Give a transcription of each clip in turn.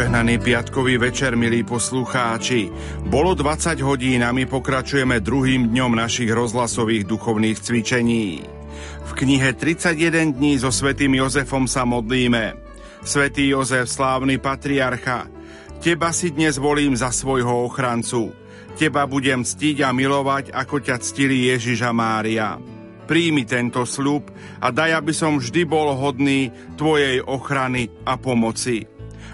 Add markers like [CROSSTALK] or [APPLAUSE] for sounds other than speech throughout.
Požehnaný piatkový večer, milí poslucháči. Bolo 20 hodín a my pokračujeme druhým dňom našich rozhlasových duchovných cvičení. V knihe 31 dní so svätým Jozefom sa modlíme. Svetý Jozef, slávny patriarcha, teba si dnes volím za svojho ochrancu. Teba budem ctiť a milovať, ako ťa ctili Ježiš a Mária. Príjmi tento sľub a daj, aby som vždy bol hodný Tvojej ochrany a pomoci.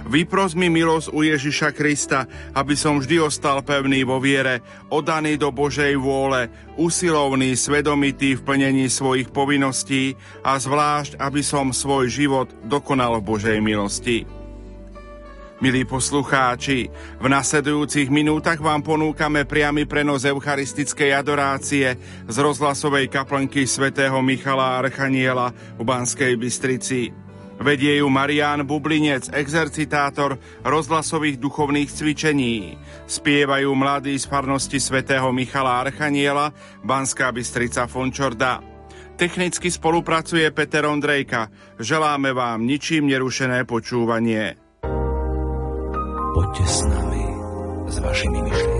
Vypros mi milosť u Ježiša Krista, aby som vždy ostal pevný vo viere, odaný do Božej vôle, usilovný, svedomitý v plnení svojich povinností a zvlášť, aby som svoj život dokonal v Božej milosti. Milí poslucháči, v nasledujúcich minútach vám ponúkame priamy prenos eucharistickej adorácie z rozhlasovej kaplnky svätého Michala Archaniela v Banskej Bystrici. Vedie ju Marián Bublinec, exercitátor rozhlasových duchovných cvičení. Spievajú mladí z farnosti svätého Michala Archaniela, Banská Bystrica Fončorda. Technicky spolupracuje Peter Ondrejka. Želáme vám ničím nerušené počúvanie. Poďte s nami, s vašimi myšlienkami.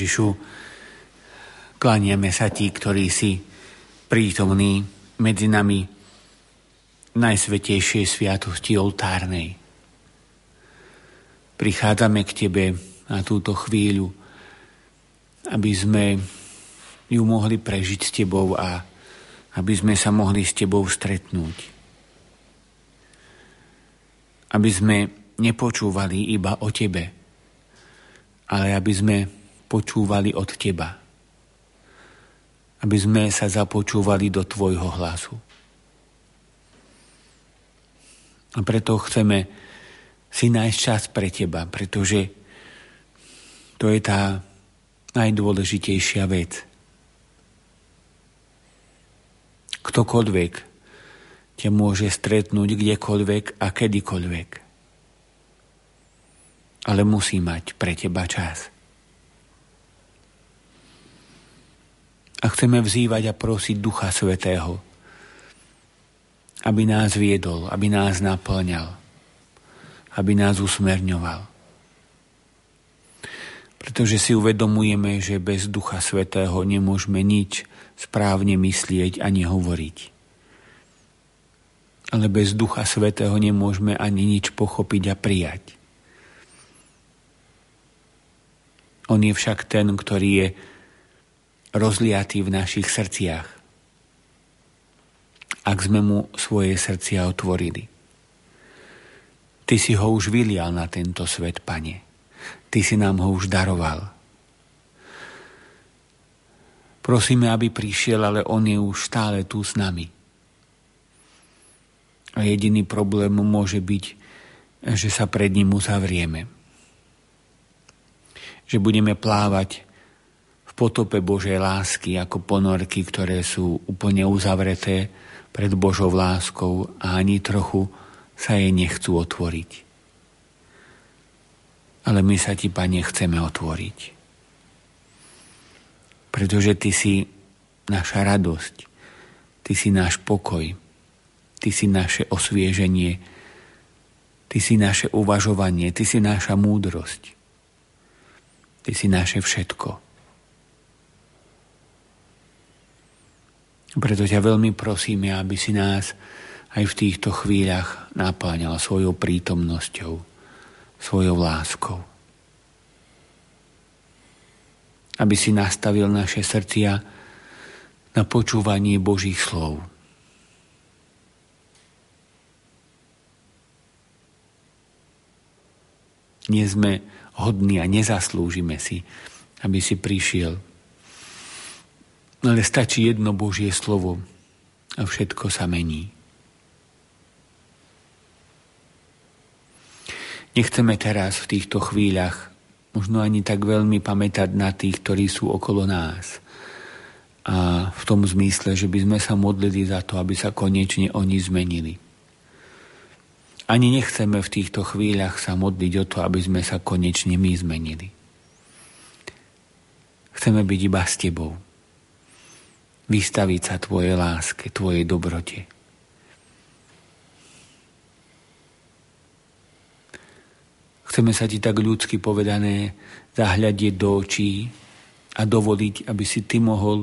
Ježišu, klaniame sa Ti, ktorý si prítomný medzi nami najsvetejšej sviatosti oltárnej. Prichádzame k Tebe na túto chvíľu, aby sme ju mohli prežiť s Tebou a aby sme sa mohli s Tebou stretnúť. Aby sme nepočúvali iba o Tebe, ale aby sme počúvali od Teba. Aby sme sa započúvali do Tvojho hlasu. A preto chceme si nájsť čas pre Teba, pretože to je tá najdôležitejšia vec. Ktokoľvek ťa môže stretnúť kdekoľvek a kedykoľvek. Ale musí mať pre teba čas. A chceme vzývať a prosiť Ducha Svetého, aby nás viedol, aby nás naplňal, aby nás usmerňoval. Pretože si uvedomujeme, že bez Ducha Svetého nemôžeme nič správne myslieť ani hovoriť. Ale bez Ducha Svetého nemôžeme ani nič pochopiť a prijať. On je však ten, ktorý je rozliatý v našich srdciach, ak sme mu svoje srdcia otvorili. Ty si ho už vylial na tento svet, pane. Ty si nám ho už daroval. Prosíme, aby prišiel, ale on je už stále tu s nami. A jediný problém môže byť, že sa pred ním uzavrieme. že budeme plávať potope Božej lásky ako ponorky, ktoré sú úplne uzavreté pred Božou láskou a ani trochu sa jej nechcú otvoriť. Ale my sa ti, Pane, chceme otvoriť. Pretože Ty si naša radosť, Ty si náš pokoj, Ty si naše osvieženie, Ty si naše uvažovanie, Ty si naša múdrosť. Ty si naše všetko. Preto ťa veľmi prosíme, aby si nás aj v týchto chvíľach naplňal svojou prítomnosťou, svojou láskou. Aby si nastavil naše srdcia na počúvanie Božích slov. Nie sme hodní a nezaslúžime si, aby si prišiel. Ale stačí jedno Božie slovo a všetko sa mení. Nechceme teraz v týchto chvíľach možno ani tak veľmi pamätať na tých, ktorí sú okolo nás. A v tom zmysle, že by sme sa modlili za to, aby sa konečne oni zmenili. Ani nechceme v týchto chvíľach sa modliť o to, aby sme sa konečne my zmenili. Chceme byť iba s Tebou. Vystaviť sa Tvojej láske, Tvojej dobrote. Chceme sa Ti tak ľudsky povedané zahľadiť do očí a dovoliť, aby si Ty mohol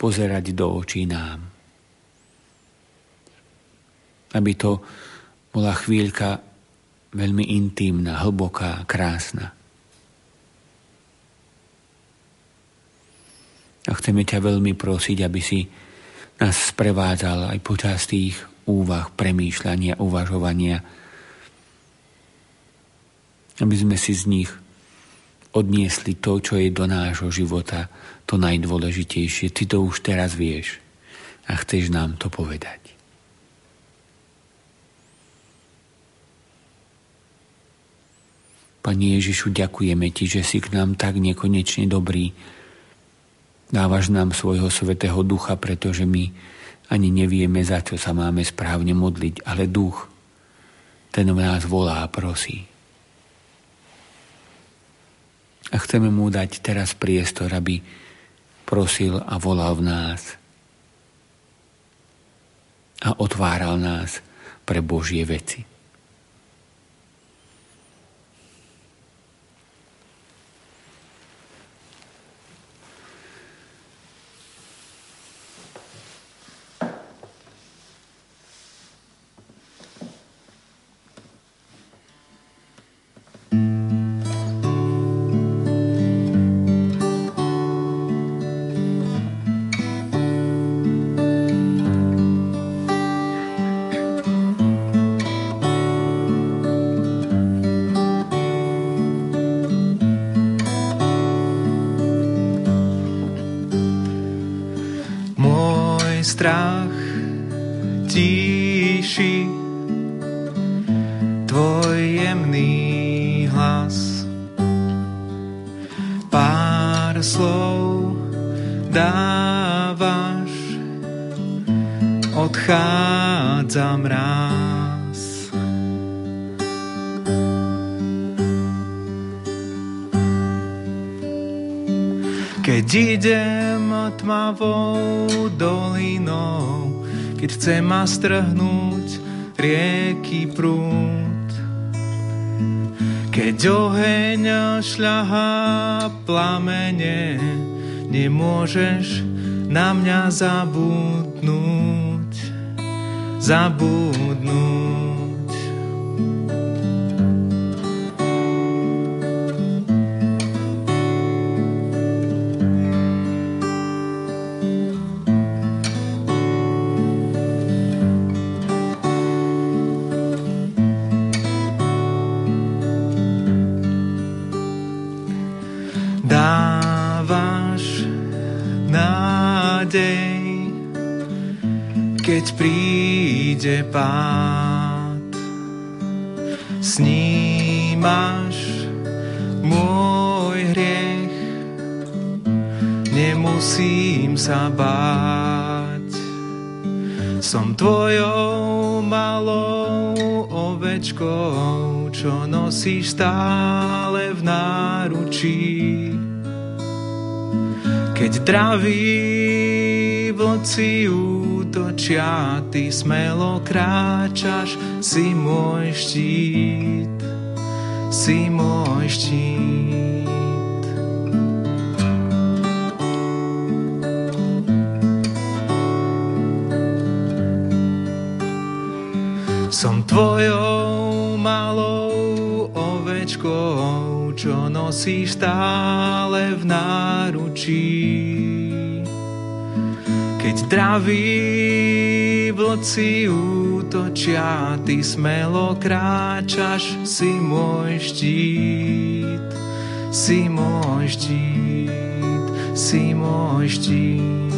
pozerať do očí nám. Aby to bola chvíľka veľmi intimná, hlboká, krásna. A chceme ťa veľmi prosiť, aby si nás sprevádzal aj počas tých úvah, premýšľania, uvažovania, aby sme si z nich odniesli to, čo je do nášho života to najdôležitejšie. Ty to už teraz vieš a chceš nám to povedať. Pani Ježišu, ďakujeme Ti, že si k nám tak nekonečne dobrý. Dávaš nám svojho svetého ducha, pretože my ani nevieme, za čo sa máme správne modliť, ale duch, ten v nás volá a prosí. A chceme mu dať teraz priestor, aby prosil a volal v nás a otváral nás pre Božie veci. Chce ma strhnúť rieky prúd. Keď oheň šľahá plamene, nemôžeš na mňa zabudnúť, zabudnúť. Pád. Snímaš môj hriech nemusím sa báť. Som tvojou malou ovečkou, čo nosíš stále v náručí. Keď draví vlci útočia, ty smelo kráčaš, si môj štít, si môj štít. Som tvojou malou ovečkou, čo nosíš stále v náručí. Keď draví vlci útočia, ty smelo kráčaš, si môj štít, si môj štít, si môj štít.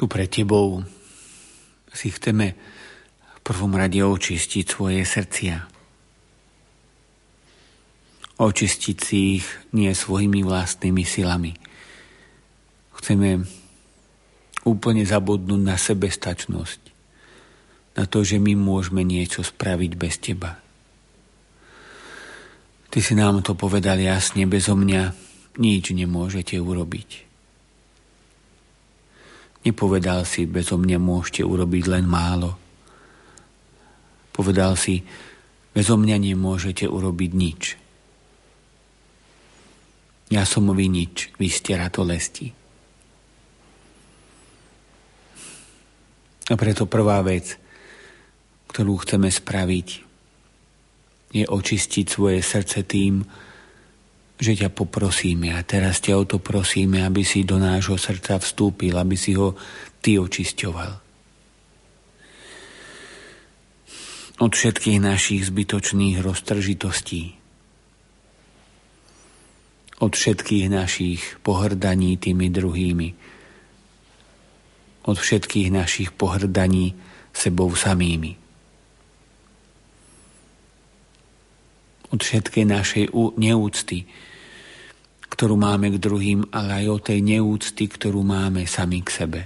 Tu pre Tebou si chceme v prvom rade očistiť svoje srdcia. Očistiť si ich nie svojimi vlastnými silami. Chceme úplne zabudnúť na sebestačnosť, na to, že my môžeme niečo spraviť bez Teba. Ty si nám to povedal jasne, bezo mňa nič nemôžete urobiť. Nepovedal si, bezo mňa môžete urobiť len málo. Povedal si, bezo mňa nemôžete urobiť nič. Ja som vy nič, vy ste ratolesti. A preto prvá vec, ktorú chceme spraviť, je očistiť svoje srdce tým, že ťa poprosíme a teraz ťa o to prosíme, aby si do nášho srdca vstúpil, aby si ho ty očisťoval. Od všetkých našich zbytočných roztržitostí, od všetkých našich pohrdaní tými druhými, od všetkých našich pohrdaní sebou samými. Od všetkej našej neúcty, ktorú máme k druhým, ale aj o tej neúcty, ktorú máme sami k sebe.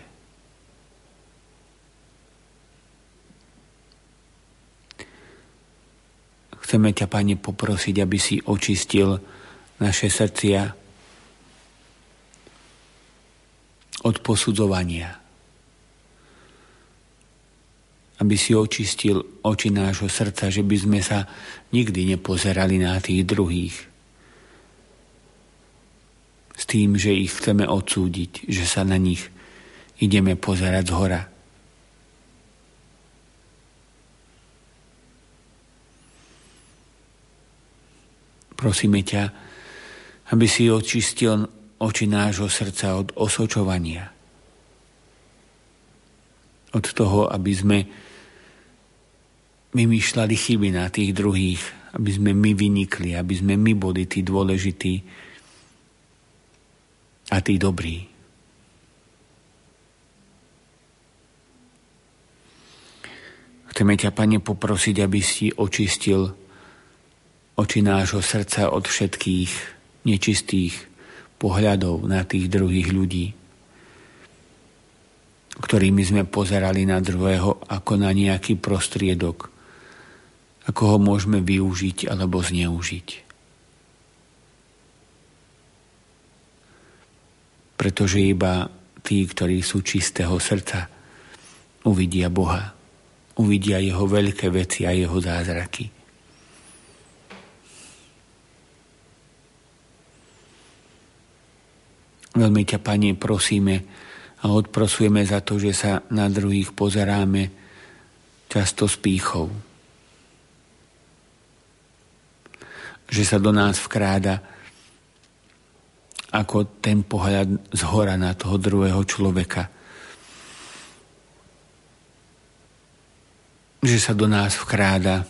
Chceme ťa, Pane, poprosiť, aby si očistil naše srdcia od posudzovania. Aby si očistil oči nášho srdca, že by sme sa nikdy nepozerali na tých druhých s tým, že ich chceme odsúdiť, že sa na nich ideme pozerať z hora. Prosíme ťa, aby si očistil oči nášho srdca od osočovania. Od toho, aby sme vymýšľali chyby na tých druhých, aby sme my vynikli, aby sme my boli tí dôležití, a tí dobrí. Chceme ťa, Pane, poprosiť, aby si očistil oči nášho srdca od všetkých nečistých pohľadov na tých druhých ľudí, ktorými sme pozerali na druhého ako na nejaký prostriedok, ako ho môžeme využiť alebo zneužiť. pretože iba tí, ktorí sú čistého srdca, uvidia Boha, uvidia jeho veľké veci a jeho zázraky. Veľmi ťa, Pane, prosíme a odprosujeme za to, že sa na druhých pozeráme často s pýchou. Že sa do nás vkráda ako ten pohľad z hora na toho druhého človeka. Že sa do nás vkráda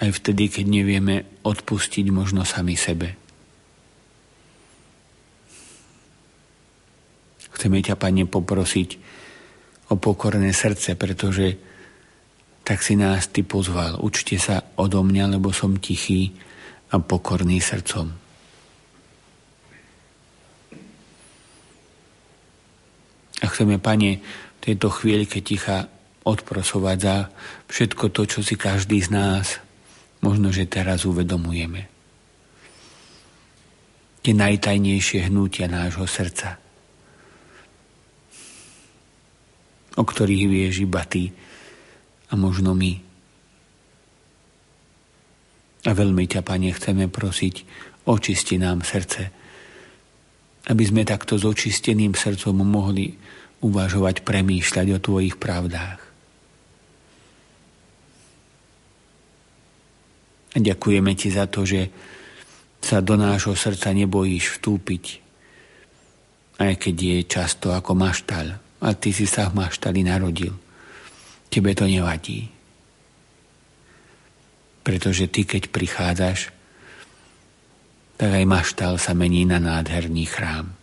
aj vtedy, keď nevieme odpustiť možno sami sebe. Chceme ťa, Pane, poprosiť o pokorné srdce, pretože tak si nás Ty pozval. Učte sa odo mňa, lebo som tichý a pokorný srdcom. A chceme, Pane, v tejto chvíľke ticha odprosovať za všetko to, čo si každý z nás možno, že teraz uvedomujeme. Tie najtajnejšie hnutia nášho srdca, o ktorých vieš iba Ty a možno my. A veľmi ťa, Pane, chceme prosiť, očisti nám srdce, aby sme takto s očisteným srdcom mohli uvažovať, premýšľať o Tvojich pravdách. A ďakujeme Ti za to, že sa do nášho srdca nebojíš vstúpiť, aj keď je často ako maštal. A Ty si sa v maštali narodil. Tebe to nevadí. Pretože Ty, keď prichádzaš, tak aj maštal sa mení na nádherný chrám.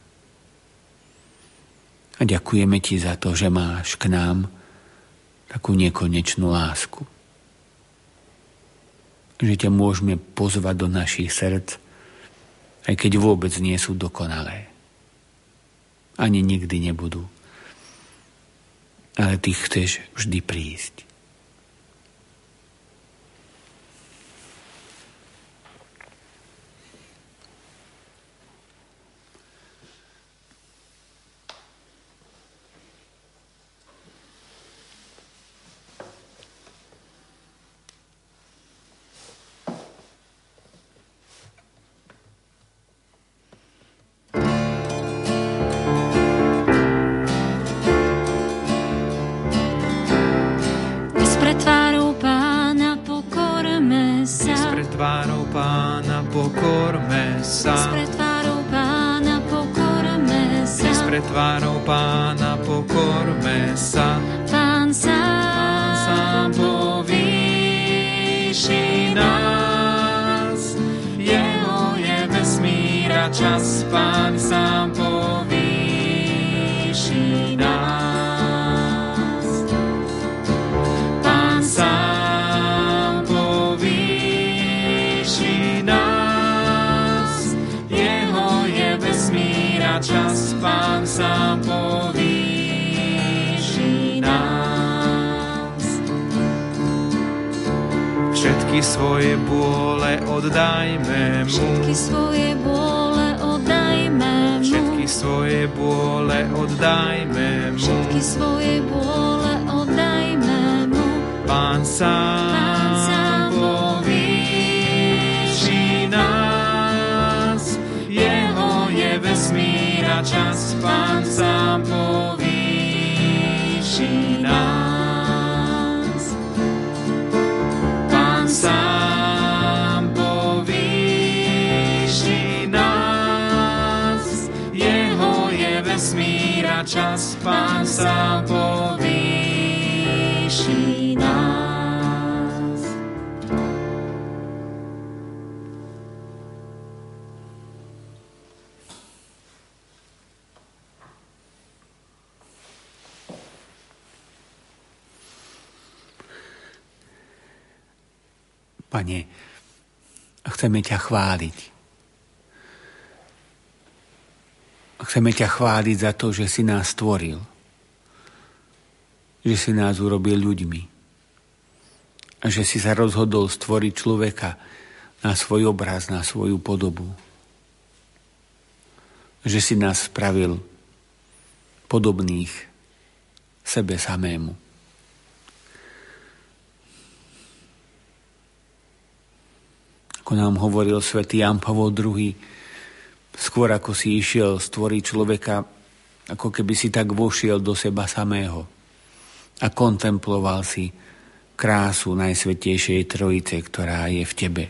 A ďakujeme ti za to, že máš k nám takú nekonečnú lásku. Že ťa môžeme pozvať do našich srdc, aj keď vôbec nie sú dokonalé. Ani nikdy nebudú. Ale ty chceš vždy prísť. Chváliť Chceme ťa chváliť za to, že si nás stvoril. Že si nás urobil ľuďmi. A že si sa rozhodol stvoriť človeka na svoj obraz, na svoju podobu. Že si nás spravil podobných sebe samému. Ako nám hovoril svätý Jan Pavol II, skôr ako si išiel stvoriť človeka, ako keby si tak vošiel do seba samého a kontemploval si krásu Najsvetejšej Trojice, ktorá je v tebe.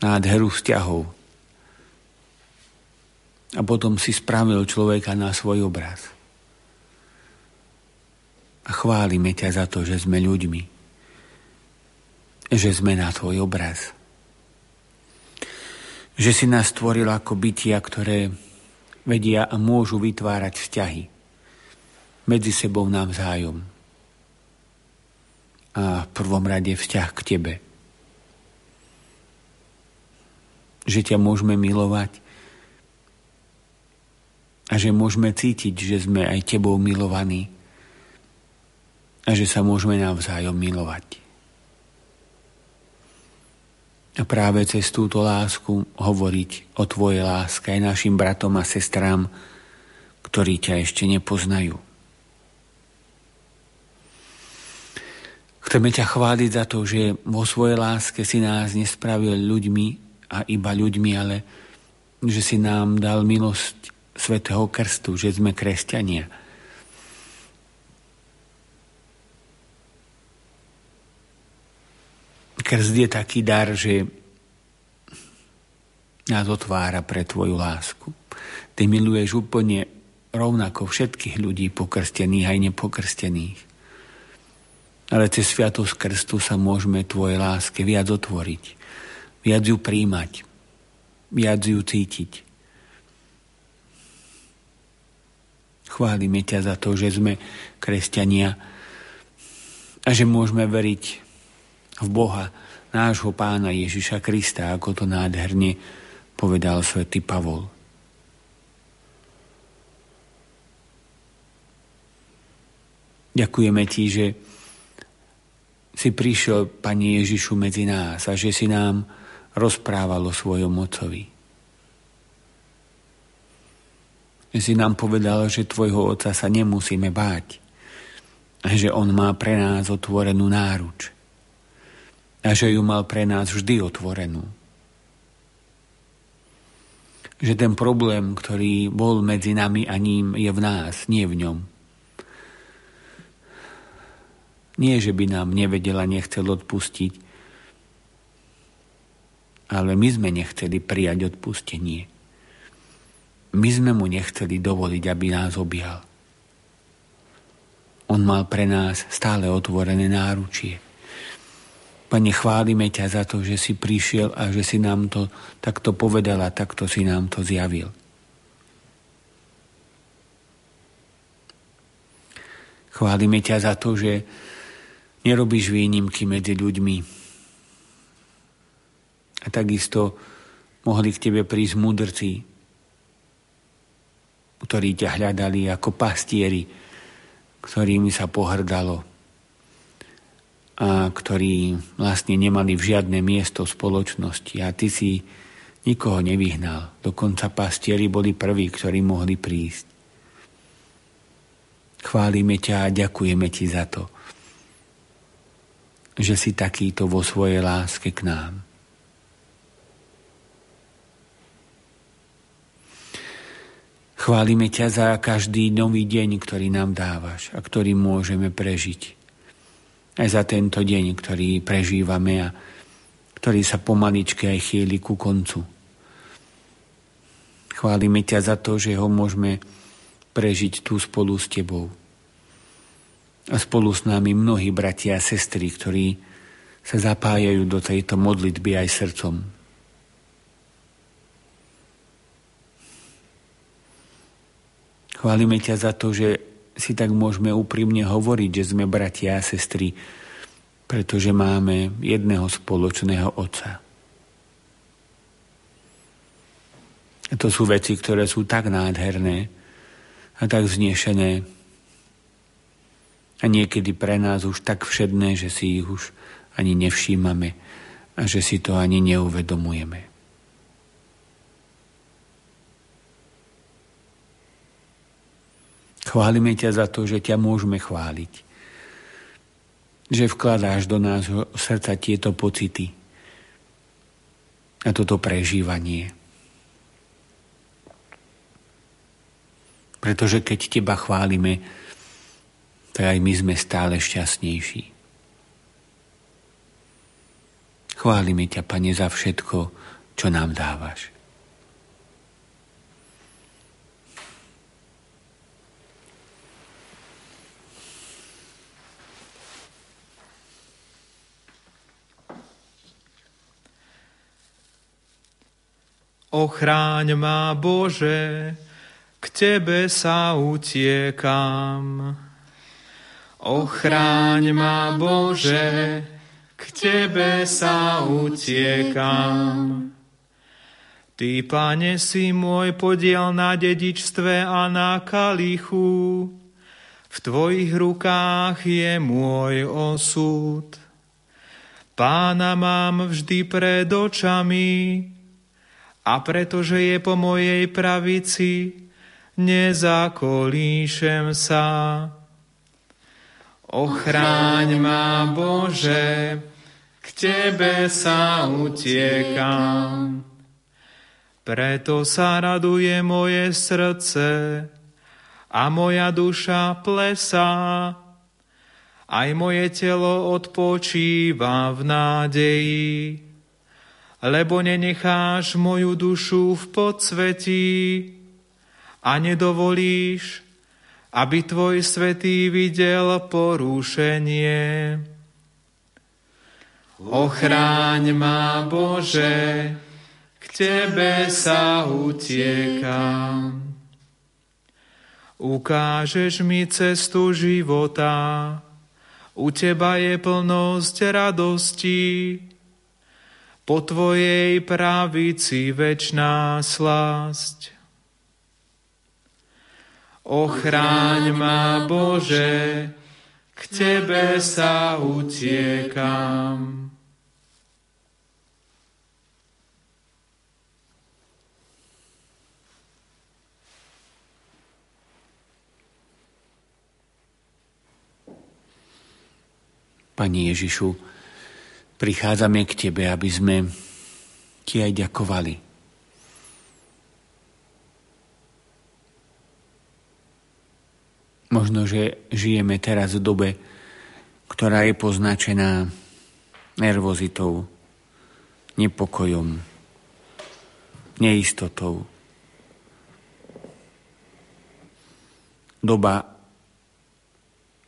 Nádheru vzťahov. A potom si spravil človeka na svoj obraz. A chválime ťa za to, že sme ľuďmi. Že sme na tvoj obraz. Že si nás stvoril ako bytia, ktoré vedia a môžu vytvárať vzťahy medzi sebou navzájom. A v prvom rade vzťah k Tebe. Že ťa môžeme milovať a že môžeme cítiť, že sme aj Tebou milovaní a že sa môžeme navzájom milovať. A práve cez túto lásku hovoriť o Tvojej láske aj našim bratom a sestrám, ktorí ťa ešte nepoznajú. Chceme ťa chváliť za to, že vo svojej láske si nás nespravil ľuďmi a iba ľuďmi, ale že si nám dal milosť svetého krstu, že sme kresťania Krst je taký dar, že nás otvára pre tvoju lásku. Ty miluješ úplne rovnako všetkých ľudí pokrstených aj nepokrstených. Ale cez Sviatosť Krstu sa môžeme tvoje láske viac otvoriť, viac ju príjmať, viac ju cítiť. Chválime ťa za to, že sme kresťania a že môžeme veriť v Boha, nášho pána Ježiša Krista, ako to nádherne povedal svätý Pavol. Ďakujeme ti, že si prišiel, Pani Ježišu, medzi nás a že si nám rozprával o svojom mocovi. Že si nám povedal, že tvojho oca sa nemusíme báť a že on má pre nás otvorenú náruč a že ju mal pre nás vždy otvorenú. Že ten problém, ktorý bol medzi nami a ním, je v nás, nie v ňom. Nie, že by nám nevedela, nechcel odpustiť, ale my sme nechceli prijať odpustenie. My sme mu nechceli dovoliť, aby nás objal. On mal pre nás stále otvorené náručie. Pane, chválime ťa za to, že si prišiel a že si nám to takto povedal a takto si nám to zjavil. Chválime ťa za to, že nerobíš výnimky medzi ľuďmi. A takisto mohli k tebe prísť mudrci, ktorí ťa hľadali ako pastieri, ktorými sa pohrdalo a ktorí vlastne nemali v žiadne miesto v spoločnosti a ty si nikoho nevyhnal. Dokonca pastieri boli prví, ktorí mohli prísť. Chválime ťa a ďakujeme ti za to, že si takýto vo svojej láske k nám. Chválime ťa za každý nový deň, ktorý nám dávaš a ktorý môžeme prežiť aj za tento deň, ktorý prežívame a ktorý sa pomaličke aj chýli ku koncu. Chválime ťa za to, že ho môžeme prežiť tu spolu s tebou. A spolu s nami mnohí bratia a sestry, ktorí sa zapájajú do tejto modlitby aj srdcom. Chválime ťa za to, že si tak môžeme úprimne hovoriť, že sme bratia a sestry, pretože máme jedného spoločného Otca. To sú veci, ktoré sú tak nádherné a tak vznešené a niekedy pre nás už tak všedné, že si ich už ani nevšímame a že si to ani neuvedomujeme. Chválime ťa za to, že ťa môžeme chváliť. Že vkladáš do nášho srdca tieto pocity a toto prežívanie. Pretože keď teba chválime, tak aj my sme stále šťastnejší. Chválime ťa, Pane, za všetko, čo nám dávaš. Ochráň ma, Bože, k Tebe sa utiekam. Ochráň ma, Bože, k Tebe sa utiekam. Ty, Pane, si môj podiel na dedičstve a na kalichu. V Tvojich rukách je môj osud. Pána mám vždy pred očami, a pretože je po mojej pravici, nezakolíšem sa. Ochráň ma, Bože, k Tebe sa utiekam. Preto sa raduje moje srdce a moja duša plesá. Aj moje telo odpočíva v nádeji lebo nenecháš moju dušu v podsvetí a nedovolíš, aby tvoj svetý videl porušenie. Ochráň ma, Bože, k Tebe sa utiekam. Ukážeš mi cestu života, u Teba je plnosť radosti, po Tvojej pravici večná slasť. Ochráň ma, Bože, k Tebe sa utiekam. Pani Ježišu, prichádzame k Tebe, aby sme Ti aj ďakovali. Možno, že žijeme teraz v dobe, ktorá je poznačená nervozitou, nepokojom, neistotou. Doba,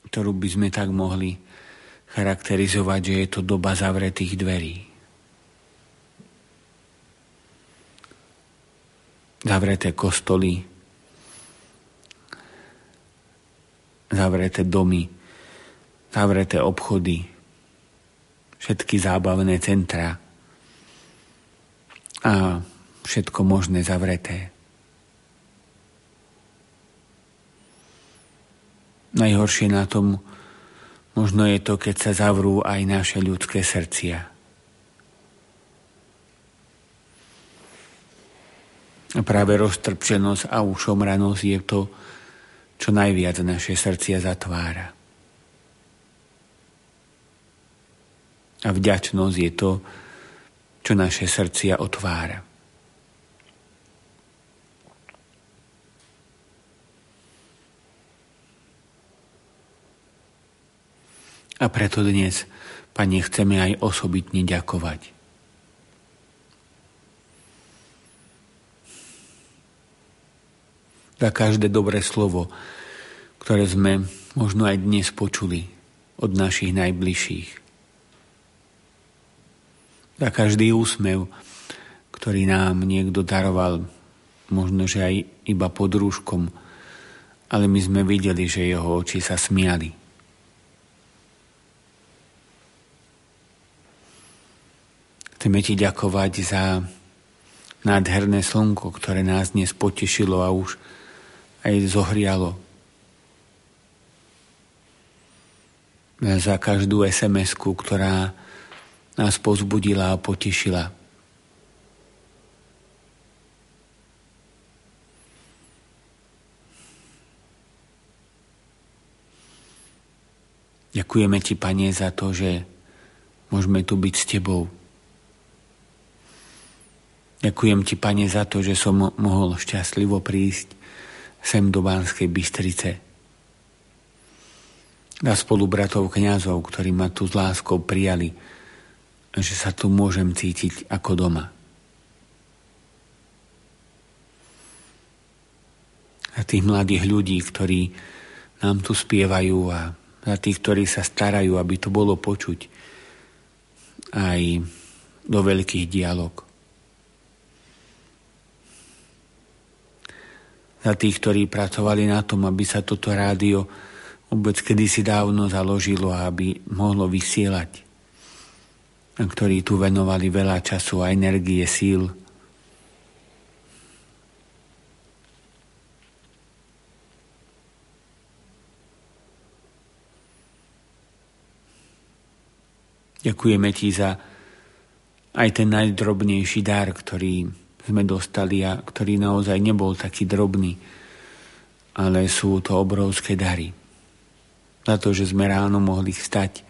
ktorú by sme tak mohli charakterizovať, že je to doba zavretých dverí. Zavreté kostoly, zavreté domy, zavreté obchody, všetky zábavné centra a všetko možné zavreté. Najhoršie na tom Možno je to, keď sa zavrú aj naše ľudské srdcia. A práve roztrpčenosť a ušomranosť je to, čo najviac naše srdcia zatvára. A vďačnosť je to, čo naše srdcia otvára. A preto dnes, Pane, chceme aj osobitne ďakovať. Za každé dobré slovo, ktoré sme možno aj dnes počuli od našich najbližších. Za každý úsmev, ktorý nám niekto daroval, možno, že aj iba pod rúškom, ale my sme videli, že jeho oči sa smiali. Chceme ti ďakovať za nádherné slnko, ktoré nás dnes potešilo a už aj zohrialo. Za každú sms ktorá nás pozbudila a potešila. Ďakujeme ti, Pane, za to, že môžeme tu byť s Tebou. Ďakujem ti, Pane, za to, že som mohol šťastlivo prísť sem do Banskej Bystrice. A spolu bratov kňazov, ktorí ma tu s láskou prijali že sa tu môžem cítiť ako doma. A tých mladých ľudí, ktorí nám tu spievajú a za tých, ktorí sa starajú, aby to bolo počuť aj do veľkých dialog. Za tých, ktorí pracovali na tom, aby sa toto rádio vôbec kedysi dávno založilo aby mohlo vysielať. A ktorí tu venovali veľa času a energie, síl. Ďakujeme ti za aj ten najdrobnejší dar, ktorý sme dostali a ktorý naozaj nebol taký drobný, ale sú to obrovské dary. Za to, že sme ráno mohli vstať,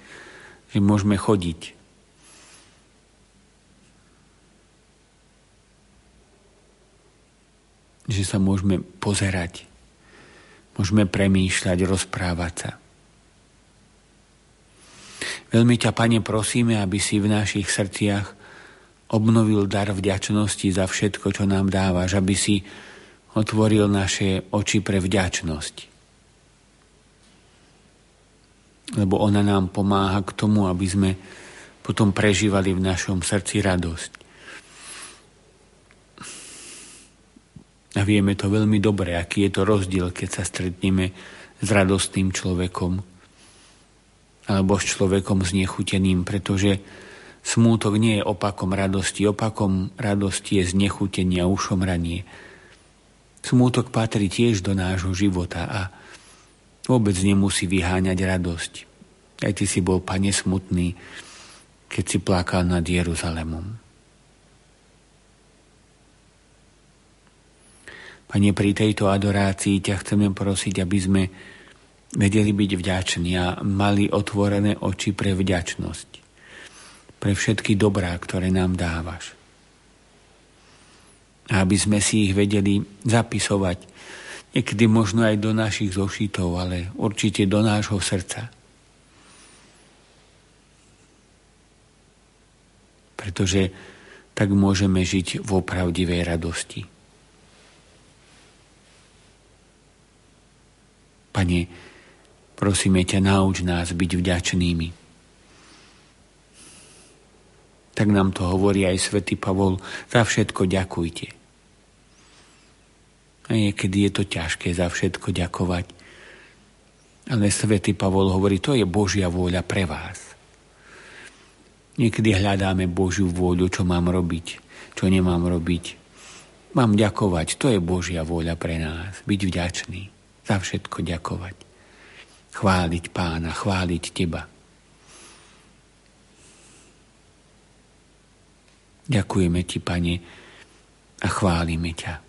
že môžeme chodiť. Že sa môžeme pozerať, môžeme premýšľať, rozprávať sa. Veľmi ťa, Pane, prosíme, aby si v našich srdciach obnovil dar vďačnosti za všetko, čo nám dávaš, aby si otvoril naše oči pre vďačnosť. Lebo ona nám pomáha k tomu, aby sme potom prežívali v našom srdci radosť. A vieme to veľmi dobre, aký je to rozdiel, keď sa stretneme s radostným človekom alebo s človekom znechuteným, pretože smútok nie je opakom radosti. Opakom radosti je znechutenie a ušomranie. Smútok patrí tiež do nášho života a vôbec nemusí vyháňať radosť. Aj ty si bol, pane, smutný, keď si plakal nad Jeruzalemom. Pane, pri tejto adorácii ťa chceme prosiť, aby sme vedeli byť vďační a mali otvorené oči pre vďačnosť, pre všetky dobrá, ktoré nám dávaš. A aby sme si ich vedeli zapisovať, niekedy možno aj do našich zošitov, ale určite do nášho srdca. Pretože tak môžeme žiť v opravdivej radosti. Pane, Prosíme ťa, nauč nás byť vďačnými. Tak nám to hovorí aj svätý Pavol, za všetko ďakujte. A niekedy je to ťažké za všetko ďakovať. Ale svätý Pavol hovorí, to je Božia vôľa pre vás. Niekedy hľadáme Božiu vôľu, čo mám robiť, čo nemám robiť. Mám ďakovať, to je Božia vôľa pre nás. Byť vďačný, za všetko ďakovať chváliť pána, chváliť teba. Ďakujeme ti, pane, a chválime ťa.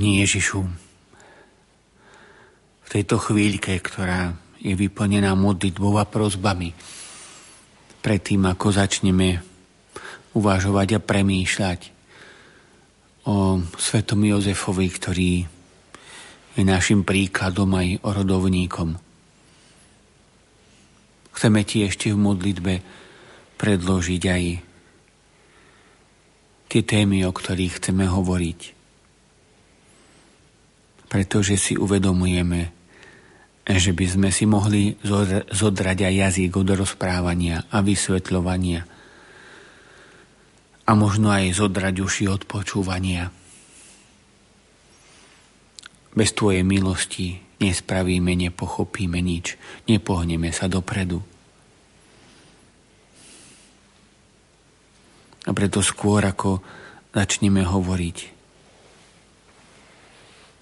Pani Ježišu, v tejto chvíľke, ktorá je vyplnená modlitbou a prozbami, predtým ako začneme uvažovať a premýšľať o svetom Jozefovi, ktorý je našim príkladom aj orodovníkom. Chceme ti ešte v modlitbe predložiť aj tie témy, o ktorých chceme hovoriť. Pretože si uvedomujeme, že by sme si mohli zodrať aj jazyk od rozprávania a vysvetľovania a možno aj zodrať uši od počúvania. Bez Tvojej milosti nespravíme, nepochopíme nič, nepohneme sa dopredu. A preto skôr, ako začneme hovoriť,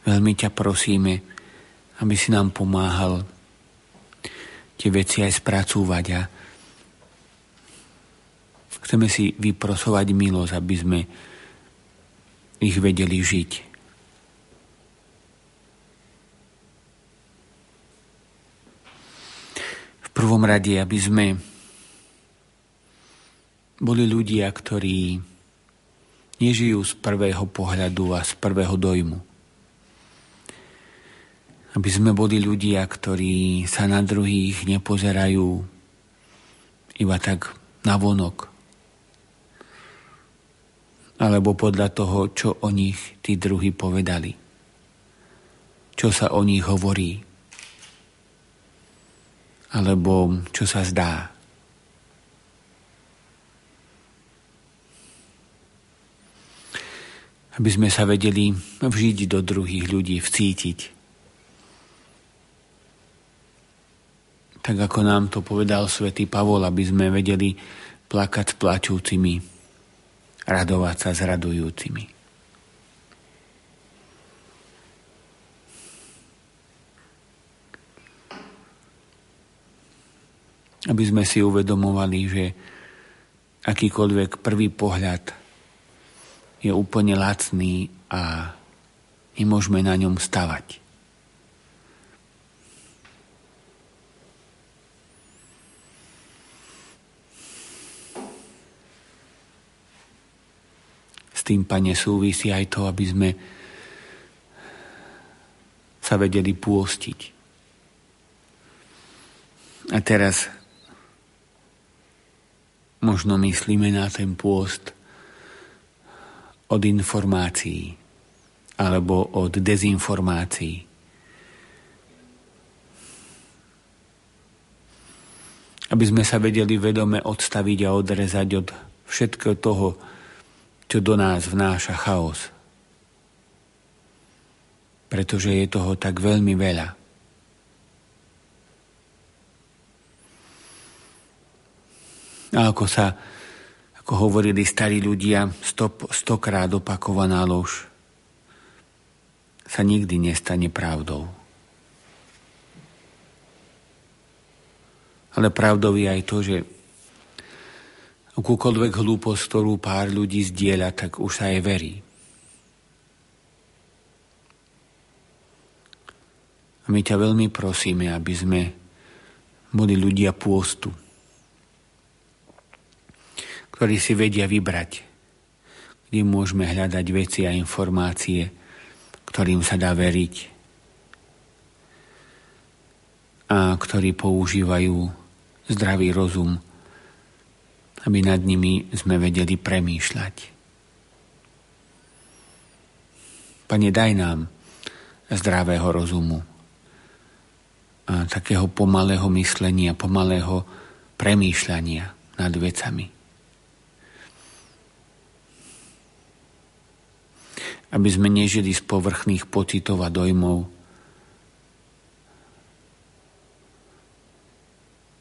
veľmi ťa prosíme, aby si nám pomáhal tie veci aj spracúvať a chceme si vyprosovať milosť, aby sme ich vedeli žiť. Prvom rade, aby sme boli ľudia, ktorí nežijú z prvého pohľadu a z prvého dojmu. Aby sme boli ľudia, ktorí sa na druhých nepozerajú iba tak na vonok. Alebo podľa toho, čo o nich tí druhí povedali. Čo sa o nich hovorí. Alebo čo sa zdá. Aby sme sa vedeli vžiť do druhých ľudí, vcítiť tak ako nám to povedal svätý Pavol, aby sme vedeli plakať s plačúcimi, radovať sa s radujúcimi. Aby sme si uvedomovali, že akýkoľvek prvý pohľad je úplne lacný a nemôžeme na ňom stavať. Tým, Pane, súvisí aj to, aby sme sa vedeli pôstiť. A teraz možno myslíme na ten pôst od informácií alebo od dezinformácií. Aby sme sa vedeli vedome odstaviť a odrezať od všetkého toho, čo do nás vnáša chaos. Pretože je toho tak veľmi veľa. A ako sa, ako hovorili starí ľudia, stop, stokrát opakovaná lož sa nikdy nestane pravdou. Ale pravdou je aj to, že akúkoľvek hlúposť, ktorú pár ľudí zdieľa, tak už sa aj verí. A my ťa veľmi prosíme, aby sme boli ľudia pôstu, ktorí si vedia vybrať, kde môžeme hľadať veci a informácie, ktorým sa dá veriť a ktorí používajú zdravý rozum, aby nad nimi sme vedeli premýšľať. Pane, daj nám zdravého rozumu a takého pomalého myslenia, pomalého premýšľania nad vecami. Aby sme nežili z povrchných pocitov a dojmov,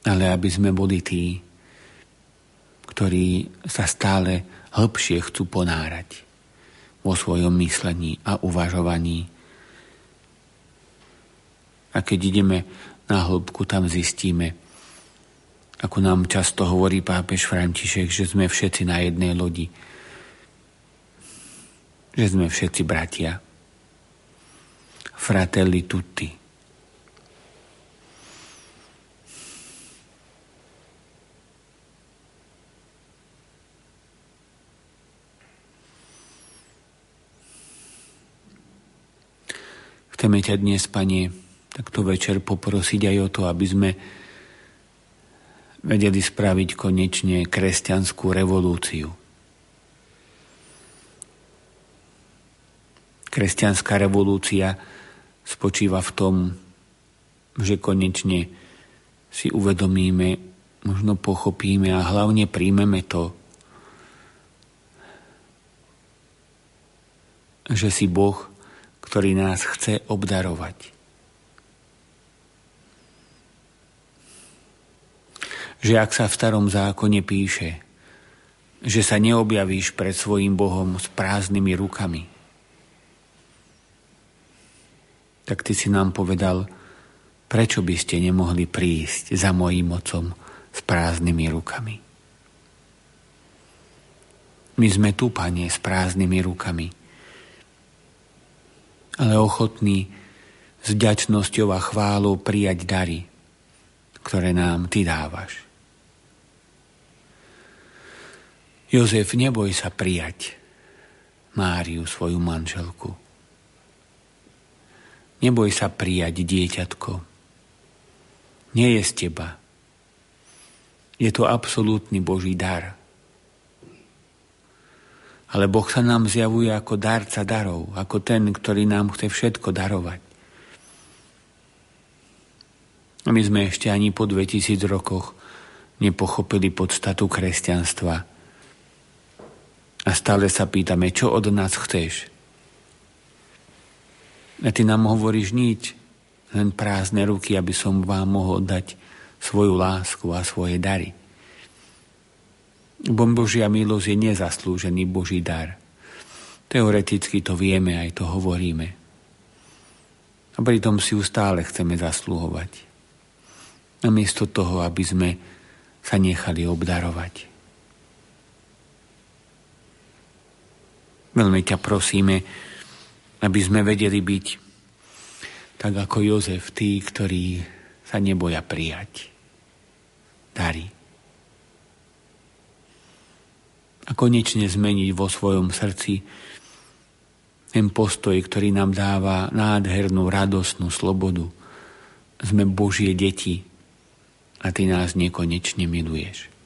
ale aby sme boli tí, ktorí sa stále hĺbšie chcú ponárať vo svojom myslení a uvažovaní a keď ideme na hĺbku, tam zistíme, ako nám často hovorí pápež František, že sme všetci na jednej lodi. Že sme všetci bratia. Fratelli tutti. Chceme ťa dnes, Pane, takto večer poprosiť aj o to, aby sme vedeli spraviť konečne kresťanskú revolúciu. Kresťanská revolúcia spočíva v tom, že konečne si uvedomíme, možno pochopíme a hlavne príjmeme to, že si Boh, ktorý nás chce obdarovať. že ak sa v starom zákone píše, že sa neobjavíš pred svojim Bohom s prázdnymi rukami, tak ty si nám povedal, prečo by ste nemohli prísť za mojím mocom s prázdnymi rukami. My sme tu, Pane, s prázdnymi rukami, ale ochotní s vďačnosťou a chválou prijať dary, ktoré nám Ty dávaš. Jozef, neboj sa prijať Máriu, svoju manželku. Neboj sa prijať dieťatko. Nie je z teba. Je to absolútny Boží dar. Ale Boh sa nám zjavuje ako darca darov, ako ten, ktorý nám chce všetko darovať. A my sme ešte ani po 2000 rokoch nepochopili podstatu kresťanstva a stále sa pýtame, čo od nás chceš. A ty nám hovoríš nič, len prázdne ruky, aby som vám mohol dať svoju lásku a svoje dary. Bo Božia milosť je nezaslúžený Boží dar. Teoreticky to vieme, aj to hovoríme. A pritom si ju stále chceme zaslúhovať. Namiesto toho, aby sme sa nechali obdarovať. Veľmi ťa prosíme, aby sme vedeli byť tak ako Jozef, tí, ktorí sa neboja prijať dary. A konečne zmeniť vo svojom srdci ten postoj, ktorý nám dáva nádhernú, radosnú slobodu. Sme Božie deti a Ty nás nekonečne miluješ.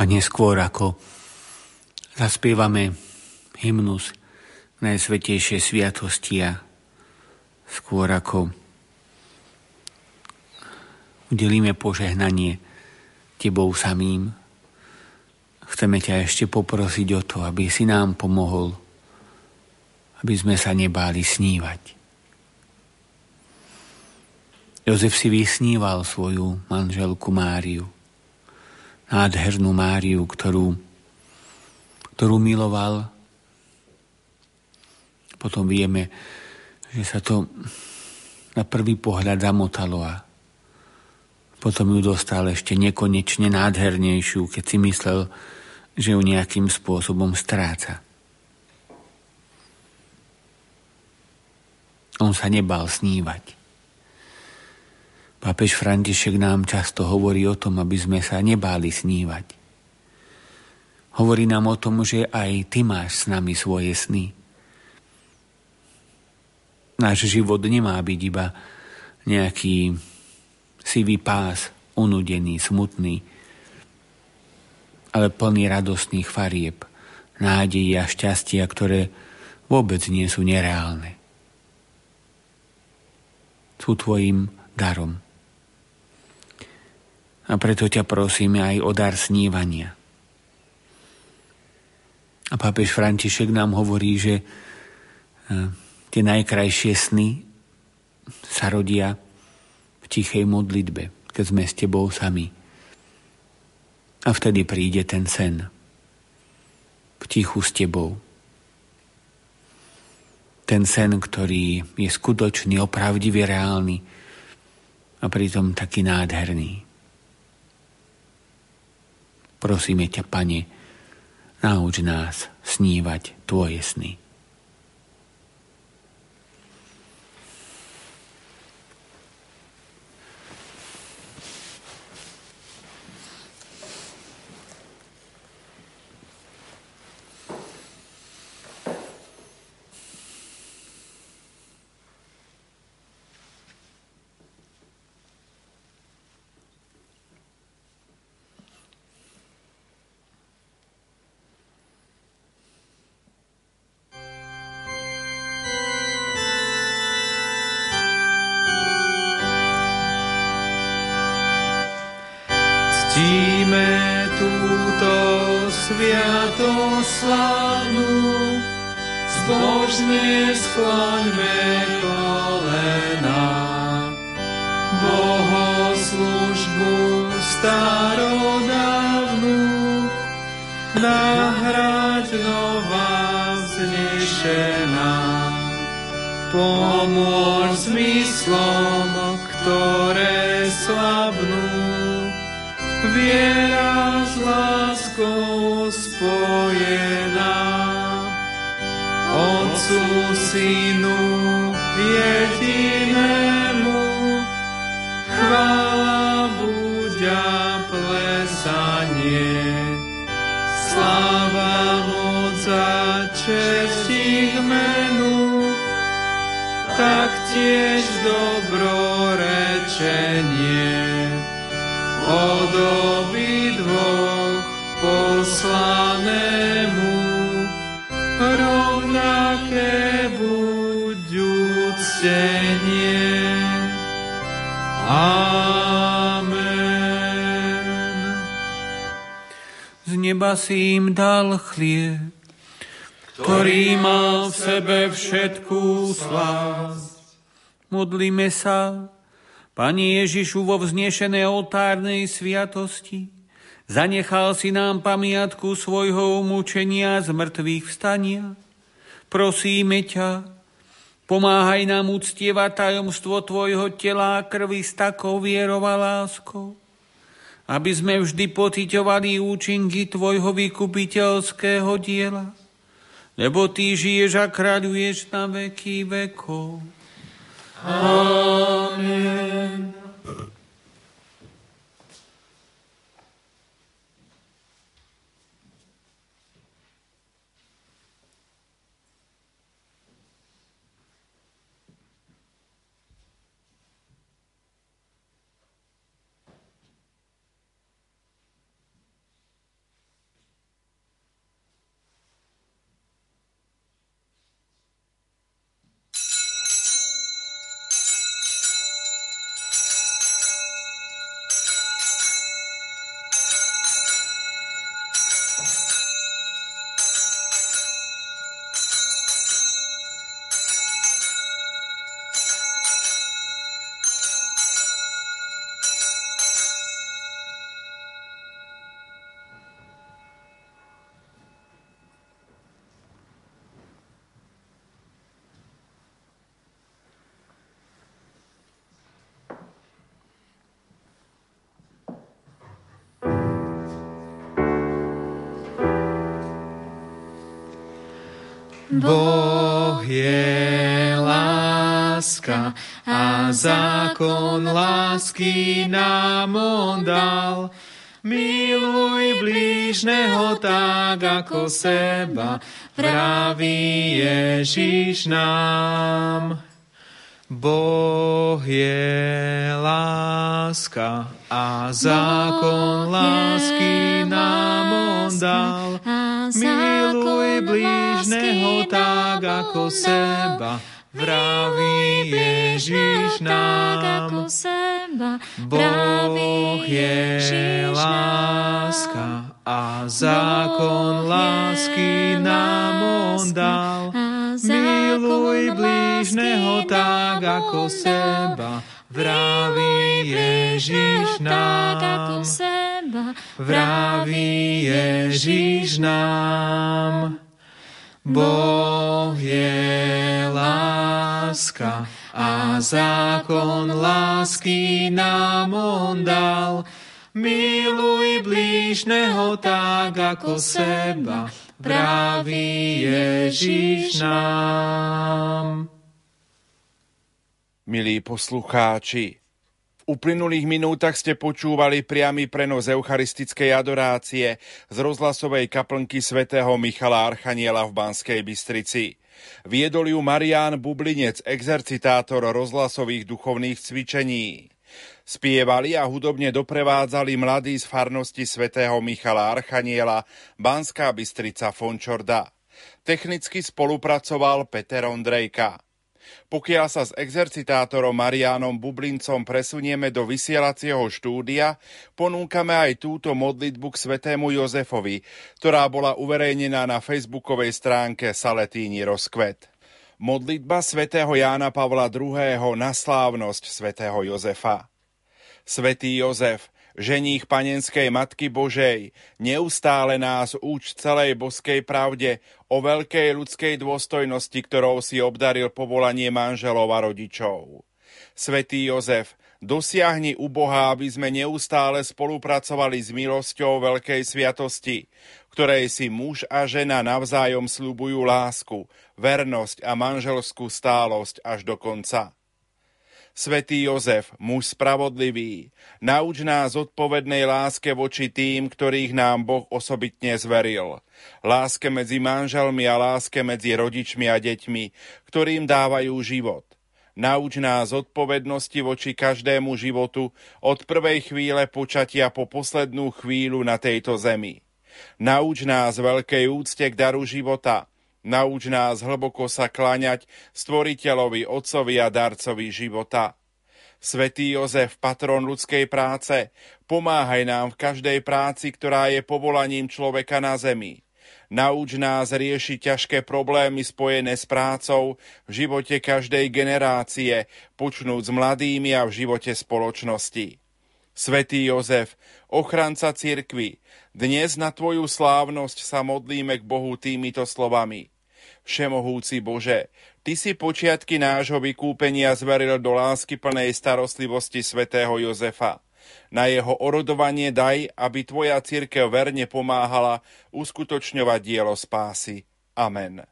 Pane, skôr ako zaspievame hymnus Najsvetejšej sviatosti a skôr ako udelíme požehnanie Tebou samým, chceme ťa ešte poprosiť o to, aby si nám pomohol, aby sme sa nebáli snívať. Jozef si vysníval svoju manželku Máriu, nádhernú Máriu, ktorú, ktorú miloval potom vieme, že sa to na prvý pohľad zamotalo a potom ju dostal ešte nekonečne nádhernejšiu, keď si myslel, že ju nejakým spôsobom stráca. On sa nebal snívať. Pápež František nám často hovorí o tom, aby sme sa nebáli snívať. Hovorí nám o tom, že aj ty máš s nami svoje sny. Náš život nemá byť iba nejaký sivý pás, unudený, smutný, ale plný radostných farieb, nádejí a šťastia, ktoré vôbec nie sú nereálne. Sú tvojim darom. A preto ťa prosíme aj o dar snívania. A pápež František nám hovorí, že eh, Tie najkrajšie sny sa rodia v tichej modlitbe, keď sme s tebou sami. A vtedy príde ten sen. V tichu s tebou. Ten sen, ktorý je skutočný, opravdivý, reálny a pritom taký nádherný. Prosíme ťa, Pane, nauč nás snívať Tvoje sny. slávu, zbožne skloňme kolena. Bohoslužbu starodávnu nahrať nová vznešená. Pomôž zmyslom, ktoré slabnú, viera Synu jedinému. Chvála buďa plesanie, sláva moca čest ich menu, taktiež dobrorečenie od obidvoch poslanému. Neba si im dal chlieb, ktorý mal v sebe všetkú slásť. Modlíme sa, Pani Ježišu, vo vznešenej oltárnej sviatosti, zanechal si nám pamiatku svojho umúčenia z mŕtvych vstania. Prosíme ťa, pomáhaj nám uctievať tajomstvo Tvojho tela a krvi s takou vierou a láskou, aby sme vždy pociťovali účinky Tvojho vykupiteľského diela, lebo Ty žiješ a kráľuješ na veky vekov. Amen. Boh je láska a zákon lásky nám on dal. Miluj blížneho tak ako seba, vraví Ježiš nám. Boh je láska a zákon lásky nám on dal. Miluj blížneho tak ako seba, vraví Ježiš nám. Boh je láska a zákon lásky nám on dal. Miluj blížneho tak ako seba, vraví Ježiš nám. vraví Ježiš nám. Boh je láska a zákon lásky nám on dal. Miluj blížneho tak ako seba, vraví Ježiš nám. Milí poslucháči, uplynulých minútach ste počúvali priamy prenos eucharistickej adorácie z rozhlasovej kaplnky svätého Michala Archaniela v Banskej Bystrici. Viedol ju Marián Bublinec, exercitátor rozhlasových duchovných cvičení. Spievali a hudobne doprevádzali mladí z farnosti svätého Michala Archaniela Banská Bystrica Fončorda. Technicky spolupracoval Peter Ondrejka. Pokiaľ sa s exercitátorom Marianom Bublincom presunieme do vysielacieho štúdia, ponúkame aj túto modlitbu k svetému Jozefovi, ktorá bola uverejnená na facebookovej stránke Saletíni rozkvet. Modlitba svätého Jána Pavla II. na slávnosť svätého Jozefa. Svetý Jozef, ženích panenskej Matky Božej, neustále nás úč celej boskej pravde o veľkej ľudskej dôstojnosti, ktorou si obdaril povolanie manželov a rodičov. Svetý Jozef, dosiahni u Boha, aby sme neustále spolupracovali s milosťou veľkej sviatosti, ktorej si muž a žena navzájom slúbujú lásku, vernosť a manželskú stálosť až do konca. Svetý Jozef, muž spravodlivý, nauč nás odpovednej láske voči tým, ktorých nám Boh osobitne zveril. Láske medzi manželmi a láske medzi rodičmi a deťmi, ktorým dávajú život. Nauč nás odpovednosti voči každému životu od prvej chvíle počatia po poslednú chvíľu na tejto zemi. Nauč nás veľkej úcte k daru života, Nauč nás hlboko sa kláňať stvoriteľovi, otcovi a darcovi života. Svetý Jozef, patron ľudskej práce, pomáhaj nám v každej práci, ktorá je povolaním človeka na zemi. Nauč nás riešiť ťažké problémy spojené s prácou v živote každej generácie, počnúť s mladými a v živote spoločnosti. Svetý Jozef, ochranca cirkvy, dnes na Tvoju slávnosť sa modlíme k Bohu týmito slovami. Všemohúci Bože, Ty si počiatky nášho vykúpenia zveril do lásky plnej starostlivosti svätého Jozefa. Na jeho orodovanie daj, aby Tvoja církev verne pomáhala uskutočňovať dielo spásy. Amen.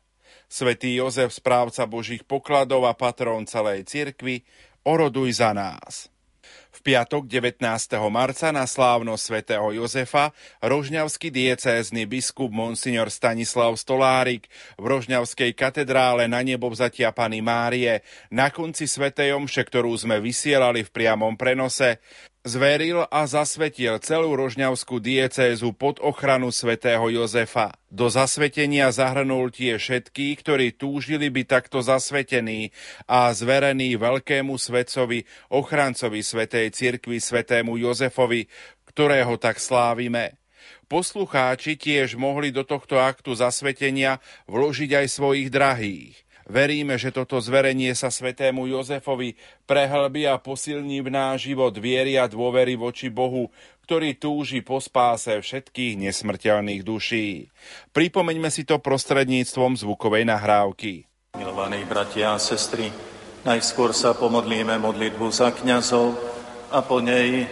Svetý Jozef, správca Božích pokladov a patrón celej cirkvi, oroduj za nás. V piatok 19. marca na slávno svätého Jozefa rožňavský diecézny biskup Monsignor Stanislav Stolárik v Rožňavskej katedrále na nebo vzatia Pany Márie na konci svätej omše, ktorú sme vysielali v priamom prenose, zveril a zasvetil celú rožňavskú diecézu pod ochranu svätého Jozefa. Do zasvetenia zahrnul tie všetky, ktorí túžili byť takto zasvetení a zverení veľkému svetcovi, ochrancovi svätej cirkvi svätému Jozefovi, ktorého tak slávime. Poslucháči tiež mohli do tohto aktu zasvetenia vložiť aj svojich drahých. Veríme, že toto zverenie sa svetému Jozefovi prehlbí a posilní v náš život viery a dôvery voči Bohu, ktorý túži po spáse všetkých nesmrteľných duší. Pripomeňme si to prostredníctvom zvukovej nahrávky. Milovaní bratia a sestry, najskôr sa pomodlíme modlitbu za kňazov a po nej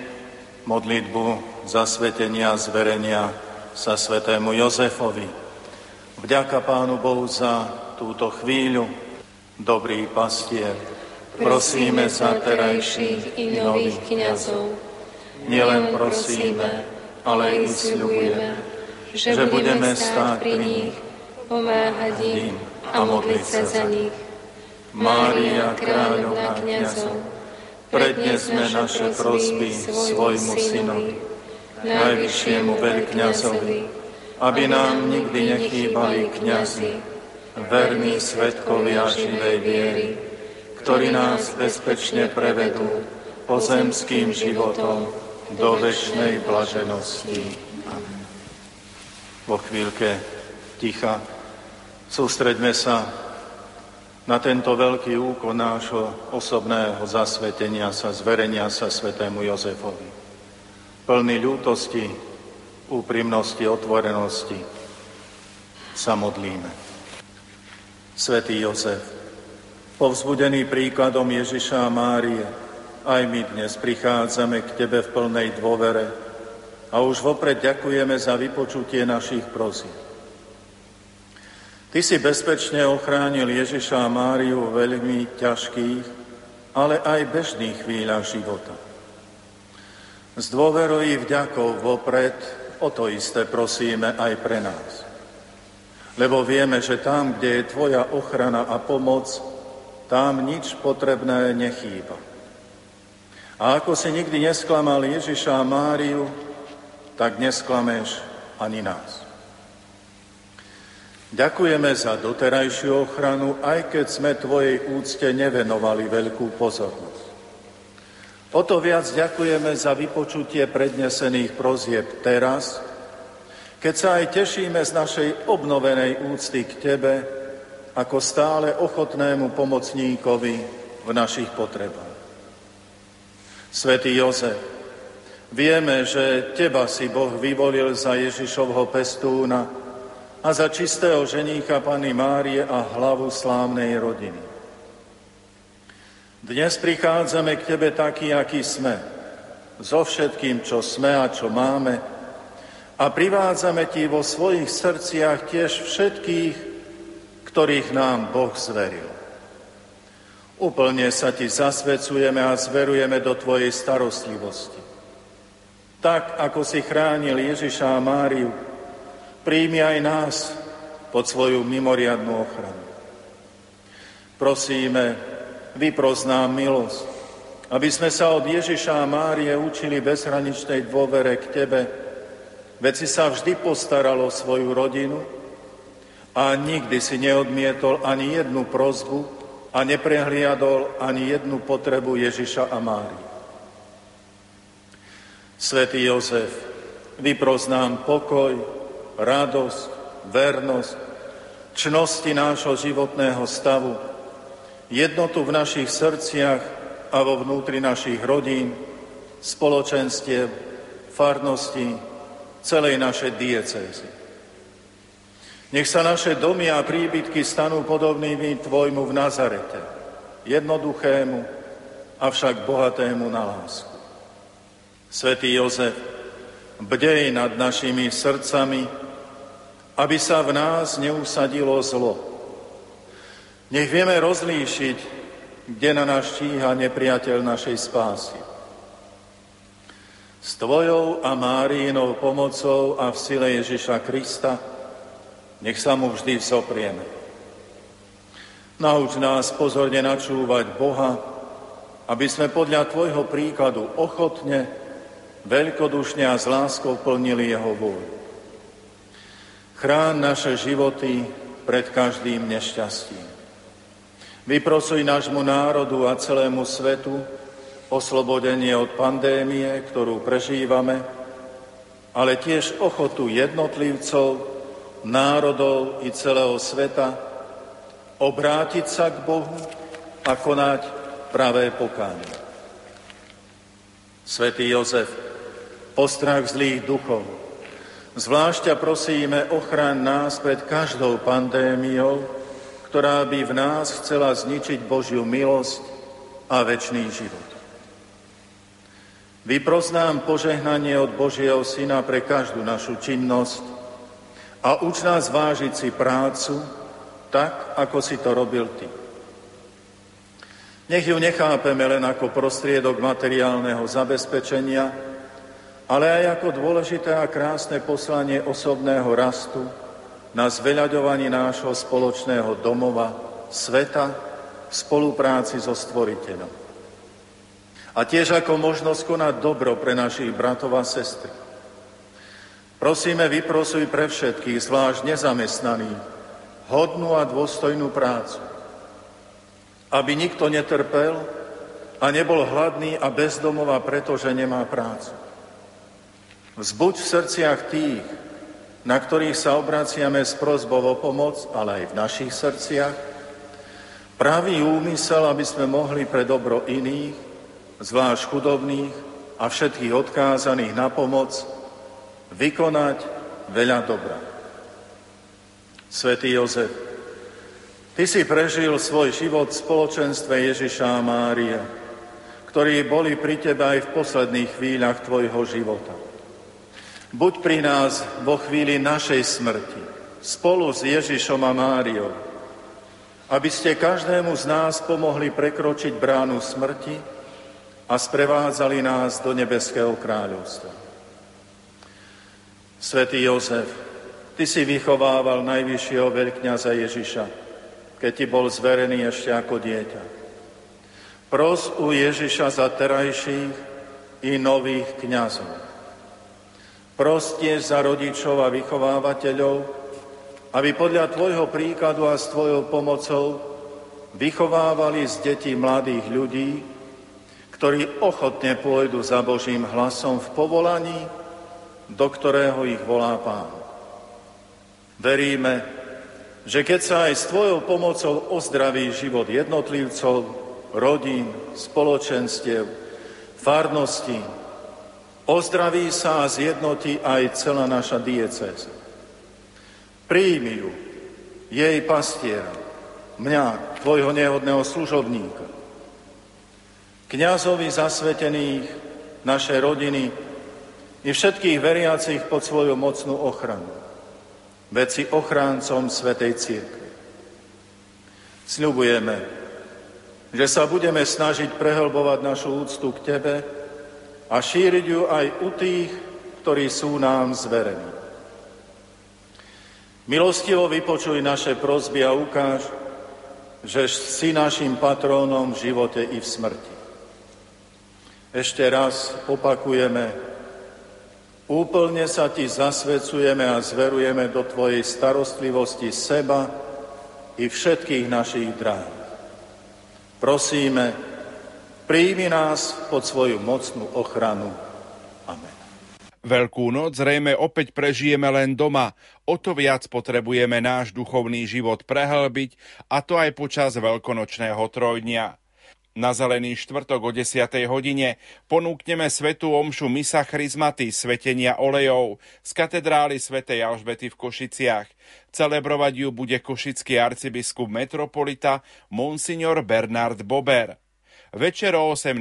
modlitbu zasvetenia zverenia sa svetému Jozefovi. Vďaka Pánu Bohu za túto chvíľu, dobrý pastier, prosíme za terajších i nových kniazov. Nielen prosíme, ale i sľubujeme, že budeme stáť pri nich, pomáhať im a modliť sa za nich. Mária, kráľovná kniazov, prednesme naše prosby svojmu synovi, najvyššiemu veľkňazovi, aby nám nikdy nechýbali kňazi, verní svetkovia živej viery, ktorí nás bezpečne prevedú pozemským životom do väčšnej blaženosti. Amen. Vo chvíľke ticha sústreďme sa na tento veľký úkon nášho osobného zasvetenia sa, zverenia sa svetému Jozefovi. Plný ľútosti, úprimnosti, otvorenosti sa modlíme. Svetý Jozef, povzbudený príkladom Ježiša a Márie, aj my dnes prichádzame k Tebe v plnej dôvere a už vopred ďakujeme za vypočutie našich prosí. Ty si bezpečne ochránil Ježiša a Máriu v veľmi ťažkých, ale aj bežných chvíľach života. Z dôveru i vďakov vopred o to isté prosíme aj pre nás. Lebo vieme, že tam, kde je Tvoja ochrana a pomoc, tam nič potrebné nechýba. A ako si nikdy nesklamal Ježiša a Máriu, tak nesklameš ani nás. Ďakujeme za doterajšiu ochranu, aj keď sme Tvojej úcte nevenovali veľkú pozornosť. O to viac ďakujeme za vypočutie prednesených prozieb teraz, keď sa aj tešíme z našej obnovenej úcty k Tebe, ako stále ochotnému pomocníkovi v našich potrebách. Svetý Jozef, vieme, že teba si Boh vyvolil za Ježišovho pestúna a za čistého ženícha Pany Márie a hlavu slávnej rodiny. Dnes prichádzame k Tebe taký, aký sme, so všetkým, čo sme a čo máme, a privádzame Ti vo svojich srdciach tiež všetkých, ktorých nám Boh zveril. Úplne sa Ti zasvedcujeme a zverujeme do Tvojej starostlivosti. Tak, ako si chránil Ježiša a Máriu, príjmi aj nás pod svoju mimoriadnú ochranu. Prosíme, vypros nám milosť, aby sme sa od Ježiša a Márie učili bezhraničnej dôvere k Tebe, veď si sa vždy postaral o svoju rodinu a nikdy si neodmietol ani jednu prozbu, a neprehliadol ani jednu potrebu Ježiša a Mári. Svetý Jozef, vypros nám pokoj, radosť, vernosť, čnosti nášho životného stavu, jednotu v našich srdciach a vo vnútri našich rodín, spoločenstiev, farnosti, celej našej diecézy. Nech sa naše domy a príbytky stanú podobnými Tvojmu v Nazarete, jednoduchému, avšak bohatému na lásku. Svetý Jozef, bdej nad našimi srdcami, aby sa v nás neusadilo zlo. Nech vieme rozlíšiť, kde na nás číha nepriateľ našej spásy. S Tvojou a Máriinou pomocou a v sile Ježiša Krista nech sa mu vždy vzoprieme. Nauč nás pozorne načúvať Boha, aby sme podľa Tvojho príkladu ochotne, veľkodušne a s láskou plnili Jeho vôľu. Chrán naše životy pred každým nešťastím. Vyprosuj nášmu národu a celému svetu oslobodenie od pandémie, ktorú prežívame, ale tiež ochotu jednotlivcov národov i celého sveta, obrátiť sa k Bohu a konať pravé pokánie. Svetý Jozef, postrach zlých duchov, zvlášť prosíme ochraň nás pred každou pandémiou, ktorá by v nás chcela zničiť Božiu milosť a väčší život. Vypros nám požehnanie od Božieho Syna pre každú našu činnosť, a uč nás vážiť si prácu, tak ako si to robil ty. Nech ju nechápeme len ako prostriedok materiálneho zabezpečenia, ale aj ako dôležité a krásne poslanie osobného rastu na zveľaďovaní nášho spoločného domova, sveta, v spolupráci so Stvoriteľom. A tiež ako možnosť konať dobro pre našich bratov a sestry. Prosíme, vyprosuj pre všetkých, zvlášť nezamestnaných, hodnú a dôstojnú prácu, aby nikto netrpel a nebol hladný a bezdomová, pretože nemá prácu. Vzbuď v srdciach tých, na ktorých sa obraciame s prozbou o pomoc, ale aj v našich srdciach, pravý úmysel, aby sme mohli pre dobro iných, zvlášť chudobných a všetkých odkázaných na pomoc, vykonať veľa dobra. Svetý Jozef, Ty si prežil svoj život v spoločenstve Ježiša a Mária, ktorí boli pri tebe aj v posledných chvíľach tvojho života. Buď pri nás vo chvíli našej smrti, spolu s Ježišom a Máriou, aby ste každému z nás pomohli prekročiť bránu smrti a sprevádzali nás do nebeského kráľovstva. Svetý Jozef, ty si vychovával najvyššieho veľkňaza Ježiša, keď ti bol zverený ešte ako dieťa. Pros u Ježiša za terajších i nových kňazov. Pros tiež za rodičov a vychovávateľov, aby podľa Tvojho príkladu a s Tvojou pomocou vychovávali z detí mladých ľudí, ktorí ochotne pôjdu za Božím hlasom v povolaní, do ktorého ich volá Pán. Veríme, že keď sa aj s Tvojou pomocou ozdraví život jednotlivcov, rodín, spoločenstiev, farností, ozdraví sa a zjednotí aj celá naša diecéza. Príjmi ju, jej pastiera, mňa, Tvojho nehodného služobníka, kňazovi zasvetených, naše rodiny i všetkých veriacich pod svoju mocnú ochranu veci ochráncom Svetej Církvy. Sľubujeme, že sa budeme snažiť prehlbovať našu úctu k Tebe a šíriť ju aj u tých, ktorí sú nám zverení. Milostivo vypočuj naše prozby a ukáž, že si našim patrónom v živote i v smrti. Ešte raz opakujeme, Úplne sa ti zasvedcujeme a zverujeme do tvojej starostlivosti seba i všetkých našich dráh. Prosíme, príjmi nás pod svoju mocnú ochranu. Amen. Veľkú noc zrejme opäť prežijeme len doma, o to viac potrebujeme náš duchovný život prehlbiť, a to aj počas veľkonočného trojdnia. Na zelený štvrtok o 10. hodine ponúkneme svetú omšu Misa Chryzmaty svetenia olejov z katedrály svätej Alžbety v Košiciach. Celebrovať ju bude košický arcibiskup metropolita Monsignor Bernard Bober. Večer o 18.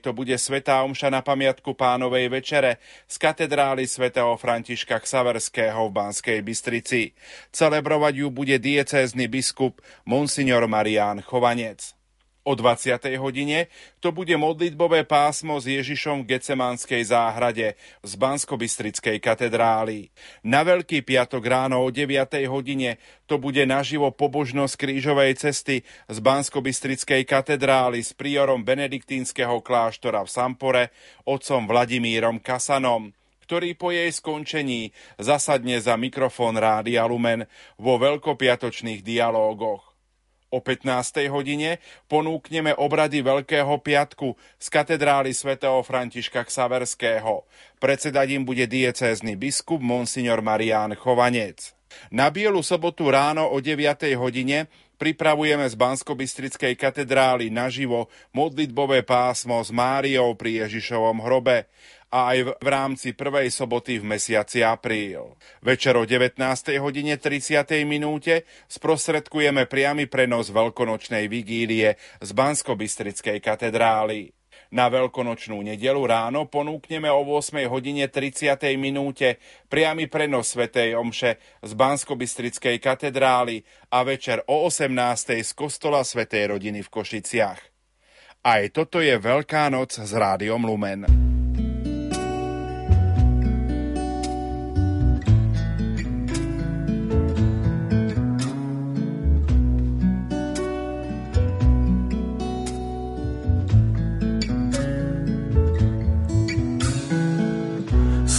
to bude Svetá Omša na pamiatku pánovej večere z katedrály svätého Františka Ksaverského v Banskej Bystrici. Celebrovať ju bude diecézny biskup Monsignor Marián Chovanec. O 20. hodine to bude modlitbové pásmo s Ježišom v Gecemánskej záhrade z bansko katedrály. Na Veľký piatok ráno o 9. hodine to bude naživo pobožnosť krížovej cesty z bansko katedrály s priorom benediktínskeho kláštora v Sampore, otcom Vladimírom Kasanom ktorý po jej skončení zasadne za mikrofón Rádia Lumen vo veľkopiatočných dialógoch. O 15. hodine ponúkneme obrady Veľkého piatku z katedrály svätého Františka Ksaverského. Predsedať im bude diecézny biskup Monsignor Marián Chovanec. Na Bielu sobotu ráno o 9. hodine pripravujeme z bansko katedrály naživo modlitbové pásmo s Máriou pri Ježišovom hrobe a aj v rámci prvej soboty v mesiaci apríl. Večer o 19. hodine 30. minúte sprostredkujeme priamy prenos veľkonočnej vigílie z bansko katedrály. Na veľkonočnú nedelu ráno ponúkneme o 8 hodine 30. minúte priamy prenos Svetej Omše z Banskobystrickej katedrály a večer o 18. z kostola Svetej rodiny v Košiciach. Aj toto je Veľká noc s Rádiom Lumen.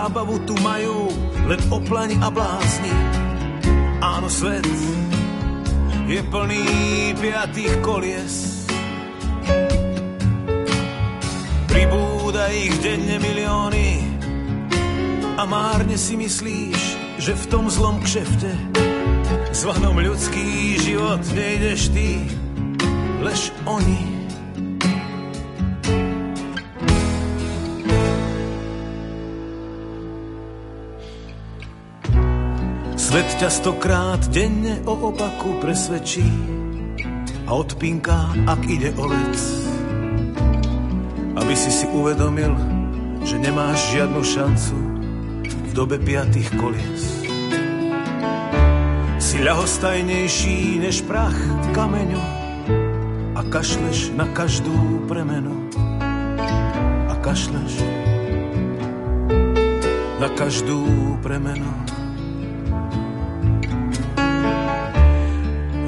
Zábavu tu majú len oplani a blázni. Áno, svet je plný piatých kolies. Pribúda ich denne milióny a márne si myslíš, že v tom zlom kšefte zvanom ľudský život nejdeš ty, lež oni Svet ťa stokrát denne o opaku presvedčí a odpínka, ak ide o vec. Aby si si uvedomil, že nemáš žiadnu šancu v dobe piatých kolies. Si ľahostajnejší než prach kameňu a kašleš na každú premenu. A kašleš na každú premenu.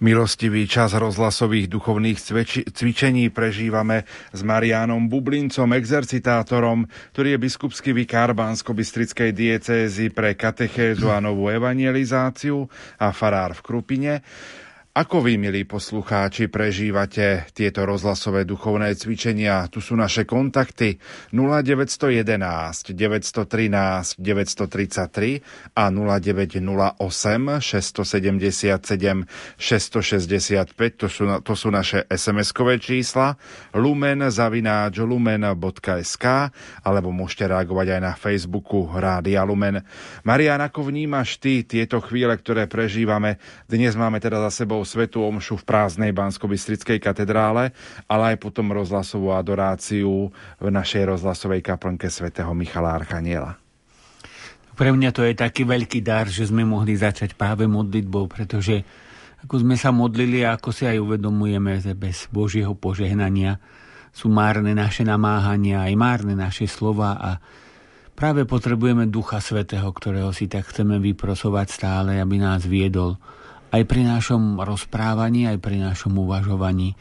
Milostivý čas rozhlasových duchovných cvičení prežívame s Marianom Bublincom, exercitátorom, ktorý je biskupský vikár Bansko-Bystrickej diecézy pre katechézu a novú evangelizáciu a farár v Krupine. Ako vy, milí poslucháči, prežívate tieto rozhlasové duchovné cvičenia? Tu sú naše kontakty 0911 913 933 a 0908 677 665. To sú, to sú naše SMS-kové čísla lumen zavináč lumen.sk alebo môžete reagovať aj na Facebooku Rádia Lumen. Marian, ako vnímaš ty tieto chvíle, ktoré prežívame? Dnes máme teda za sebou svetú omšu v prázdnej bansko katedrále, ale aj potom rozhlasovú adoráciu v našej rozhlasovej kaplnke svätého Michala Archaniela. Pre mňa to je taký veľký dar, že sme mohli začať práve modlitbou, pretože ako sme sa modlili a ako si aj uvedomujeme, že bez Božieho požehnania sú márne naše namáhania, aj márne naše slova a práve potrebujeme Ducha Svetého, ktorého si tak chceme vyprosovať stále, aby nás viedol aj pri našom rozprávaní, aj pri našom uvažovaní.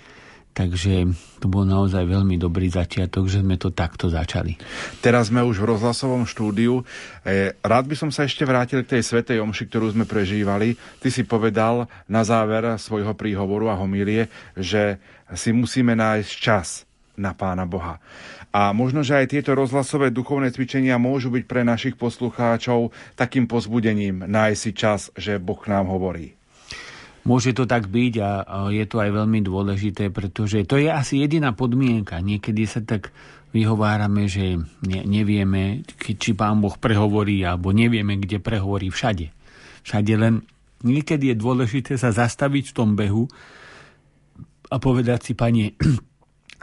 Takže to bol naozaj veľmi dobrý začiatok, že sme to takto začali. Teraz sme už v rozhlasovom štúdiu. E, rád by som sa ešte vrátil k tej svetej omši, ktorú sme prežívali. Ty si povedal na záver svojho príhovoru a homílie, že si musíme nájsť čas na Pána Boha. A možno, že aj tieto rozhlasové duchovné cvičenia môžu byť pre našich poslucháčov takým pozbudením nájsť si čas, že Boh nám hovorí. Môže to tak byť a, je to aj veľmi dôležité, pretože to je asi jediná podmienka. Niekedy sa tak vyhovárame, že ne, nevieme, či pán Boh prehovorí, alebo nevieme, kde prehovorí všade. Všade len niekedy je dôležité sa zastaviť v tom behu a povedať si, pane,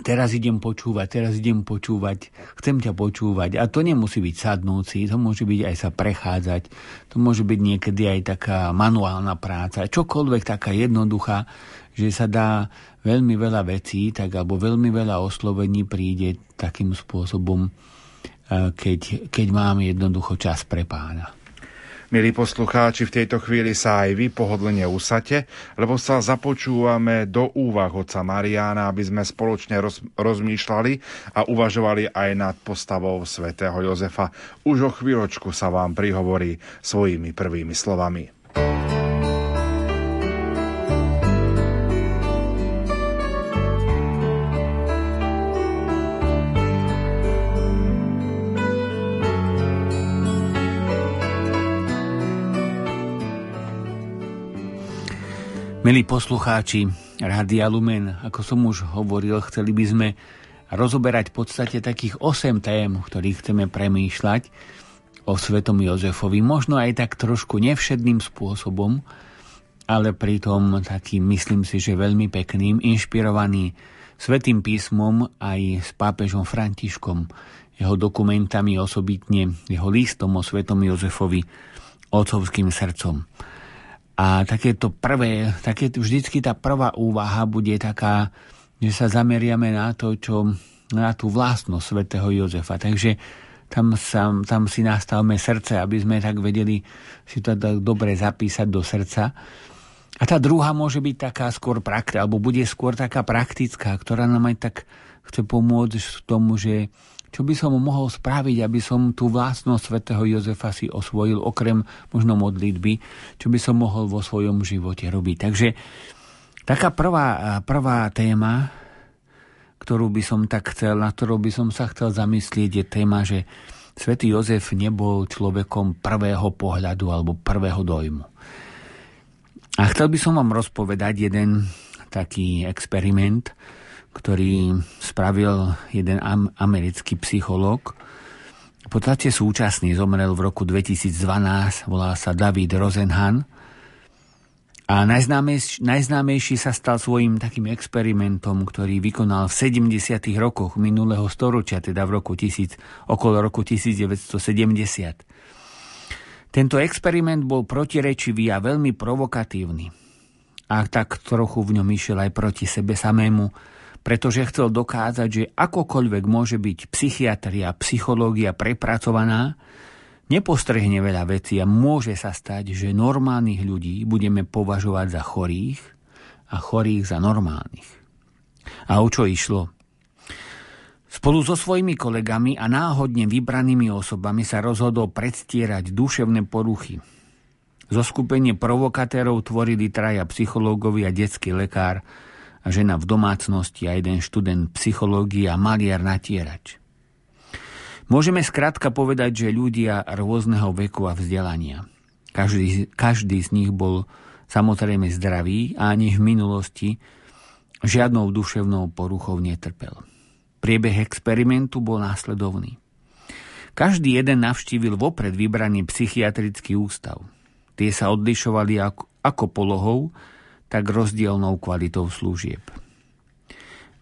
teraz idem počúvať, teraz idem počúvať, chcem ťa počúvať. A to nemusí byť sadnúci, to môže byť aj sa prechádzať, to môže byť niekedy aj taká manuálna práca, čokoľvek taká jednoduchá, že sa dá veľmi veľa vecí, tak alebo veľmi veľa oslovení príde takým spôsobom, eh, keď, keď mám jednoducho čas pre pána. Milí poslucháči, v tejto chvíli sa aj vy pohodlne usate, lebo sa započúvame do úvah otca Mariána, aby sme spoločne roz, rozmýšľali a uvažovali aj nad postavou svätého Jozefa. Už o chvíľočku sa vám prihovorí svojimi prvými slovami. Milí poslucháči Rádia Lumen, ako som už hovoril, chceli by sme rozoberať v podstate takých 8 tém, ktorých chceme premýšľať o Svetom Jozefovi. Možno aj tak trošku nevšedným spôsobom, ale pritom takým, myslím si, že veľmi pekným, inšpirovaný Svetým písmom aj s pápežom Františkom, jeho dokumentami osobitne, jeho listom o Svetom Jozefovi, otcovským srdcom. A takéto prvé, také, vždycky tá prvá úvaha bude taká, že sa zameriame na to, čo, na tú vlastnosť svätého Jozefa. Takže tam, sa, tam si nastavme srdce, aby sme tak vedeli si to tak dobre zapísať do srdca. A tá druhá môže byť taká skôr praktická, alebo bude skôr taká praktická, ktorá nám aj tak chce pomôcť v tomu, že čo by som mohol spraviť, aby som tú vlastnosť svätého Jozefa si osvojil, okrem možno modlitby, čo by som mohol vo svojom živote robiť. Takže taká prvá, prvá téma, ktorú by som tak chcel, na ktorú by som sa chcel zamyslieť, je téma, že svätý Jozef nebol človekom prvého pohľadu alebo prvého dojmu. A chcel by som vám rozpovedať jeden taký experiment, ktorý spravil jeden americký psychológ. V podstate súčasný zomrel v roku 2012, volá sa David Rosenhan. A najznámejší, najznámejší sa stal svojim takým experimentom, ktorý vykonal v 70. rokoch minulého storočia, teda v roku 1000, okolo roku 1970. Tento experiment bol protirečivý a veľmi provokatívny. A tak trochu v ňom išiel aj proti sebe samému, pretože chcel dokázať, že akokoľvek môže byť psychiatria, psychológia prepracovaná, nepostrehne veľa vecí a môže sa stať, že normálnych ľudí budeme považovať za chorých a chorých za normálnych. A o čo išlo? Spolu so svojimi kolegami a náhodne vybranými osobami sa rozhodol predstierať duševné poruchy. Zo skupenie provokatérov tvorili traja psychológovia, detský lekár a žena v domácnosti a jeden študent psychológie a maliar natierač. Môžeme skrátka povedať, že ľudia rôzneho veku a vzdelania. Každý, každý z nich bol samozrejme zdravý a ani v minulosti žiadnou duševnou poruchou netrpel. Priebeh experimentu bol následovný. Každý jeden navštívil vopred vybraný psychiatrický ústav – Tie sa odlišovali ako, ako polohou, tak rozdielnou kvalitou služieb.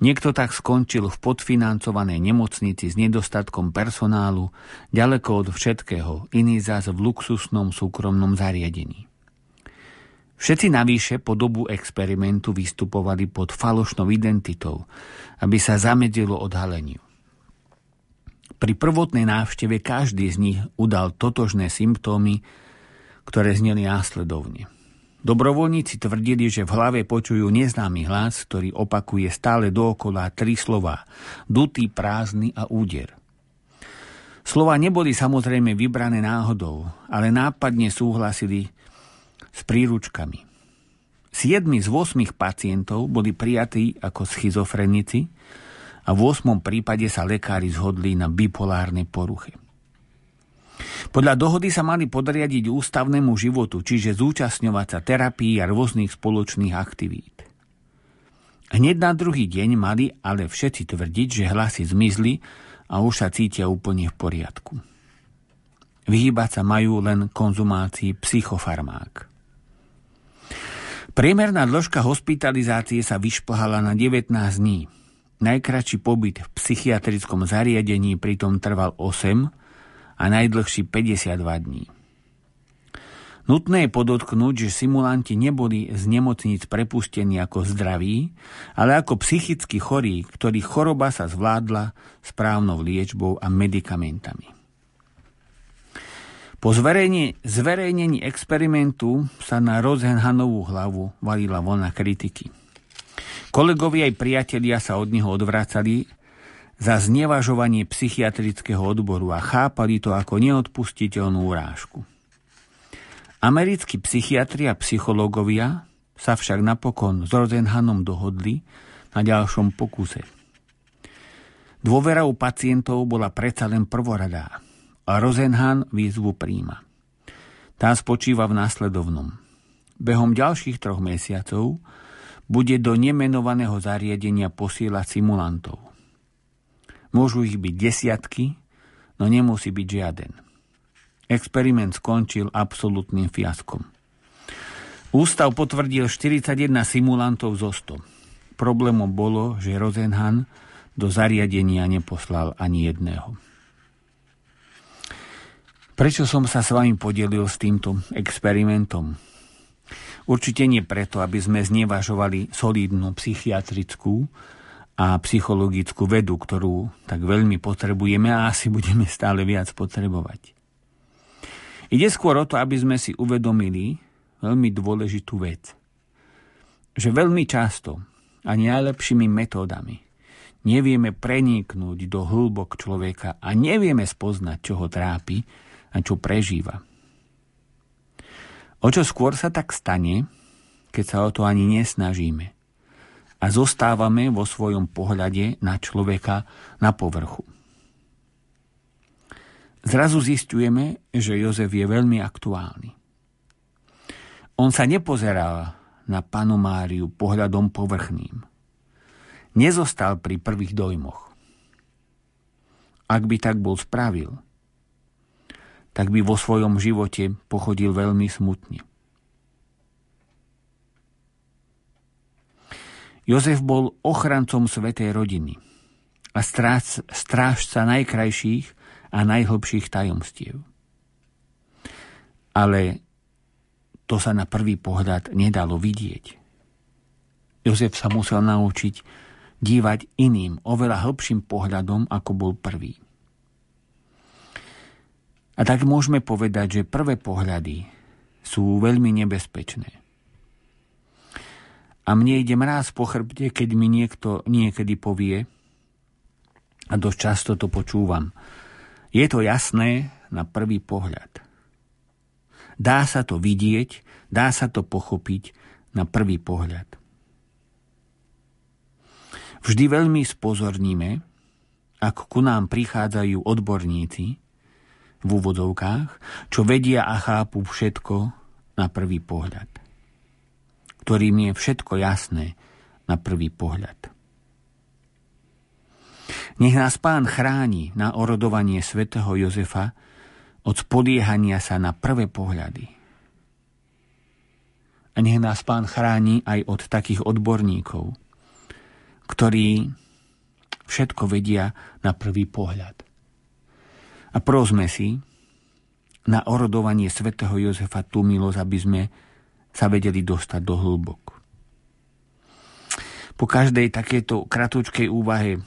Niekto tak skončil v podfinancovanej nemocnici s nedostatkom personálu, ďaleko od všetkého, iný zás v luxusnom súkromnom zariadení. Všetci navýše po dobu experimentu vystupovali pod falošnou identitou, aby sa zamedzilo odhaleniu. Pri prvotnej návšteve každý z nich udal totožné symptómy, ktoré zneli následovne. Dobrovoľníci tvrdili, že v hlave počujú neznámy hlas, ktorý opakuje stále dookola tri slova. Dutý, prázdny a úder. Slova neboli samozrejme vybrané náhodou, ale nápadne súhlasili s príručkami. Siedmi z 8 pacientov boli prijatí ako schizofrenici a v 8. prípade sa lekári zhodli na bipolárnej poruche. Podľa dohody sa mali podriadiť ústavnému životu, čiže zúčastňovať sa terapii a rôznych spoločných aktivít. Hneď na druhý deň mali ale všetci tvrdiť, že hlasy zmizli a už sa cítia úplne v poriadku. Vyhýbať sa majú len konzumácii psychofarmák. Priemerná dĺžka hospitalizácie sa vyšplhala na 19 dní. Najkračší pobyt v psychiatrickom zariadení pritom trval 8 a najdlhší 52 dní. Nutné je podotknúť, že simulanti neboli z nemocníc prepustení ako zdraví, ale ako psychicky chorí, ktorých choroba sa zvládla správnou liečbou a medikamentami. Po zverejnení, experimentu sa na Rosenhanovú hlavu valila vlna kritiky. Kolegovia aj priatelia sa od neho odvracali za znevažovanie psychiatrického odboru a chápali to ako neodpustiteľnú urážku. Americkí psychiatri a psychológovia sa však napokon s Rosenhanom dohodli na ďalšom pokuse. Dôvera u pacientov bola predsa len prvoradá a Rosenhan výzvu príjma. Tá spočíva v následovnom. Behom ďalších troch mesiacov bude do nemenovaného zariadenia posielať simulantov – Môžu ich byť desiatky, no nemusí byť žiaden. Experiment skončil absolútnym fiaskom. Ústav potvrdil 41 simulantov zo 100. Problémom bolo, že Rosenhan do zariadenia neposlal ani jedného. Prečo som sa s vami podelil s týmto experimentom? Určite nie preto, aby sme znevažovali solidnú psychiatrickú a psychologickú vedu, ktorú tak veľmi potrebujeme a asi budeme stále viac potrebovať. Ide skôr o to, aby sme si uvedomili veľmi dôležitú vec. Že veľmi často a najlepšími metódami nevieme preniknúť do hĺbok človeka a nevieme spoznať, čo ho trápi a čo prežíva. O čo skôr sa tak stane, keď sa o to ani nesnažíme a zostávame vo svojom pohľade na človeka na povrchu. Zrazu zistujeme, že Jozef je veľmi aktuálny. On sa nepozeral na panu Máriu pohľadom povrchným. Nezostal pri prvých dojmoch. Ak by tak bol spravil, tak by vo svojom živote pochodil veľmi smutne. Jozef bol ochrancom svetej rodiny a stráž, strážca najkrajších a najhlbších tajomstiev. Ale to sa na prvý pohľad nedalo vidieť. Jozef sa musel naučiť dívať iným, oveľa hĺbším pohľadom, ako bol prvý. A tak môžeme povedať, že prvé pohľady sú veľmi nebezpečné. A mne ide mráz po chrbte, keď mi niekto niekedy povie, a dosť často to počúvam, je to jasné na prvý pohľad. Dá sa to vidieť, dá sa to pochopiť na prvý pohľad. Vždy veľmi spozorníme, ak ku nám prichádzajú odborníci v úvodzovkách, čo vedia a chápu všetko na prvý pohľad, ktorým je všetko jasné na prvý pohľad. Nech nás pán chráni na orodovanie svätého Jozefa od spoliehania sa na prvé pohľady. A nech nás pán chráni aj od takých odborníkov, ktorí všetko vedia na prvý pohľad. A prosme si na orodovanie svätého Jozefa tú milosť, aby sme sa vedeli dostať do hĺbok. Po každej takéto kratúčkej úvahe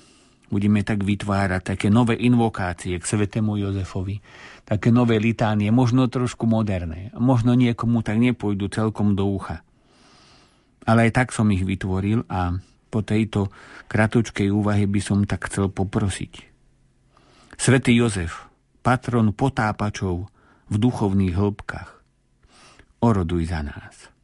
budeme tak vytvárať také nové invokácie k svetému Jozefovi, také nové litánie, možno trošku moderné. Možno niekomu tak nepôjdu celkom do ucha. Ale aj tak som ich vytvoril a po tejto kratučkej úvahe by som tak chcel poprosiť. Svetý Jozef, patron potápačov v duchovných hĺbkach, oroduj za nás.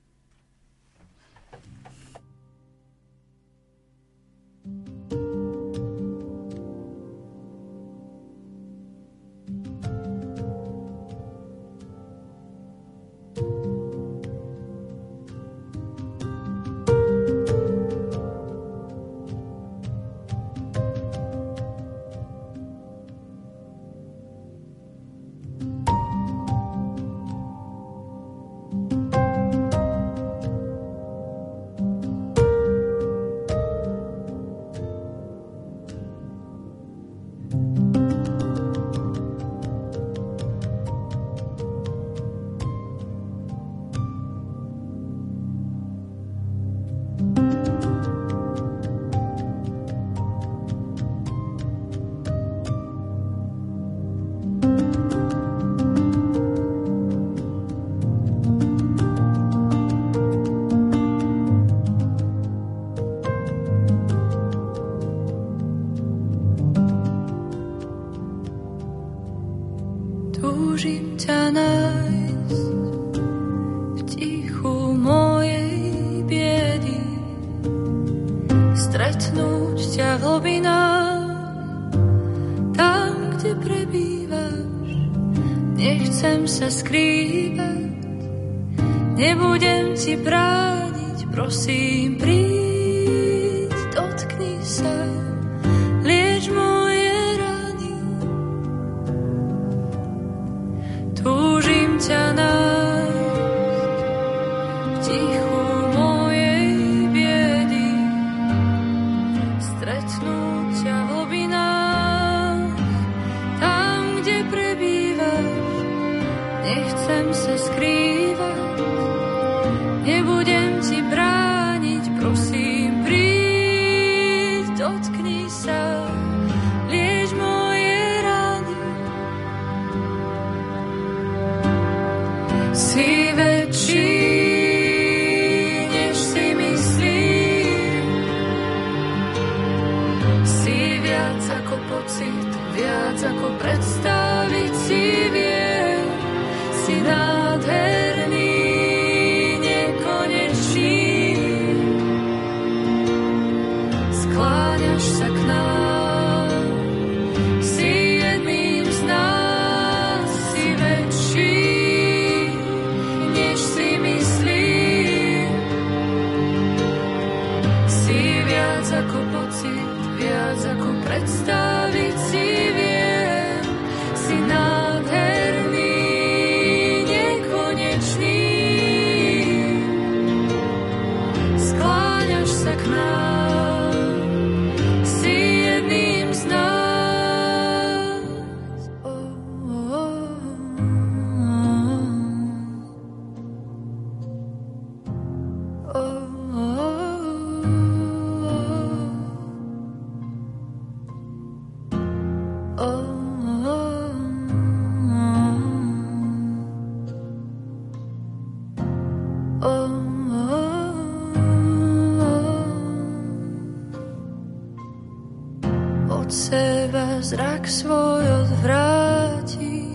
Zrak svoj odvrátim.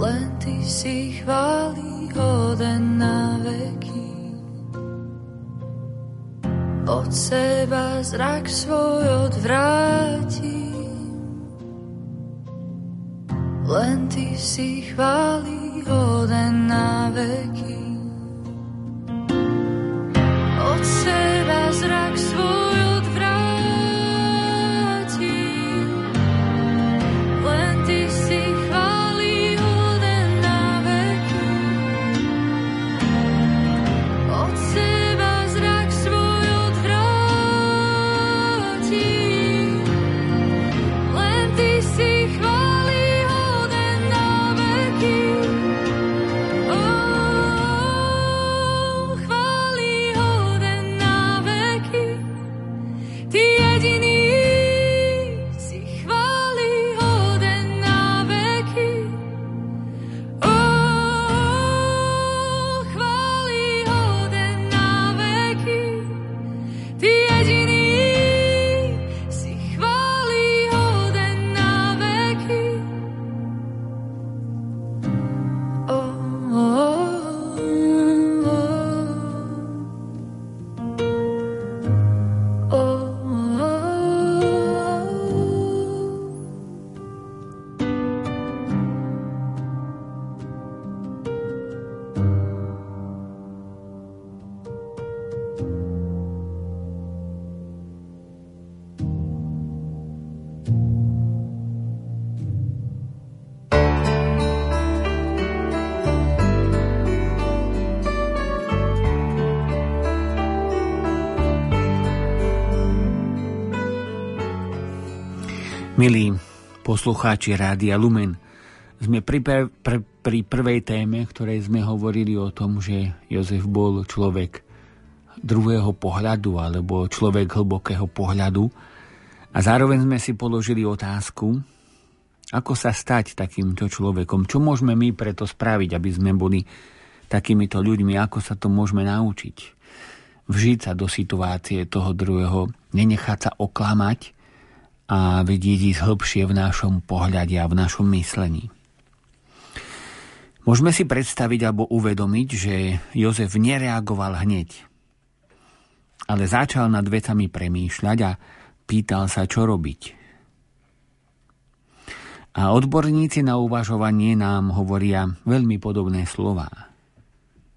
len Ty si chváli hoden na veky. Od seba zrak svoj Milí poslucháči Rádia Lumen, sme pri, per, pr, pri prvej téme, ktorej sme hovorili o tom, že Jozef bol človek druhého pohľadu alebo človek hlbokého pohľadu. A zároveň sme si položili otázku, ako sa stať takýmto človekom, čo môžeme my preto spraviť, aby sme boli takýmito ľuďmi, ako sa to môžeme naučiť. Vžiť sa do situácie toho druhého, nenechať sa oklamať, a vidieť ísť hĺbšie v našom pohľade a v našom myslení. Môžeme si predstaviť alebo uvedomiť, že Jozef nereagoval hneď, ale začal nad vecami premýšľať a pýtal sa, čo robiť. A odborníci na uvažovanie nám hovoria veľmi podobné slová.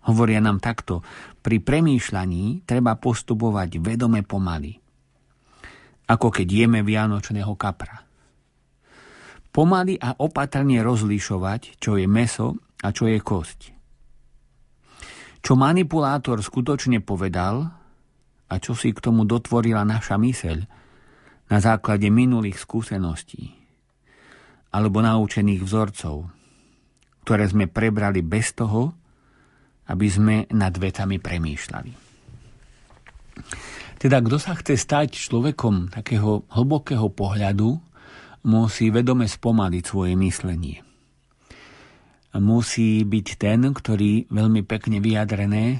Hovoria nám takto, pri premýšľaní treba postupovať vedome pomaly – ako keď jeme vianočného kapra. Pomaly a opatrne rozlišovať, čo je meso a čo je kosť. Čo manipulátor skutočne povedal a čo si k tomu dotvorila naša myseľ na základe minulých skúseností alebo naučených vzorcov, ktoré sme prebrali bez toho, aby sme nad vetami premýšľali. Teda kto sa chce stať človekom takého hlbokého pohľadu, musí vedome spomaliť svoje myslenie. Musí byť ten, ktorý veľmi pekne vyjadrené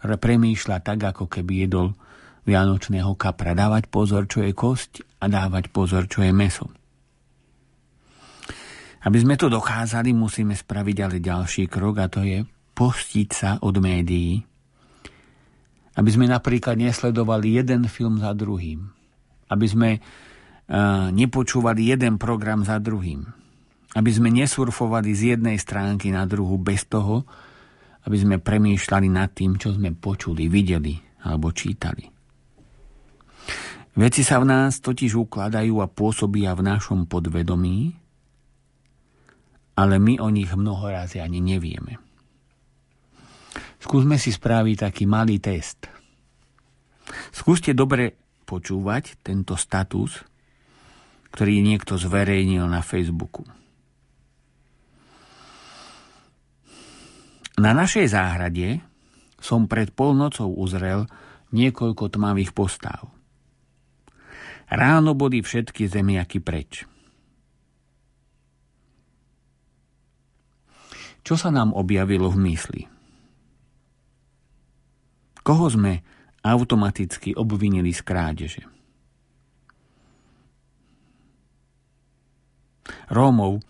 premýšľa tak, ako keby jedol vianočného kapra. Dávať pozor, čo je kosť a dávať pozor, čo je meso. Aby sme to dokázali, musíme spraviť ale ďalší krok a to je postiť sa od médií, aby sme napríklad nesledovali jeden film za druhým. Aby sme uh, nepočúvali jeden program za druhým. Aby sme nesurfovali z jednej stránky na druhú bez toho, aby sme premýšľali nad tým, čo sme počuli, videli alebo čítali. Veci sa v nás totiž ukladajú a pôsobia v našom podvedomí, ale my o nich mnoho razy ani nevieme. Skúsme si spraviť taký malý test. Skúste dobre počúvať tento status, ktorý niekto zverejnil na Facebooku. Na našej záhrade som pred polnocou uzrel niekoľko tmavých postáv. Ráno boli všetky zemiaky preč. Čo sa nám objavilo v mysli? Koho sme automaticky obvinili z krádeže? Rómov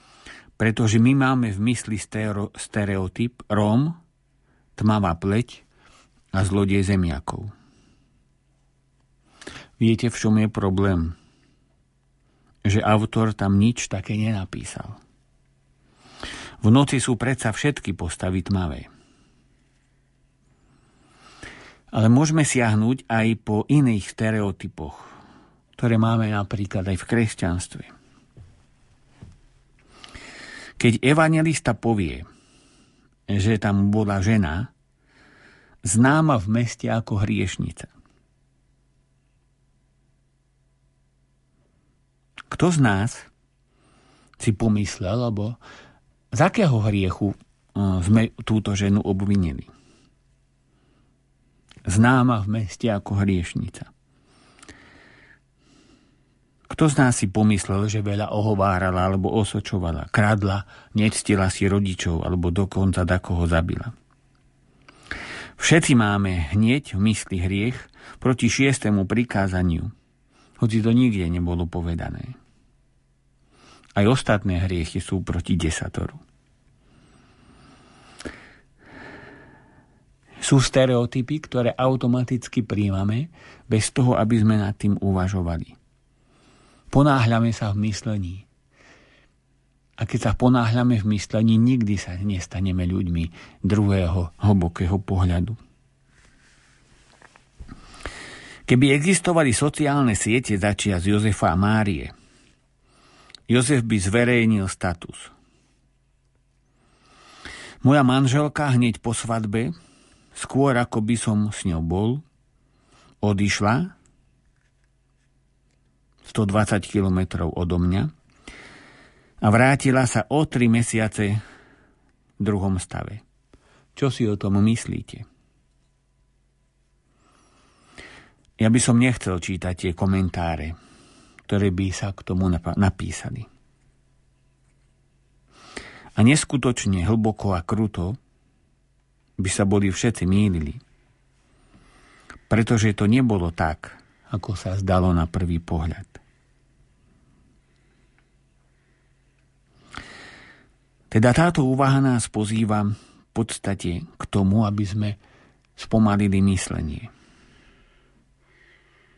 Pretože my máme v mysli stereotyp Róm, tmavá pleť a zlodej zemiakov. Viete, v čom je problém? Že autor tam nič také nenapísal. V noci sú predsa všetky postavy tmavé. Ale môžeme siahnuť aj po iných stereotypoch, ktoré máme napríklad aj v kresťanstve. Keď evangelista povie, že tam bola žena, známa v meste ako hriešnica. Kto z nás si pomyslel, alebo z akého hriechu sme túto ženu obvinili? Známa v meste ako hriešnica. Kto z nás si pomyslel, že veľa ohovárala alebo osočovala, kradla, nectila si rodičov alebo dokonca koho zabila? Všetci máme hneď v mysli hriech proti šiestému prikázaniu, hoci to nikde nebolo povedané. Aj ostatné hriechy sú proti desatoru. Sú stereotypy, ktoré automaticky príjmame, bez toho, aby sme nad tým uvažovali. Ponáhľame sa v myslení. A keď sa ponáhľame v myslení, nikdy sa nestaneme ľuďmi druhého hlbokého pohľadu. Keby existovali sociálne siete začia z Jozefa a Márie, Jozef by zverejnil status. Moja manželka hneď po svadbe skôr ako by som s ňou bol, odišla 120 kilometrov odo mňa a vrátila sa o 3 mesiace v druhom stave. Čo si o tom myslíte? Ja by som nechcel čítať tie komentáre, ktoré by sa k tomu napísali. A neskutočne hlboko a kruto by sa boli všetci mýlili. Pretože to nebolo tak, ako sa zdalo na prvý pohľad. Teda táto úvaha nás pozýva v podstate k tomu, aby sme spomalili myslenie.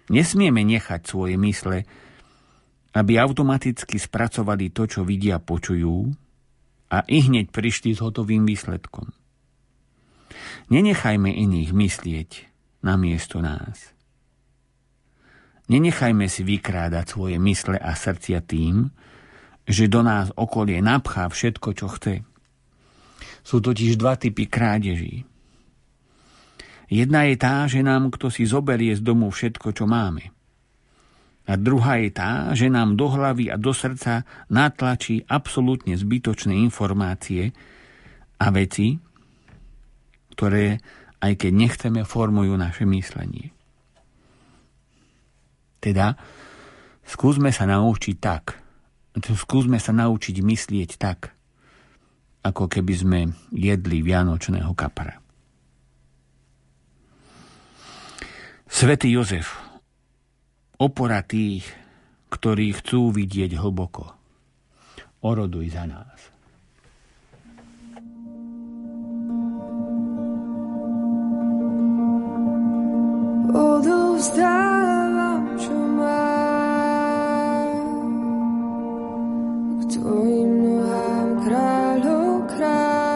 Nesmieme nechať svoje mysle, aby automaticky spracovali to, čo vidia, počujú a i hneď prišli s hotovým výsledkom. Nenechajme iných myslieť na miesto nás. Nenechajme si vykrádať svoje mysle a srdcia tým, že do nás okolie napchá všetko, čo chce. Sú totiž dva typy krádeží. Jedna je tá, že nám kto si zoberie z domu všetko, čo máme. A druhá je tá, že nám do hlavy a do srdca natlačí absolútne zbytočné informácie a veci, ktoré, aj keď nechceme, formujú naše myslenie. Teda, skúsme sa naučiť tak, skúsme sa naučiť myslieť tak, ako keby sme jedli vianočného kapara. Svetý Jozef, opora tých, ktorí chcú vidieť hlboko, oroduj za nás. Odovzdávam, čo mám. K tvojim nohám kráľov kráľ.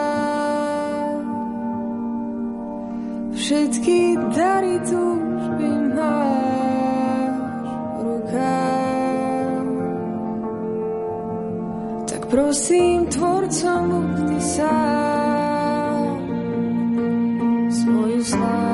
Tak prosím, tvorcom ty sám svoju slávu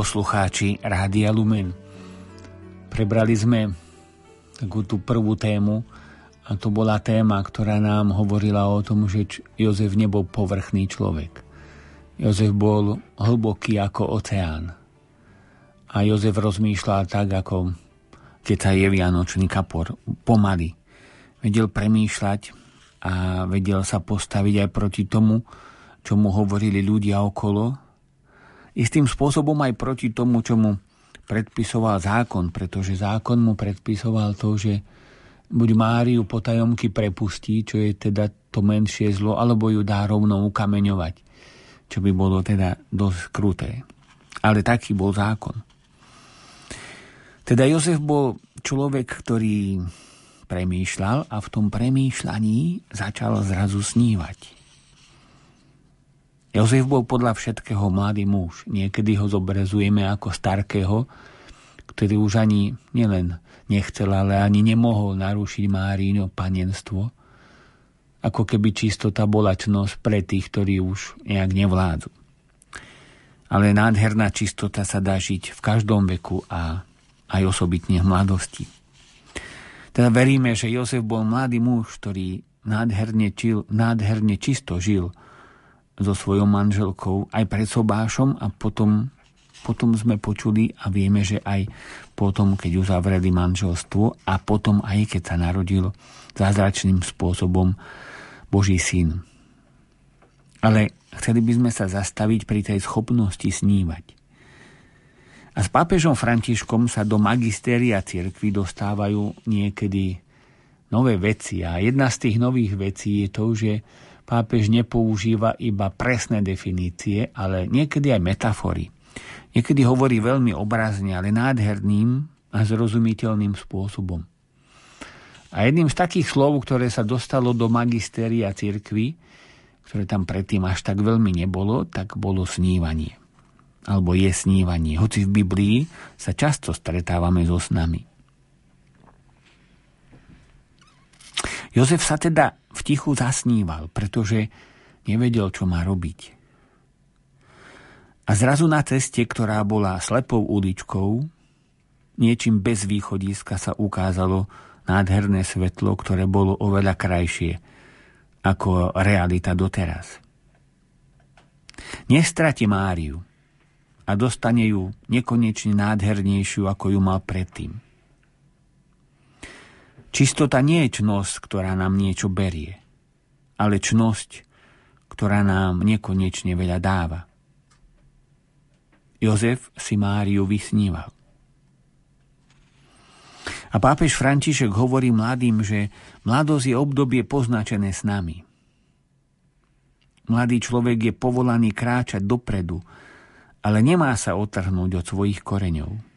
poslucháči Rádia Lumen, prebrali sme takú tú prvú tému a to bola téma, ktorá nám hovorila o tom, že Jozef nebol povrchný človek. Jozef bol hlboký ako oceán. A Jozef rozmýšľal tak, ako keď sa je Vianočný kapor, pomaly. Vedel premýšľať a vedel sa postaviť aj proti tomu, čo mu hovorili ľudia okolo, istým spôsobom aj proti tomu, čo mu predpisoval zákon, pretože zákon mu predpisoval to, že buď Máriu potajomky prepustí, čo je teda to menšie zlo, alebo ju dá rovno ukameňovať, čo by bolo teda dosť kruté. Ale taký bol zákon. Teda Jozef bol človek, ktorý premýšľal a v tom premýšľaní začal zrazu snívať. Jozef bol podľa všetkého mladý muž. Niekedy ho zobrazujeme ako starkého, ktorý už ani nielen nechcel, ale ani nemohol narušiť Márino panenstvo. Ako keby čistota bola čnosť pre tých, ktorí už nejak nevládzu. Ale nádherná čistota sa dá žiť v každom veku a aj osobitne v mladosti. Teda veríme, že Jozef bol mladý muž, ktorý nádherne, čil, nádherne čisto žil – so svojou manželkou aj pred sobášom a potom, potom sme počuli a vieme, že aj potom, keď uzavreli manželstvo a potom aj keď sa narodil zázračným spôsobom Boží syn. Ale chceli by sme sa zastaviť pri tej schopnosti snívať. A s pápežom Františkom sa do magistéria cirkvi dostávajú niekedy nové veci. A jedna z tých nových vecí je to, že pápež nepoužíva iba presné definície, ale niekedy aj metafory. Niekedy hovorí veľmi obrazne, ale nádherným a zrozumiteľným spôsobom. A jedným z takých slov, ktoré sa dostalo do magistéria cirkvy, ktoré tam predtým až tak veľmi nebolo, tak bolo snívanie. Alebo je snívanie. Hoci v Biblii sa často stretávame so snami. Jozef sa teda v tichu zasníval, pretože nevedel, čo má robiť. A zrazu na ceste, ktorá bola slepou uličkou, niečím bez východiska sa ukázalo nádherné svetlo, ktoré bolo oveľa krajšie ako realita doteraz. Nestrati Máriu a dostane ju nekonečne nádhernejšiu, ako ju mal predtým. Čistota nie je čnosť, ktorá nám niečo berie, ale čnosť, ktorá nám nekonečne veľa dáva. Jozef si Máriu vysníval. A pápež František hovorí mladým, že mladosť je obdobie poznačené s nami. Mladý človek je povolaný kráčať dopredu, ale nemá sa otrhnúť od svojich koreňov.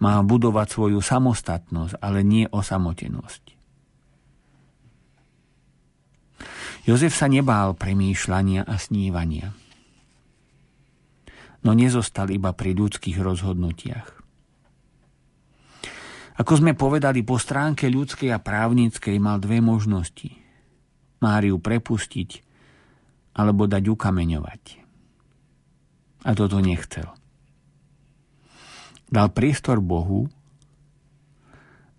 Má budovať svoju samostatnosť, ale nie osamotenosť. Jozef sa nebál premýšľania a snívania. No nezostal iba pri ľudských rozhodnutiach. Ako sme povedali, po stránke ľudskej a právnickej mal dve možnosti. Máriu prepustiť alebo dať ukameňovať. A toto nechcel. Dal priestor Bohu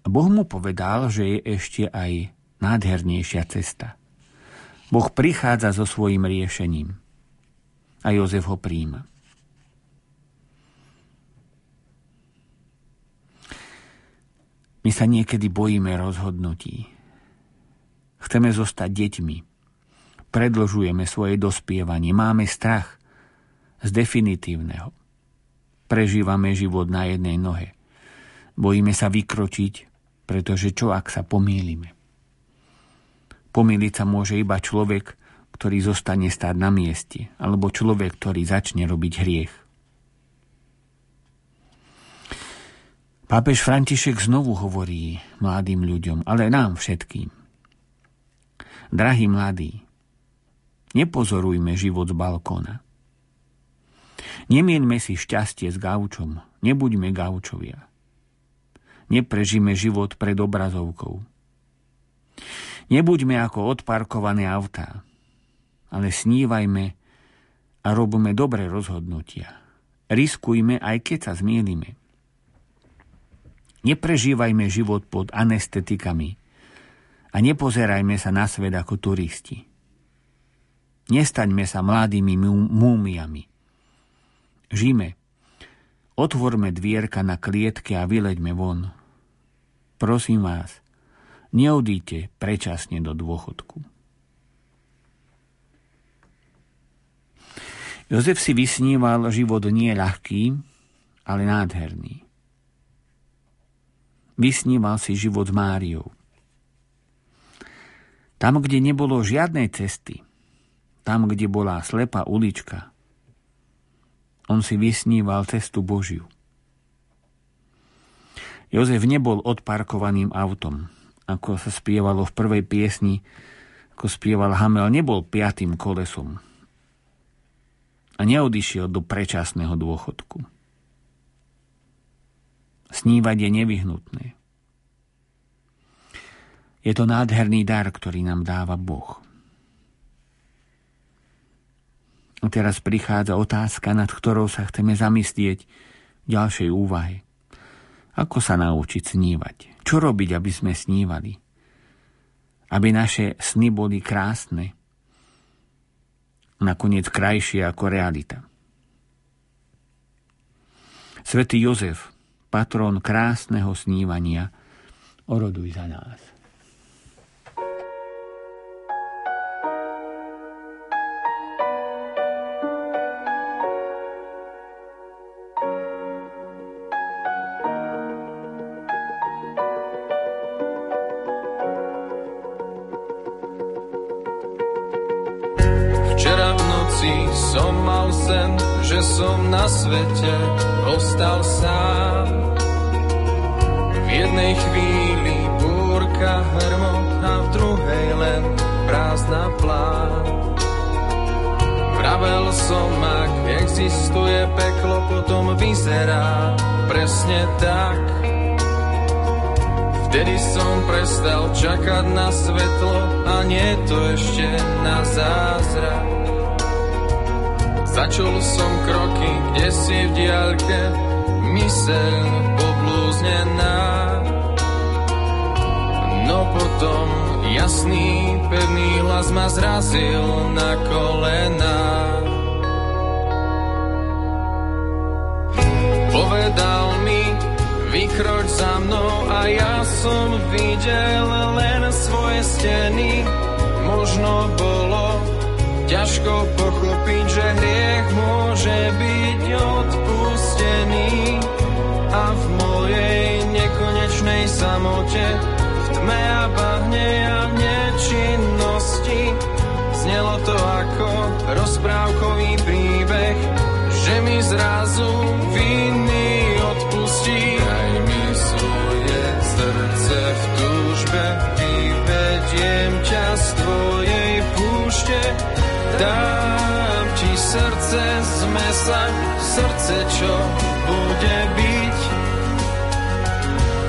a Boh mu povedal, že je ešte aj nádhernejšia cesta. Boh prichádza so svojim riešením a Jozef ho príjma. My sa niekedy bojíme rozhodnutí. Chceme zostať deťmi. Predlžujeme svoje dospievanie. Máme strach z definitívneho. Prežívame život na jednej nohe. Bojíme sa vykročiť, pretože čo ak sa pomýlime? Pomýliť sa môže iba človek, ktorý zostane stáť na mieste, alebo človek, ktorý začne robiť hriech. Pápež František znovu hovorí mladým ľuďom, ale nám všetkým. Drahí mladí, nepozorujme život z balkóna. Nemieňme si šťastie s gaučom, nebuďme gaučovia. Neprežime život pred obrazovkou. Nebuďme ako odparkované autá, ale snívajme a robíme dobré rozhodnutia. Riskujme, aj keď sa zmielime. Neprežívajme život pod anestetikami a nepozerajme sa na svet ako turisti. Nestaňme sa mladými múmiami. Žime. Otvorme dvierka na klietke a vyleďme von. Prosím vás, neodíte prečasne do dôchodku. Jozef si vysníval život nie ľahký, ale nádherný. Vysníval si život s Máriou. Tam, kde nebolo žiadnej cesty, tam, kde bola slepá ulička, on si vysníval cestu Božiu. Jozef nebol odparkovaným autom, ako sa spievalo v prvej piesni, ako spieval Hamel, nebol piatým kolesom a neodišiel do predčasného dôchodku. Snívať je nevyhnutné. Je to nádherný dar, ktorý nám dáva Boh. A teraz prichádza otázka, nad ktorou sa chceme zamyslieť v ďalšej úvahe. Ako sa naučiť snívať? Čo robiť, aby sme snívali? Aby naše sny boli krásne, nakoniec krajšie ako realita. Svetý Jozef patrón krásneho snívania, oroduj za nás. Noci som mal sen, že som na svete ostal sám jednej chvíli búrka hrmot a v druhej len prázdna plán. Vravel som, ak existuje peklo, potom vyzerá presne tak. Vtedy som prestal čakať na svetlo a nie to ešte na zázrak. Začul som kroky, kde si v diaľke, myseľ poblúznená. No potom jasný, pevný hlas ma zrazil na kolena. Povedal mi, vykroč za mnou a ja som videl len svoje steny. Možno bolo ťažko pochopiť, že hriech môže byť odpustený a v mojej nekonečnej samote tme a bahne a nečinnosti. Znelo to ako rozprávkový príbeh, že mi zrazu viny odpustí. Daj mi svoje srdce v túžbe, vyvediem ťa z tvojej púšte. Ti srdce z mesa, srdce, čo bude byť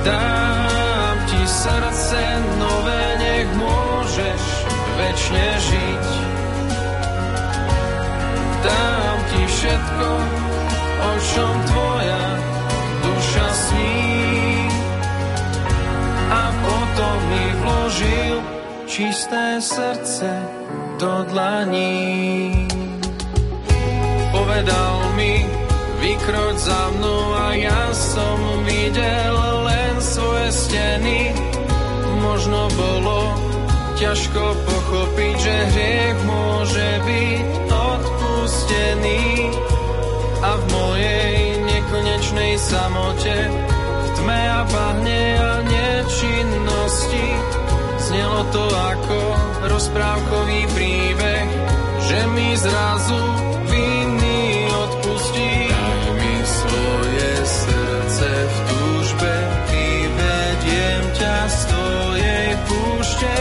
Dám ti srdce nové, nech môžeš večne žiť. Dám ti všetko, o čom tvoja duša sní. A potom mi vložil čisté srdce do dlaní. Povedal mi, vykroč za mnou a ja som videl len svoje steny. Možno bolo ťažko pochopiť, že hriech môže byť odpustený a v mojej nekonečnej samote v tme a bahne a nečinnosti znelo to ako rozprávkový príbeh, že mi zrazu púšte.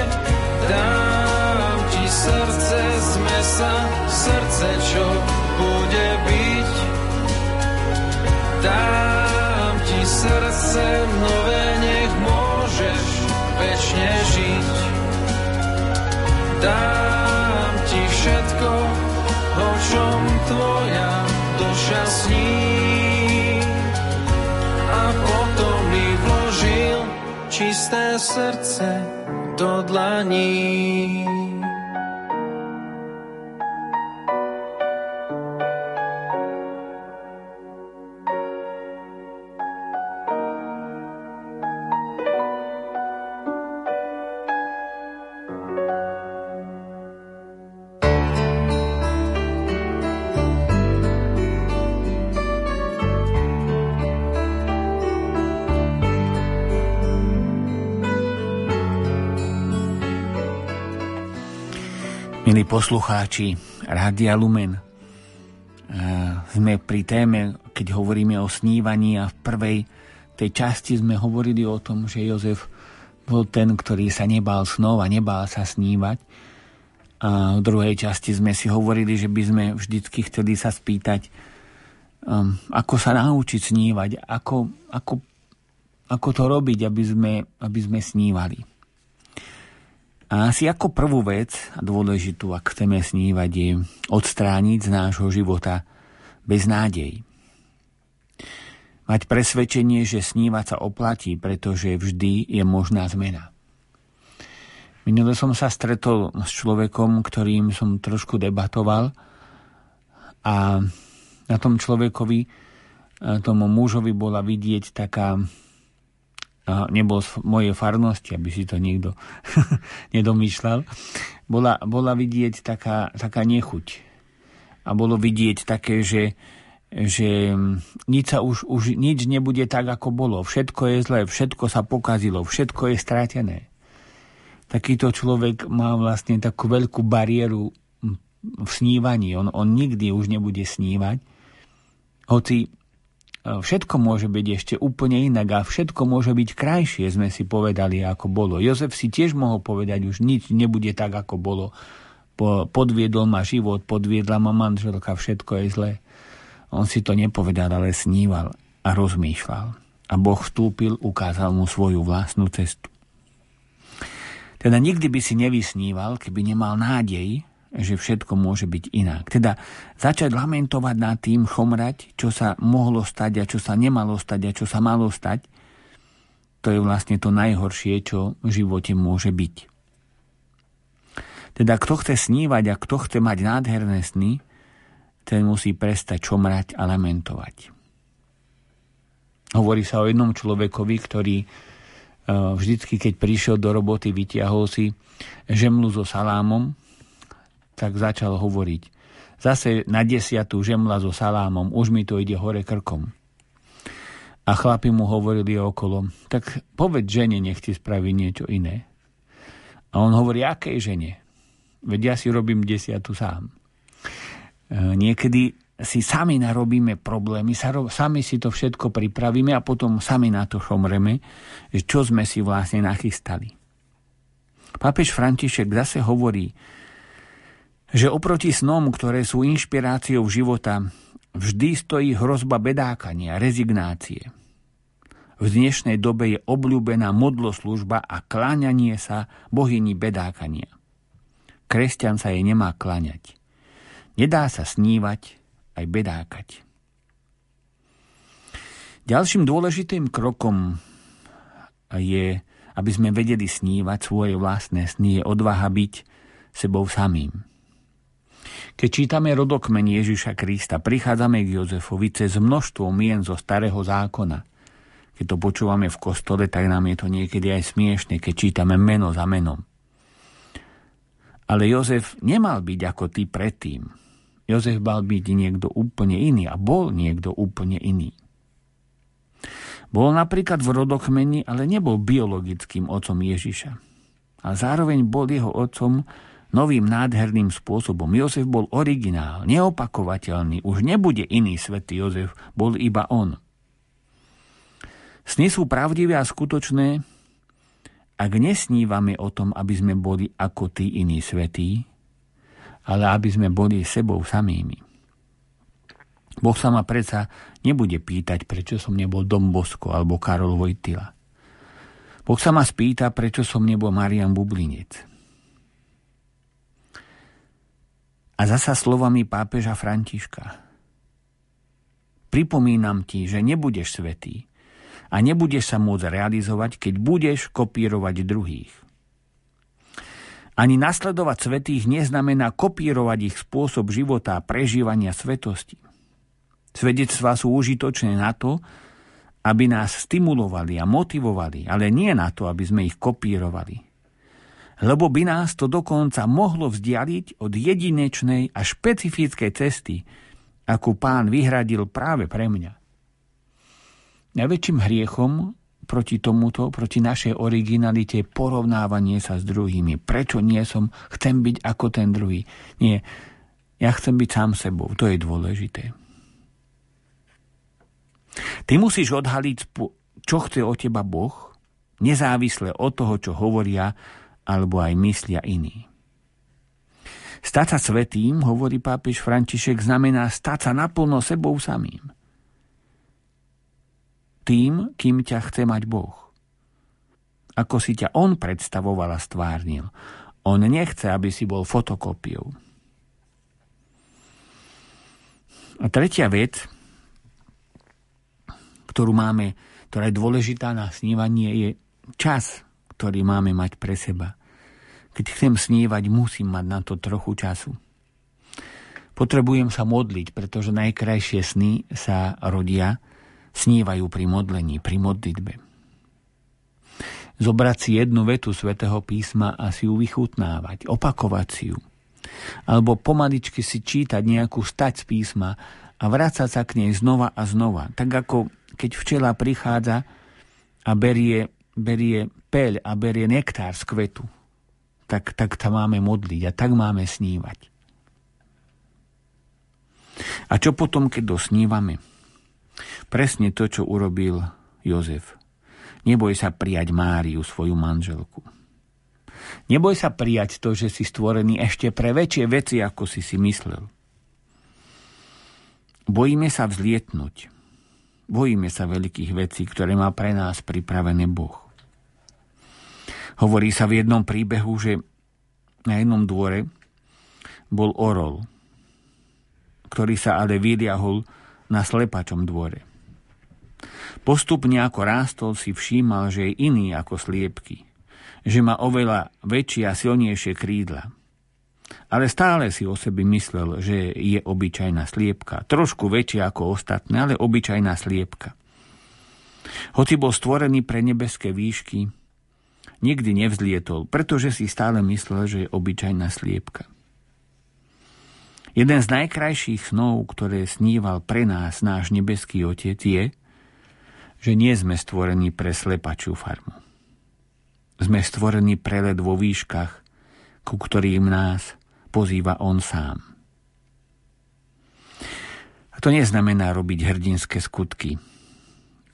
Dám ti srdce z mesa, srdce, čo bude byť. Dám ti srdce nové, nech môžeš večne žiť. Dám ti všetko, o čom tvoja duša sní. A potom mi vložil čisté srdce do dlaní. Poslucháči Rádia Lumen, eh, sme pri téme, keď hovoríme o snívaní a v prvej tej časti sme hovorili o tom, že Jozef bol ten, ktorý sa nebál snov a nebál sa snívať. A v druhej časti sme si hovorili, že by sme vždycky chceli sa spýtať, um, ako sa naučiť snívať, ako, ako, ako to robiť, aby sme, aby sme snívali. A asi ako prvú vec dôležitú, ak chceme snívať, je odstrániť z nášho života beznádej. Mať presvedčenie, že snívať sa oplatí, pretože vždy je možná zmena. Minule som sa stretol s človekom, ktorým som trošku debatoval a na tom človekovi, tomu mužovi bola vidieť taká nebol z mojej farnosti, aby si to niekto [LAUGHS] nedomýšľal, bola, bola vidieť taká, taká nechuť. A bolo vidieť také, že, že nič, sa už, už nič nebude tak, ako bolo. Všetko je zlé, všetko sa pokazilo, všetko je stratené. Takýto človek má vlastne takú veľkú bariéru v snívaní. On, on nikdy už nebude snívať. Hoci všetko môže byť ešte úplne inak a všetko môže byť krajšie, sme si povedali, ako bolo. Jozef si tiež mohol povedať, už nič nebude tak, ako bolo. Podviedol ma život, podviedla ma manželka, všetko je zlé. On si to nepovedal, ale sníval a rozmýšľal. A Boh vstúpil, ukázal mu svoju vlastnú cestu. Teda nikdy by si nevysníval, keby nemal nádej, že všetko môže byť inak. Teda začať lamentovať nad tým, chomrať, čo sa mohlo stať a čo sa nemalo stať a čo sa malo stať, to je vlastne to najhoršie, čo v živote môže byť. Teda kto chce snívať a kto chce mať nádherné sny, ten musí prestať čomrať a lamentovať. Hovorí sa o jednom človekovi, ktorý e, vždycky, keď prišiel do roboty, vytiahol si žemlu so salámom tak začal hovoriť. Zase na desiatú žemla so salámom, už mi to ide hore krkom. A chlapi mu hovorili okolo, tak povedz žene, nech ti spraví niečo iné. A on hovorí, akej žene? Veď ja si robím desiatu sám. E, niekedy si sami narobíme problémy, sami si to všetko pripravíme a potom sami na to šomreme, čo sme si vlastne nachystali. Pápež František zase hovorí, že oproti snom, ktoré sú inšpiráciou života, vždy stojí hrozba bedákania, rezignácie. V dnešnej dobe je obľúbená modloslužba a kláňanie sa bohyni bedákania. Kresťan sa jej nemá kláňať. Nedá sa snívať aj bedákať. Ďalším dôležitým krokom je, aby sme vedeli snívať svoje vlastné sny, je odvaha byť sebou samým. Keď čítame rodokmen Ježiša Krista, prichádzame k Jozefovi cez množstvo mien zo starého zákona – keď to počúvame v kostole, tak nám je to niekedy aj smiešne, keď čítame meno za menom. Ale Jozef nemal byť ako ty predtým. Jozef mal byť niekto úplne iný a bol niekto úplne iný. Bol napríklad v rodokmeni, ale nebol biologickým otcom Ježiša. A zároveň bol jeho otcom novým nádherným spôsobom. Jozef bol originál, neopakovateľný, už nebude iný svetý Jozef, bol iba on. Sny sú pravdivé a skutočné, ak nesnívame o tom, aby sme boli ako tí iní svetí, ale aby sme boli sebou samými. Boh sa ma predsa nebude pýtať, prečo som nebol Dom Bosko alebo Karol Vojtila. Boh sa ma spýta, prečo som nebol Marian Bublinec. A zasa slovami pápeža Františka. Pripomínam ti, že nebudeš svetý, a nebudeš sa môcť realizovať, keď budeš kopírovať druhých. Ani nasledovať svetých neznamená kopírovať ich spôsob života a prežívania svetosti. Svedectvá sú užitočné na to, aby nás stimulovali a motivovali, ale nie na to, aby sme ich kopírovali. Lebo by nás to dokonca mohlo vzdialiť od jedinečnej a špecifickej cesty, akú pán vyhradil práve pre mňa. Najväčším hriechom proti tomuto, proti našej originalite je porovnávanie sa s druhými. Prečo nie som, chcem byť ako ten druhý. Nie, ja chcem byť sám sebou, to je dôležité. Ty musíš odhaliť, čo chce od teba Boh, nezávisle od toho, čo hovoria alebo aj myslia iní. Stať sa svetým, hovorí pápež František, znamená stať sa naplno sebou samým tým, kým ťa chce mať Boh. Ako si ťa On predstavoval a stvárnil. On nechce, aby si bol fotokópiou. A tretia vec, ktorú máme, ktorá je dôležitá na snívanie, je čas, ktorý máme mať pre seba. Keď chcem snívať, musím mať na to trochu času. Potrebujem sa modliť, pretože najkrajšie sny sa rodia, snívajú pri modlení, pri modlitbe. Zobrať si jednu vetu svätého písma a si ju vychutnávať, opakovať si ju. Alebo pomaličky si čítať nejakú stať z písma a vrácať sa k nej znova a znova. Tak ako keď včela prichádza a berie, berie peľ a berie nektár z kvetu, tak, tak tam máme modliť a tak máme snívať. A čo potom, keď dosnívame? Presne to, čo urobil Jozef. Neboj sa prijať Máriu, svoju manželku. Neboj sa prijať to, že si stvorený ešte pre väčšie veci, ako si si myslel. Bojíme sa vzlietnúť. Bojíme sa veľkých vecí, ktoré má pre nás pripravené Boh. Hovorí sa v jednom príbehu, že na jednom dvore bol orol, ktorý sa ale vyliahol na slepačom dvore. Postupne ako rástol si všímal, že je iný ako sliepky, že má oveľa väčšie a silnejšie krídla. Ale stále si o sebi myslel, že je obyčajná sliepka, trošku väčšia ako ostatné, ale obyčajná sliepka. Hoci bol stvorený pre nebeské výšky, nikdy nevzlietol, pretože si stále myslel, že je obyčajná sliepka. Jeden z najkrajších snov, ktoré sníval pre nás náš nebeský Otec je, že nie sme stvorení pre slepačú farmu. Sme stvorení pre led vo výškach, ku ktorým nás pozýva On sám. A to neznamená robiť hrdinské skutky,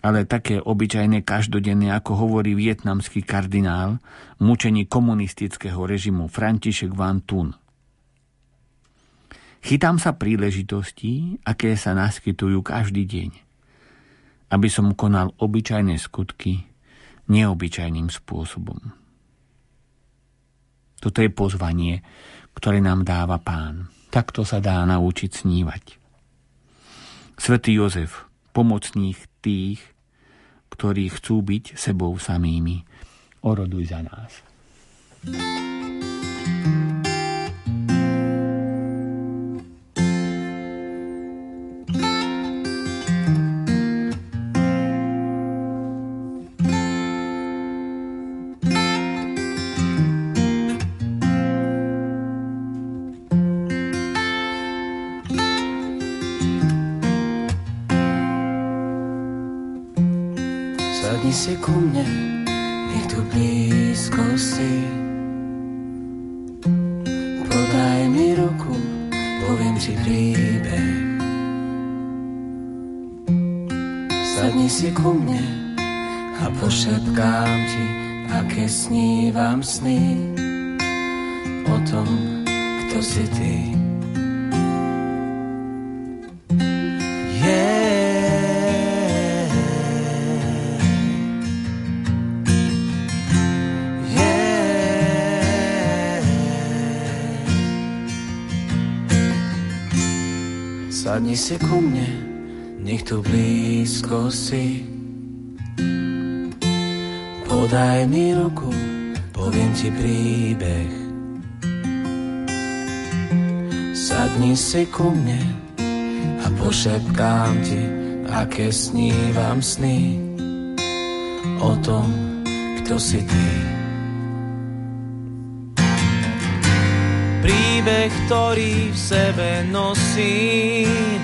ale také obyčajné každodenné, ako hovorí vietnamský kardinál, mučení komunistického režimu František Van Thun. Chytám sa príležitostí, aké sa naskytujú každý deň aby som konal obyčajné skutky neobyčajným spôsobom. Toto je pozvanie, ktoré nám dáva pán. Takto sa dá naučiť snívať. Svetý Jozef, pomocných tých, ktorí chcú byť sebou samými, oroduj za nás. Si ku mne, nech tu blízko si. Podaj mi ruku, poviem ti príbeh. Sadni si ku mne a pošepkám ti, aké snívam sny o tom, kto si ty. Si ku mne, nech tu blízko si. Podaj mi ruku, poviem ti príbeh. Sadni si ku mne a pošepkám ti, aké snívam sny o tom, kto si ty. Ktorý v sebe nosím.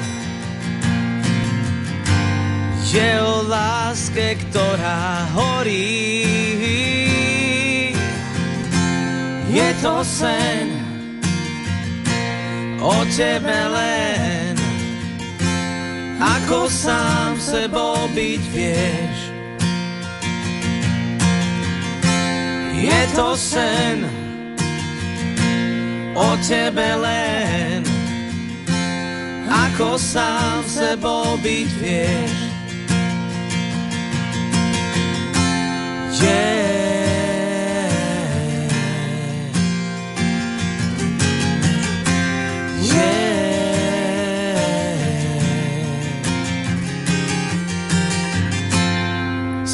Je o láske, ktorá horí. Je to sen o tebe len, ako sám sebou byť vieš. Je to sen, o tebe len, ako sám sebou byť vieš. Yeah.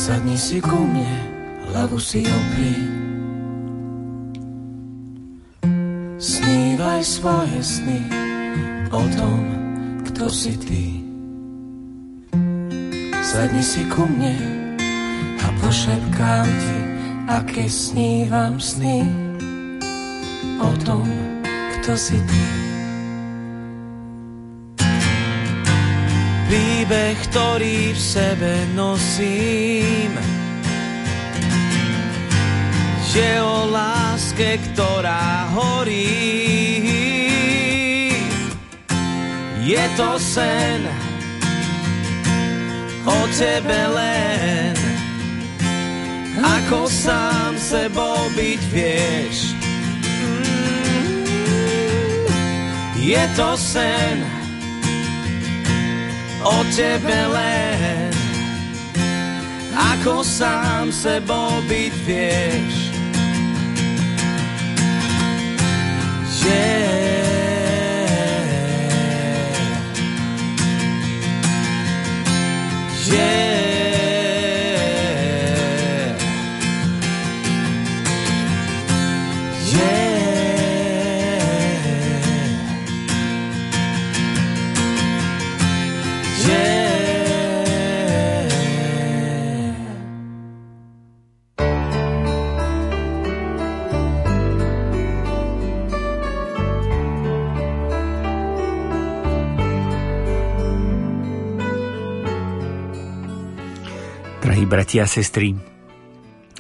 Sadni si ku mne, hlavu si opri svoje sny o tom, kto si ty. Sadni si ku mne a pošepkám ti, aké snívam sny o tom, kto si ty. Príbeh, ktorý v sebe nosím, že o láske, ktorá horí. Je to sen o tebe len, ako sám sebou byť vieš. Je to sen o tebe len, ako sám sebou byť vieš. Yeah. Yeah. Bratia a sestry,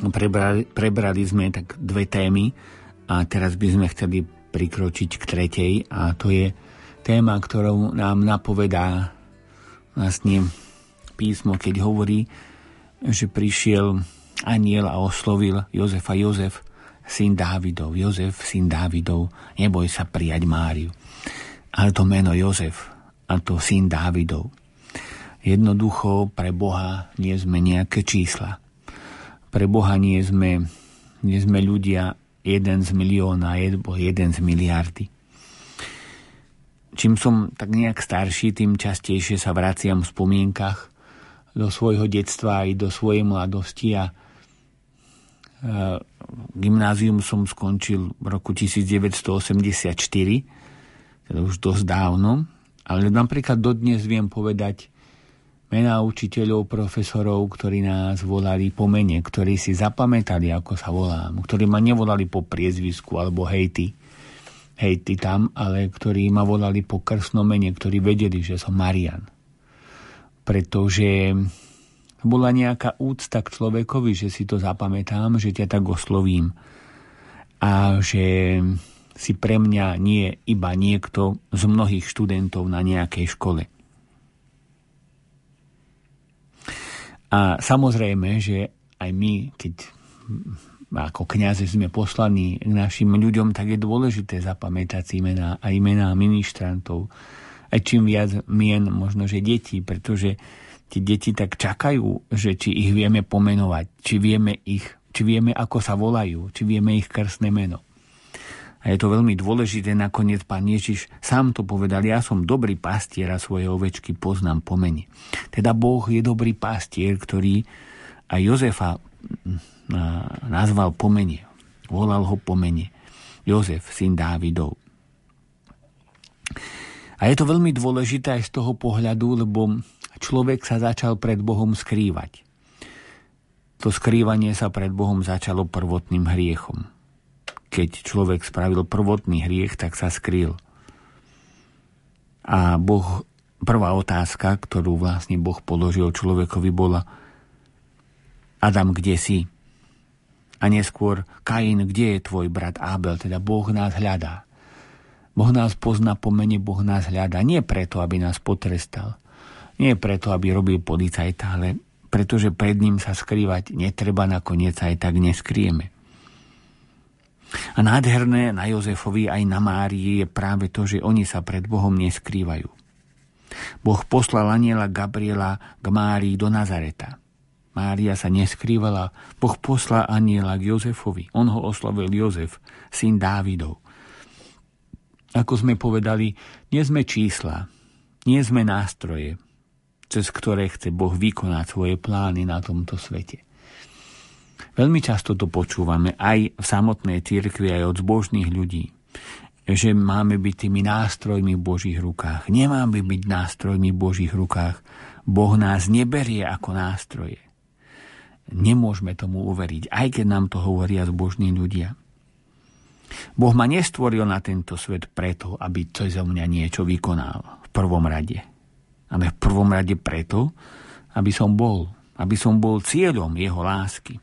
prebrali, prebrali sme tak dve témy a teraz by sme chceli prikročiť k tretej a to je téma, ktorou nám napovedá vlastne písmo, keď hovorí, že prišiel aniel a oslovil Jozefa Jozef, syn Dávidov. Jozef, syn Dávidov, neboj sa prijať Máriu. Ale to meno Jozef a to syn Dávidov Jednoducho pre Boha nie sme nejaké čísla. Pre Boha nie sme, nie sme ľudia jeden z milióna alebo jeden z miliardy. Čím som tak nejak starší, tým častejšie sa vraciam v spomienkach do svojho detstva aj do svojej mladosti a gymnázium som skončil v roku 1984, teda už dosť dávno, ale napríklad dodnes viem povedať mená učiteľov, profesorov, ktorí nás volali po mene, ktorí si zapamätali, ako sa volám, ktorí ma nevolali po priezvisku alebo hejty, hejty tam, ale ktorí ma volali po krstnom mene, ktorí vedeli, že som Marian. Pretože bola nejaká úcta k človekovi, že si to zapamätám, že ťa tak oslovím a že si pre mňa nie iba niekto z mnohých študentov na nejakej škole. A samozrejme, že aj my, keď ako kniaze sme poslaní k našim ľuďom, tak je dôležité zapamätať si mená, aj mená ministrantov. Aj čím viac mien, možno, že detí, pretože tie deti tak čakajú, že či ich vieme pomenovať, či vieme ich, či vieme, ako sa volajú, či vieme ich krstné meno. A je to veľmi dôležité, nakoniec pán Ježiš sám to povedal, ja som dobrý pastier a svoje ovečky poznám po mene. Teda Boh je dobrý pastier, ktorý aj Jozefa mm, nazval po mene. Volal ho po mene. Jozef, syn Dávidov. A je to veľmi dôležité aj z toho pohľadu, lebo človek sa začal pred Bohom skrývať. To skrývanie sa pred Bohom začalo prvotným hriechom keď človek spravil prvotný hriech, tak sa skrýl. A Boh, prvá otázka, ktorú vlastne Boh položil človekovi, bola Adam, kde si? A neskôr, Kain, kde je tvoj brat Abel? Teda Boh nás hľadá. Boh nás pozná po mene, Boh nás hľadá. Nie preto, aby nás potrestal. Nie preto, aby robil policajta, ale pretože pred ním sa skrývať netreba, nakoniec aj tak neskrieme. A nádherné na Jozefovi aj na Márii je práve to, že oni sa pred Bohom neskrývajú. Boh poslal aniela Gabriela k Márii do Nazareta. Mária sa neskrývala, Boh poslal aniela k Jozefovi. On ho oslavil Jozef, syn Dávidov. Ako sme povedali, nie sme čísla, nie sme nástroje, cez ktoré chce Boh vykonať svoje plány na tomto svete. Veľmi často to počúvame aj v samotnej cirkvi, aj od zbožných ľudí, že máme byť tými nástrojmi v Božích rukách. Nemáme byť nástrojmi v Božích rukách. Boh nás neberie ako nástroje. Nemôžeme tomu uveriť, aj keď nám to hovoria zbožní ľudia. Boh ma nestvoril na tento svet preto, aby cez mňa niečo vykonal v prvom rade. Ale v prvom rade preto, aby som bol, aby som bol cieľom jeho lásky.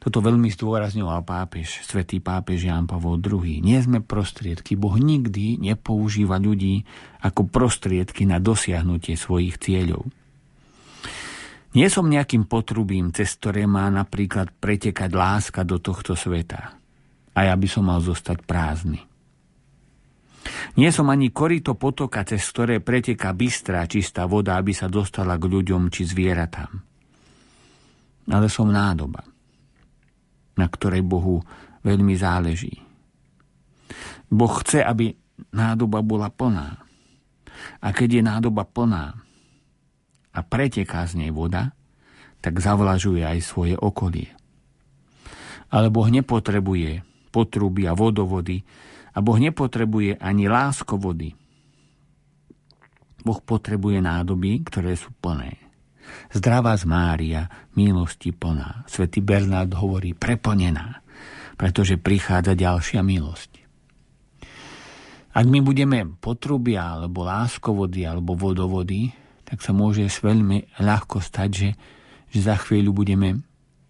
Toto veľmi zdôrazňoval pápež, svätý pápež Ján Pavol II. Nie sme prostriedky. Boh nikdy nepoužíva ľudí ako prostriedky na dosiahnutie svojich cieľov. Nie som nejakým potrubím, cez ktoré má napríklad pretekať láska do tohto sveta. A ja by som mal zostať prázdny. Nie som ani korito potoka, cez ktoré preteká bystrá čistá voda, aby sa dostala k ľuďom či zvieratám. Ale som nádoba na ktorej Bohu veľmi záleží. Boh chce, aby nádoba bola plná. A keď je nádoba plná a preteká z nej voda, tak zavlažuje aj svoje okolie. Ale Boh nepotrebuje potruby a vodovody a Boh nepotrebuje ani vody. Boh potrebuje nádoby, ktoré sú plné. Zdravá z Mária, milosti plná. Svetý Bernard hovorí preplnená, pretože prichádza ďalšia milosť. Ak my budeme potrubia, alebo láskovody, alebo vodovody, tak sa môže veľmi ľahko stať, že, že za chvíľu budeme,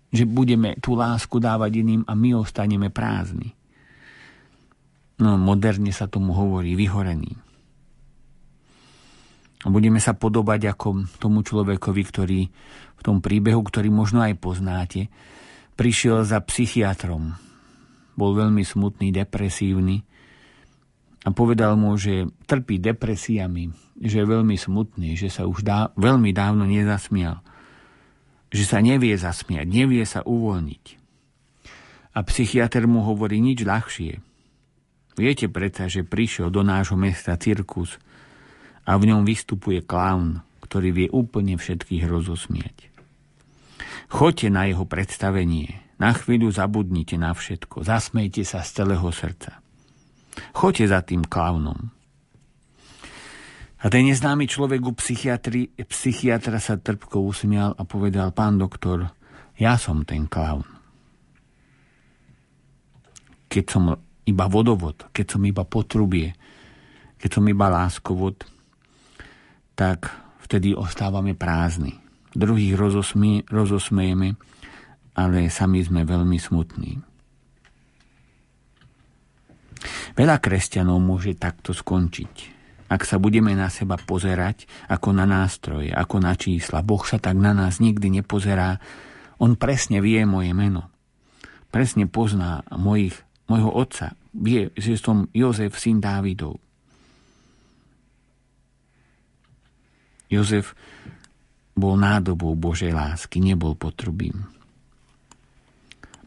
že budeme tú lásku dávať iným a my ostaneme prázdni. No, moderne sa tomu hovorí vyhorený. A budeme sa podobať ako tomu človekovi, ktorý v tom príbehu, ktorý možno aj poznáte, prišiel za psychiatrom. Bol veľmi smutný, depresívny a povedal mu, že trpí depresiami, že je veľmi smutný, že sa už dá, veľmi dávno nezasmial, že sa nevie zasmiať, nevie sa uvoľniť. A psychiatr mu hovorí nič ľahšie. Viete predsa, že prišiel do nášho mesta cirkus a v ňom vystupuje klaun, ktorý vie úplne všetkých rozosmiať. Choďte na jeho predstavenie, na chvíľu zabudnite na všetko, zasmejte sa z celého srdca. Choďte za tým klaunom. A ten neznámy človek u psychiatra sa trpko usmial a povedal, pán doktor, ja som ten klaun. Keď som iba vodovod, keď som iba potrubie, keď som iba láskovod, tak vtedy ostávame prázdni. Druhých rozosmie, rozosmejeme, ale sami sme veľmi smutní. Veľa kresťanov môže takto skončiť. Ak sa budeme na seba pozerať ako na nástroje, ako na čísla, Boh sa tak na nás nikdy nepozerá. On presne vie moje meno. Presne pozná mojich, mojho otca. Vie, že som Jozef, syn Dávidov. Jozef bol nádobou Božej lásky, nebol potrubím.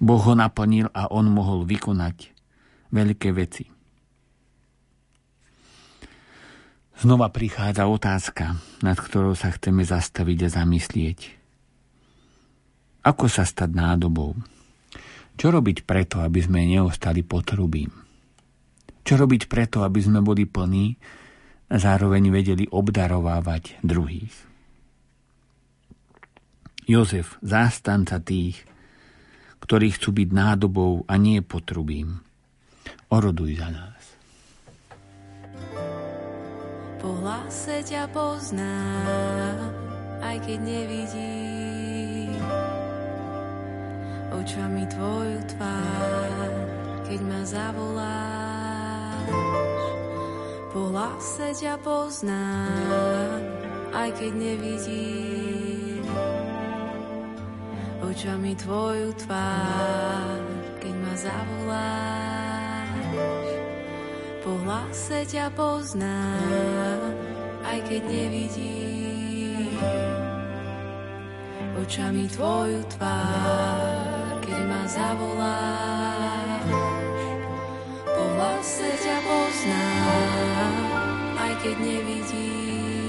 Boh ho naplnil a on mohol vykonať veľké veci. Znova prichádza otázka, nad ktorou sa chceme zastaviť a zamyslieť. Ako sa stať nádobou? Čo robiť preto, aby sme neostali potrubím? Čo robiť preto, aby sme boli plní a zároveň vedeli obdarovávať druhých? Jozef, zástanca tých, ktorí chcú byť nádobou a nie potrubím. Oroduj za nás. Po hlase ťa poznám, aj keď nevidím očami tvoju tvár, keď ma zavoláš. Po hlase ťa poznám, aj keď nevidím očami tvoju tvár, keď ma zavoláš. Po hlase ťa poznám, aj keď nevidím. Očami tvoju tvár, keď ma zavoláš. Po hlase ťa poznám, keď nevidím.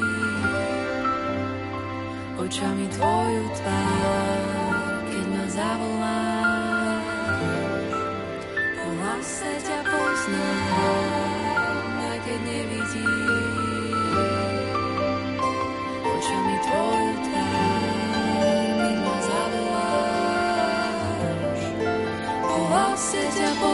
Očami tvoju tvár, zavoláš. Po hlase ťa poznám, aj keď nevidím. Očami tvoju tvár, keď ma zavoláš. Po hlase ťa poznám,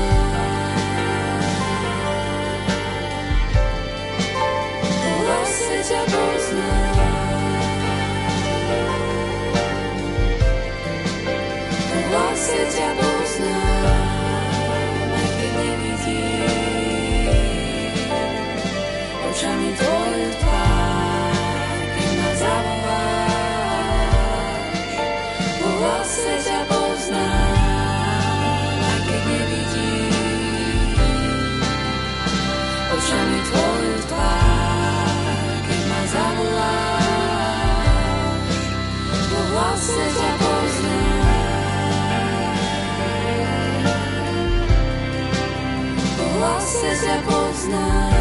Vlastne Se poznáš.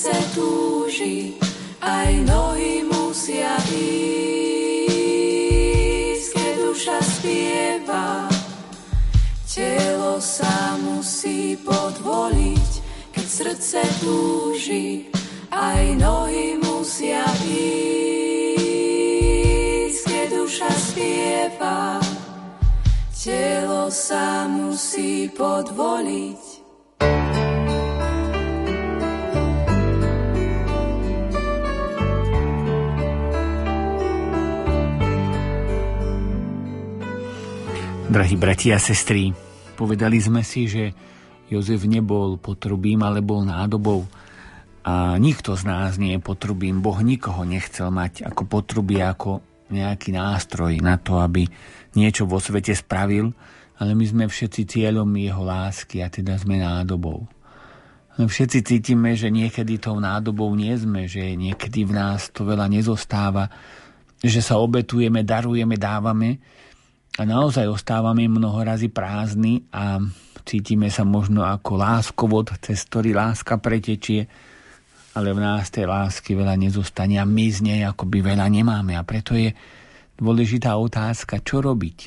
Srdce túži, aj nohy musia ísť, keď duša spieva. Telo sa musí podvoliť, keď srdce túži, aj nohy musia ísť, keď duša spieva. Telo sa musí podvoliť. Drahí bratia a sestry, povedali sme si, že Jozef nebol potrubím, ale bol nádobou. A nikto z nás nie je potrubím. Boh nikoho nechcel mať ako potrubie, ako nejaký nástroj na to, aby niečo vo svete spravil, ale my sme všetci cieľom jeho lásky a teda sme nádobou. Všetci cítime, že niekedy tou nádobou nie sme, že niekedy v nás to veľa nezostáva, že sa obetujeme, darujeme, dávame a naozaj ostávame mnoho razy prázdni a cítime sa možno ako láskovod, cez ktorý láska pretečie, ale v nás tej lásky veľa nezostane a my z nej akoby veľa nemáme. A preto je dôležitá otázka, čo robiť,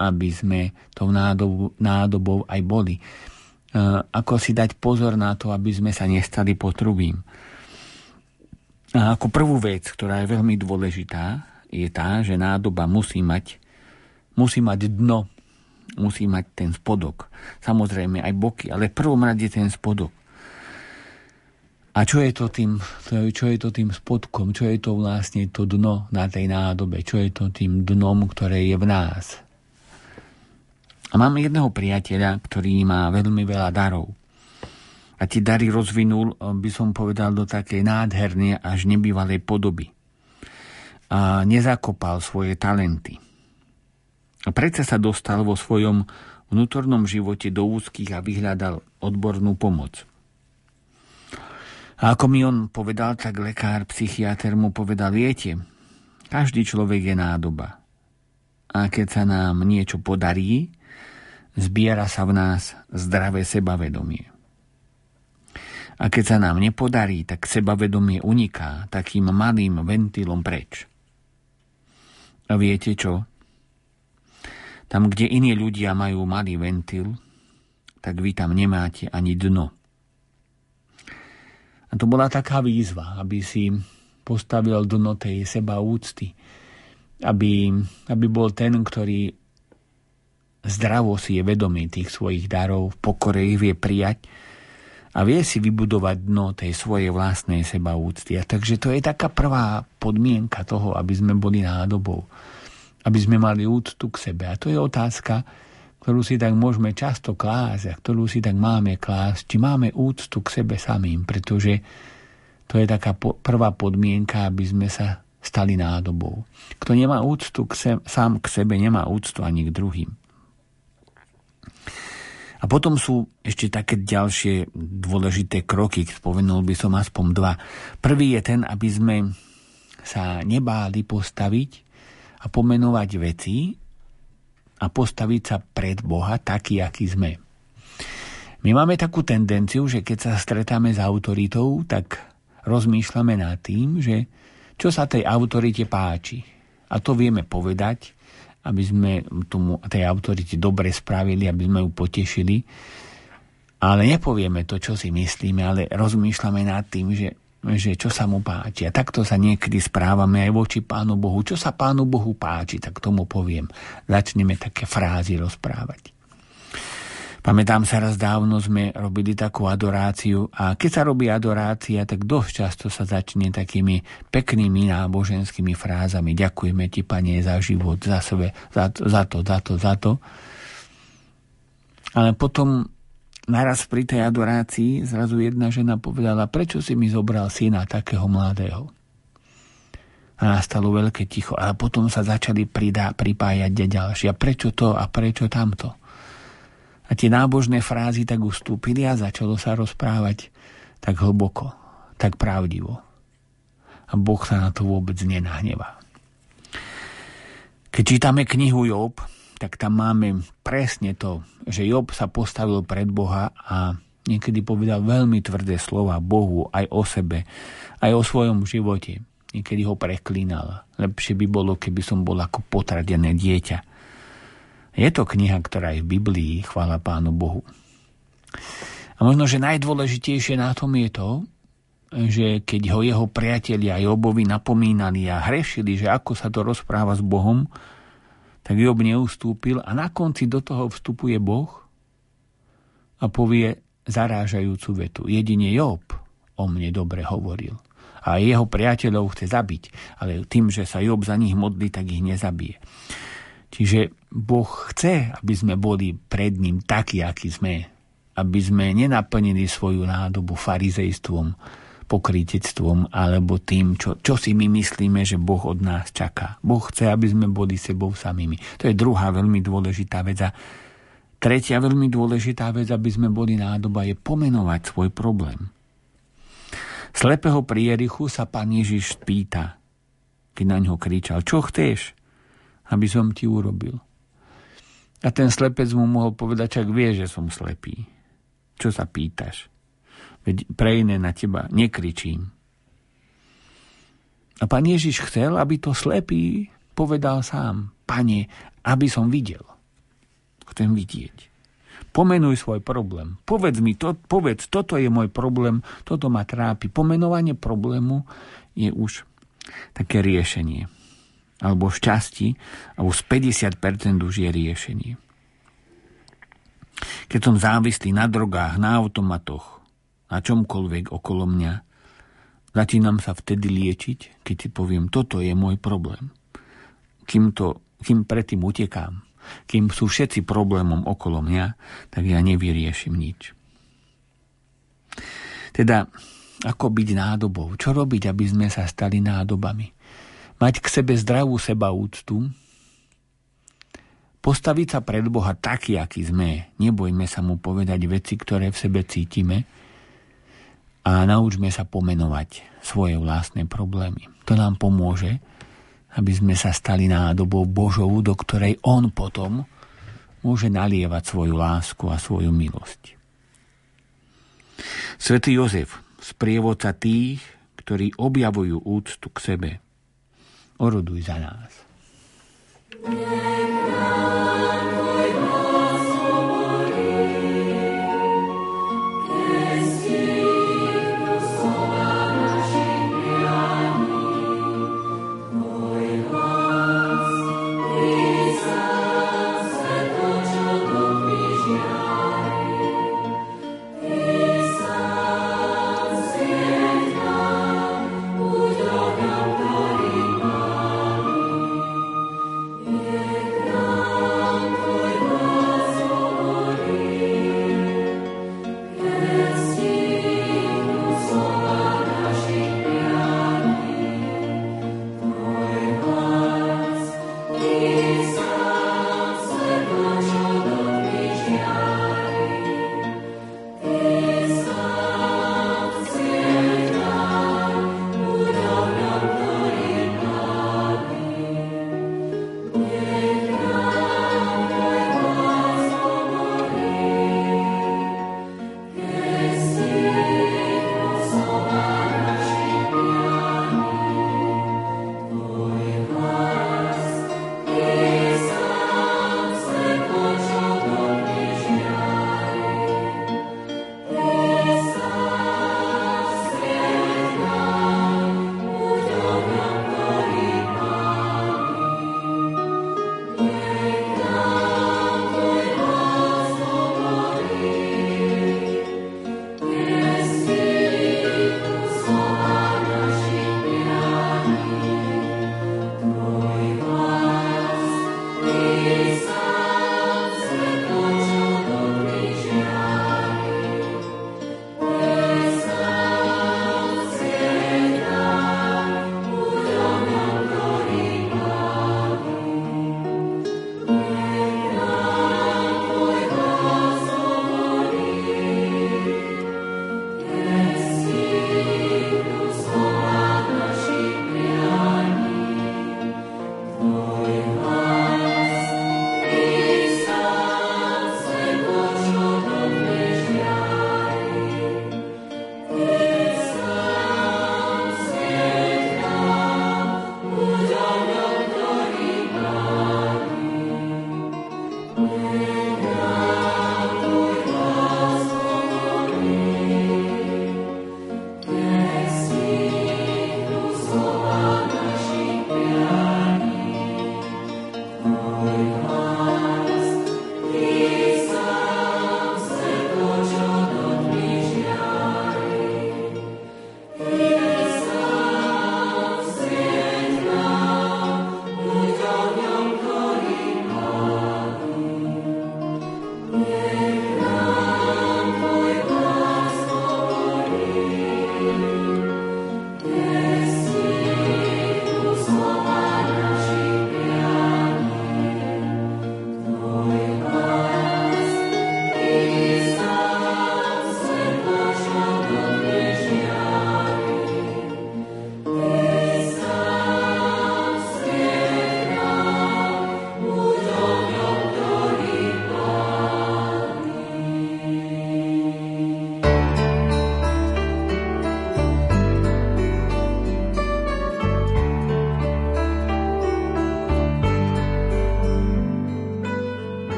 aby sme tou nádobou, nádobou aj boli. Ako si dať pozor na to, aby sme sa nestali potrubím. A ako prvú vec, ktorá je veľmi dôležitá, je tá, že nádoba musí mať, musí mať dno, musí mať ten spodok. Samozrejme aj boky, ale v prvom rade ten spodok. A čo je to tým, čo je to tým spodkom, čo je to vlastne to dno na tej nádobe, čo je to tým dnom, ktoré je v nás. A mám jedného priateľa, ktorý má veľmi veľa darov. A tie dary rozvinul, by som povedal, do takej nádhernej až nebývalej podoby. A nezakopal svoje talenty. A predsa sa dostal vo svojom vnútornom živote do úzkých a vyhľadal odbornú pomoc. A ako mi on povedal, tak lekár, psychiatr mu povedal, viete, každý človek je nádoba. A keď sa nám niečo podarí, zbiera sa v nás zdravé sebavedomie. A keď sa nám nepodarí, tak sebavedomie uniká takým malým ventilom preč. A viete čo? Tam, kde iní ľudia majú malý ventil, tak vy tam nemáte ani dno. A to bola taká výzva, aby si postavil dno tej seba úcty. Aby, aby bol ten, ktorý zdravo si je vedomý tých svojich darov, v pokore ich vie prijať a vie si vybudovať dno tej svojej vlastnej seba úcty. A takže to je taká prvá podmienka toho, aby sme boli nádobou. Aby sme mali úctu k sebe. A to je otázka, ktorú si tak môžeme často klásť a ktorú si tak máme klásť, či máme úctu k sebe samým, pretože to je taká prvá podmienka, aby sme sa stali nádobou. Kto nemá úctu k se, sám k sebe, nemá úctu ani k druhým. A potom sú ešte také ďalšie dôležité kroky, spomenul by som aspoň dva. Prvý je ten, aby sme sa nebáli postaviť a pomenovať veci, a postaviť sa pred Boha taký, aký sme. My máme takú tendenciu, že keď sa stretáme s autoritou, tak rozmýšľame nad tým, že čo sa tej autorite páči. A to vieme povedať, aby sme tomu, tej autorite dobre spravili, aby sme ju potešili. Ale nepovieme to, čo si myslíme, ale rozmýšľame nad tým, že že čo sa mu páči. A takto sa niekedy správame aj voči Pánu Bohu. Čo sa Pánu Bohu páči, tak tomu poviem. Začneme také frázy rozprávať. Pamätám sa raz dávno sme robili takú adoráciu a keď sa robí adorácia, tak dosť často sa začne takými peknými náboženskými frázami. Ďakujeme ti, Pane, za život, za sebe, za, za to, za to, za to. Ale potom naraz pri tej adorácii zrazu jedna žena povedala, prečo si mi zobral syna takého mladého? A nastalo veľké ticho. A potom sa začali pridá, pripájať ďalšie. A prečo to a prečo tamto? A tie nábožné frázy tak ustúpili a začalo sa rozprávať tak hlboko, tak pravdivo. A Boh sa na to vôbec nenahnevá. Keď čítame knihu Job, tak tam máme presne to, že Job sa postavil pred Boha a niekedy povedal veľmi tvrdé slova Bohu aj o sebe, aj o svojom živote. Niekedy ho preklínal. Lepšie by bolo, keby som bol ako potradené dieťa. Je to kniha, ktorá je v Biblii, chvála Pánu Bohu. A možno, že najdôležitejšie na tom je to, že keď ho jeho priatelia Jobovi napomínali a hrešili, že ako sa to rozpráva s Bohom, tak Job neustúpil a na konci do toho vstupuje Boh a povie zarážajúcu vetu. Jedine Job o mne dobre hovoril. A jeho priateľov chce zabiť, ale tým, že sa Job za nich modlí, tak ich nezabije. Čiže Boh chce, aby sme boli pred ním takí, akí sme. Aby sme nenaplnili svoju nádobu farizejstvom, pokrytectvom alebo tým, čo, čo si my myslíme, že Boh od nás čaká. Boh chce, aby sme boli sebou samými. To je druhá veľmi dôležitá vec. A tretia veľmi dôležitá vec, aby sme boli nádoba, je pomenovať svoj problém. Slepého pri Jerichu sa pán Ježiš pýta, keď na ňo kričal, čo chceš? aby som ti urobil. A ten slepec mu mohol povedať, čak vie, že som slepý. Čo sa pýtaš? Veď pre iné na teba nekričím. A pán Ježiš chcel, aby to slepý povedal sám. Pane, aby som videl. Chcem vidieť. Pomenuj svoj problém. Povedz mi, to, povedz, toto je môj problém, toto ma trápi. Pomenovanie problému je už také riešenie alebo šťastí, alebo z 50% už je riešenie. Keď som závislý na drogách, na automatoch, na čomkoľvek okolo mňa, začínam sa vtedy liečiť, keď si poviem, toto je môj problém. Kým, to, kým predtým utekám, kým sú všetci problémom okolo mňa, tak ja nevyriešim nič. Teda, ako byť nádobou? Čo robiť, aby sme sa stali nádobami? mať k sebe zdravú seba úctu, postaviť sa pred Boha taký, aký sme, nebojme sa mu povedať veci, ktoré v sebe cítime a naučme sa pomenovať svoje vlastné problémy. To nám pomôže, aby sme sa stali nádobou Božou, do ktorej On potom môže nalievať svoju lásku a svoju milosť. Svetý Jozef, sprievodca tých, ktorí objavujú úctu k sebe, oroduj za nás. Yeah, Drahí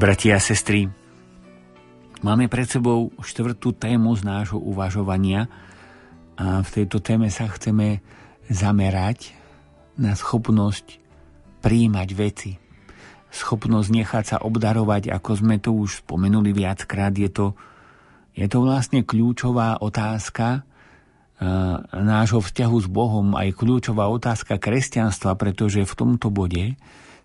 bratia a sestry, máme pred sebou štvrtú tému z nášho uvažovania a v tejto téme sa chceme zamerať na schopnosť príjmať veci. Schopnosť nechať sa obdarovať, ako sme to už spomenuli viackrát, je to, je to vlastne kľúčová otázka nášho vzťahu s Bohom, aj kľúčová otázka kresťanstva, pretože v tomto bode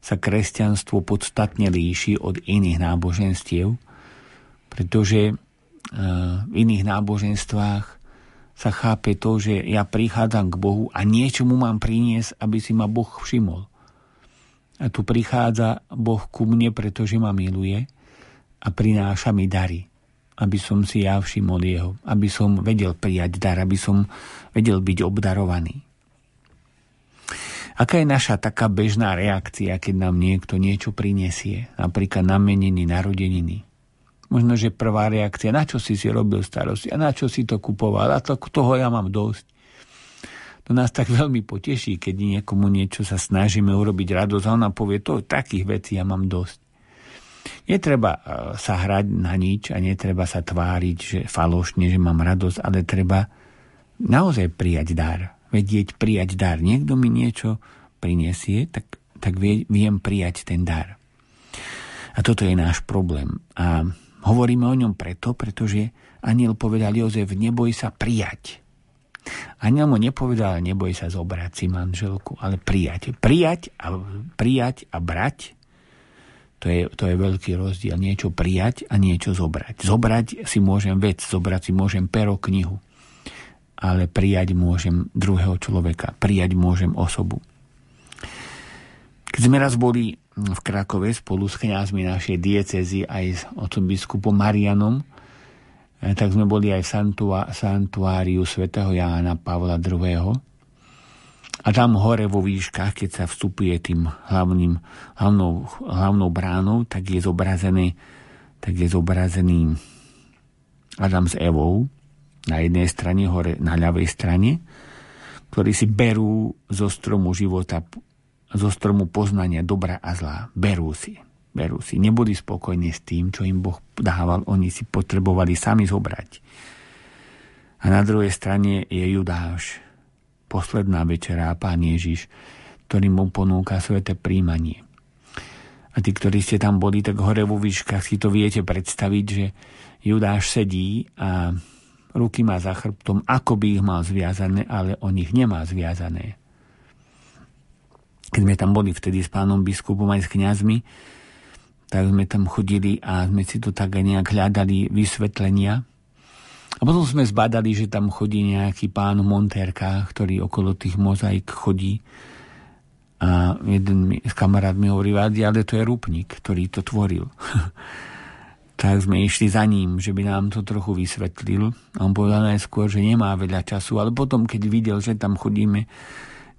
sa kresťanstvo podstatne líši od iných náboženstiev, pretože e, v iných náboženstvách sa chápe to, že ja prichádzam k Bohu a niečo mu mám priniesť, aby si ma Boh všimol. A tu prichádza Boh ku mne, pretože ma miluje a prináša mi dary, aby som si ja všimol jeho, aby som vedel prijať dar, aby som vedel byť obdarovaný. Aká je naša taká bežná reakcia, keď nám niekto niečo prinesie, napríklad na meniny, narodeniny? Možno, že prvá reakcia, na čo si si robil starosti a na čo si to kupoval a to, toho ja mám dosť. To nás tak [LAUGHS] veľmi poteší, keď niekomu niečo sa snažíme urobiť radosť a ona povie, to takých vecí ja mám dosť. Netreba e, sa hrať na nič a netreba sa tváriť, že falošne, že mám radosť, ale treba naozaj prijať dar vedieť prijať dar. Niekto mi niečo prinesie, tak, tak vie, viem prijať ten dar. A toto je náš problém. A hovoríme o ňom preto, pretože aniel povedal Jozef, neboj sa prijať. Aniel mu nepovedal, neboj sa zobrať si manželku, ale prijať. Prijať a, prijať a brať, to je, to je veľký rozdiel. Niečo prijať a niečo zobrať. Zobrať si môžem vec, zobrať si môžem pero, knihu ale prijať môžem druhého človeka, prijať môžem osobu. Keď sme raz boli v Krakove spolu s kňazmi našej diecezy aj s otcom biskupom Marianom, eh, tak sme boli aj v santuáriu svätého Jána Pavla II. A tam hore vo výškach, keď sa vstupuje tým hlavným, hlavnou, hlavnou bránou, tak je zobrazený, tak je zobrazený Adam s Evou, na jednej strane, hore na ľavej strane, ktorí si berú zo stromu života, zo stromu poznania dobra a zla. Berú si. Berú si. Neboli spokojní s tým, čo im Boh dával. Oni si potrebovali sami zobrať. A na druhej strane je Judáš, posledná večera a pán Ježiš, ktorý mu ponúka sveté príjmanie. A tí, ktorí ste tam boli, tak hore vo výškach si to viete predstaviť, že Judáš sedí a ruky má za chrbtom, ako by ich mal zviazané, ale on ich nemá zviazané. Keď sme tam boli vtedy s pánom biskupom aj s kňazmi, tak sme tam chodili a sme si to tak nejak hľadali vysvetlenia. A potom sme zbadali, že tam chodí nejaký pán v ktorý okolo tých mozaik chodí. A jeden z kamarát mi hovorí, ale to je rúpnik, ktorý to tvoril. [LAUGHS] tak sme išli za ním, že by nám to trochu vysvetlil. On povedal najskôr, že nemá veľa času, ale potom, keď videl, že tam chodíme,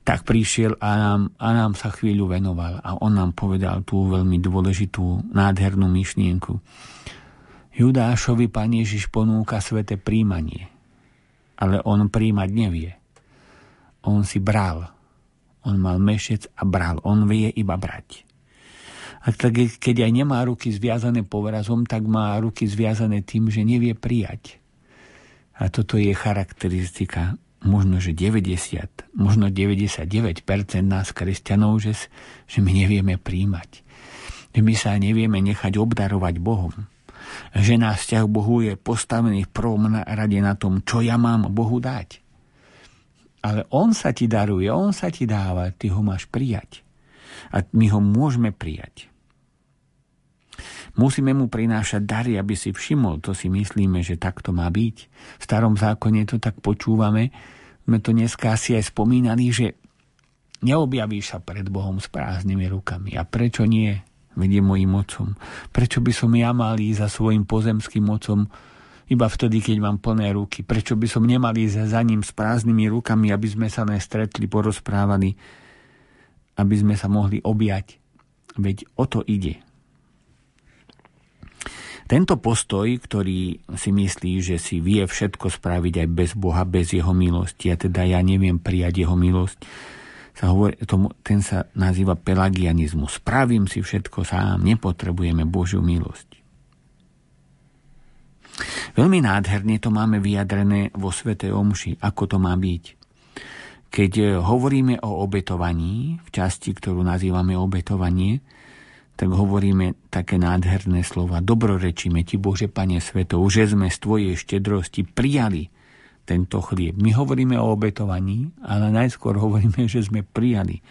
tak prišiel a nám, a nám sa chvíľu venoval. A on nám povedal tú veľmi dôležitú, nádhernú myšlienku. Judášovi pán Ježiš ponúka svete príjmanie, ale on príjmať nevie. On si bral. On mal mešec a bral. On vie iba brať. A tak, keď aj nemá ruky zviazané povrazom, tak má ruky zviazané tým, že nevie prijať. A toto je charakteristika možno, že 90, možno 99% nás kresťanov, že, že my nevieme príjmať. Že my sa nevieme nechať obdarovať Bohom. Že náš vzťah Bohu je postavený v prvom rade na tom, čo ja mám Bohu dať. Ale On sa ti daruje, On sa ti dáva, ty ho máš prijať. A my ho môžeme prijať. Musíme mu prinášať dary, aby si všimol. To si myslíme, že takto má byť. V starom zákone to tak počúvame. Sme to dneska asi aj spomínali, že neobjavíš sa pred Bohom s prázdnymi rukami. A prečo nie? Vedie mojim mocom. Prečo by som ja mal ísť za svojim pozemským mocom iba vtedy, keď mám plné ruky? Prečo by som nemal ísť za ním s prázdnymi rukami, aby sme sa nestretli, porozprávali, aby sme sa mohli objať? Veď o to ide. Tento postoj, ktorý si myslí, že si vie všetko spraviť aj bez Boha, bez jeho milosti, a teda ja neviem prijať jeho milosť, sa hovorí, tomu, ten sa nazýva pelagianizmus. Spravím si všetko sám, nepotrebujeme Božiu milosť. Veľmi nádherne to máme vyjadrené vo Svete Omši, ako to má byť. Keď hovoríme o obetovaní, v časti, ktorú nazývame obetovanie, tak hovoríme také nádherné slova. Dobrorečíme ti, Bože, Pane Sveto, že sme z Tvojej štedrosti prijali tento chlieb. My hovoríme o obetovaní, ale najskôr hovoríme, že sme prijali.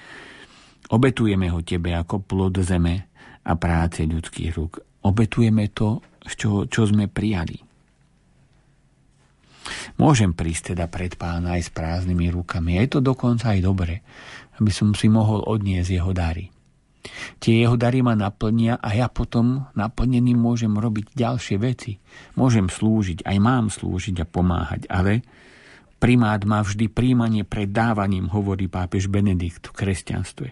Obetujeme ho Tebe ako plod zeme a práce ľudských rúk. Obetujeme to, čo, čo sme prijali. Môžem prísť teda pred pána aj s prázdnymi rukami. Je to dokonca aj dobre, aby som si mohol odniesť jeho dary. Tie jeho dary ma naplnia a ja potom naplnený môžem robiť ďalšie veci. Môžem slúžiť, aj mám slúžiť a pomáhať, ale primát má vždy príjmanie pred dávaním, hovorí pápež Benedikt v kresťanstve.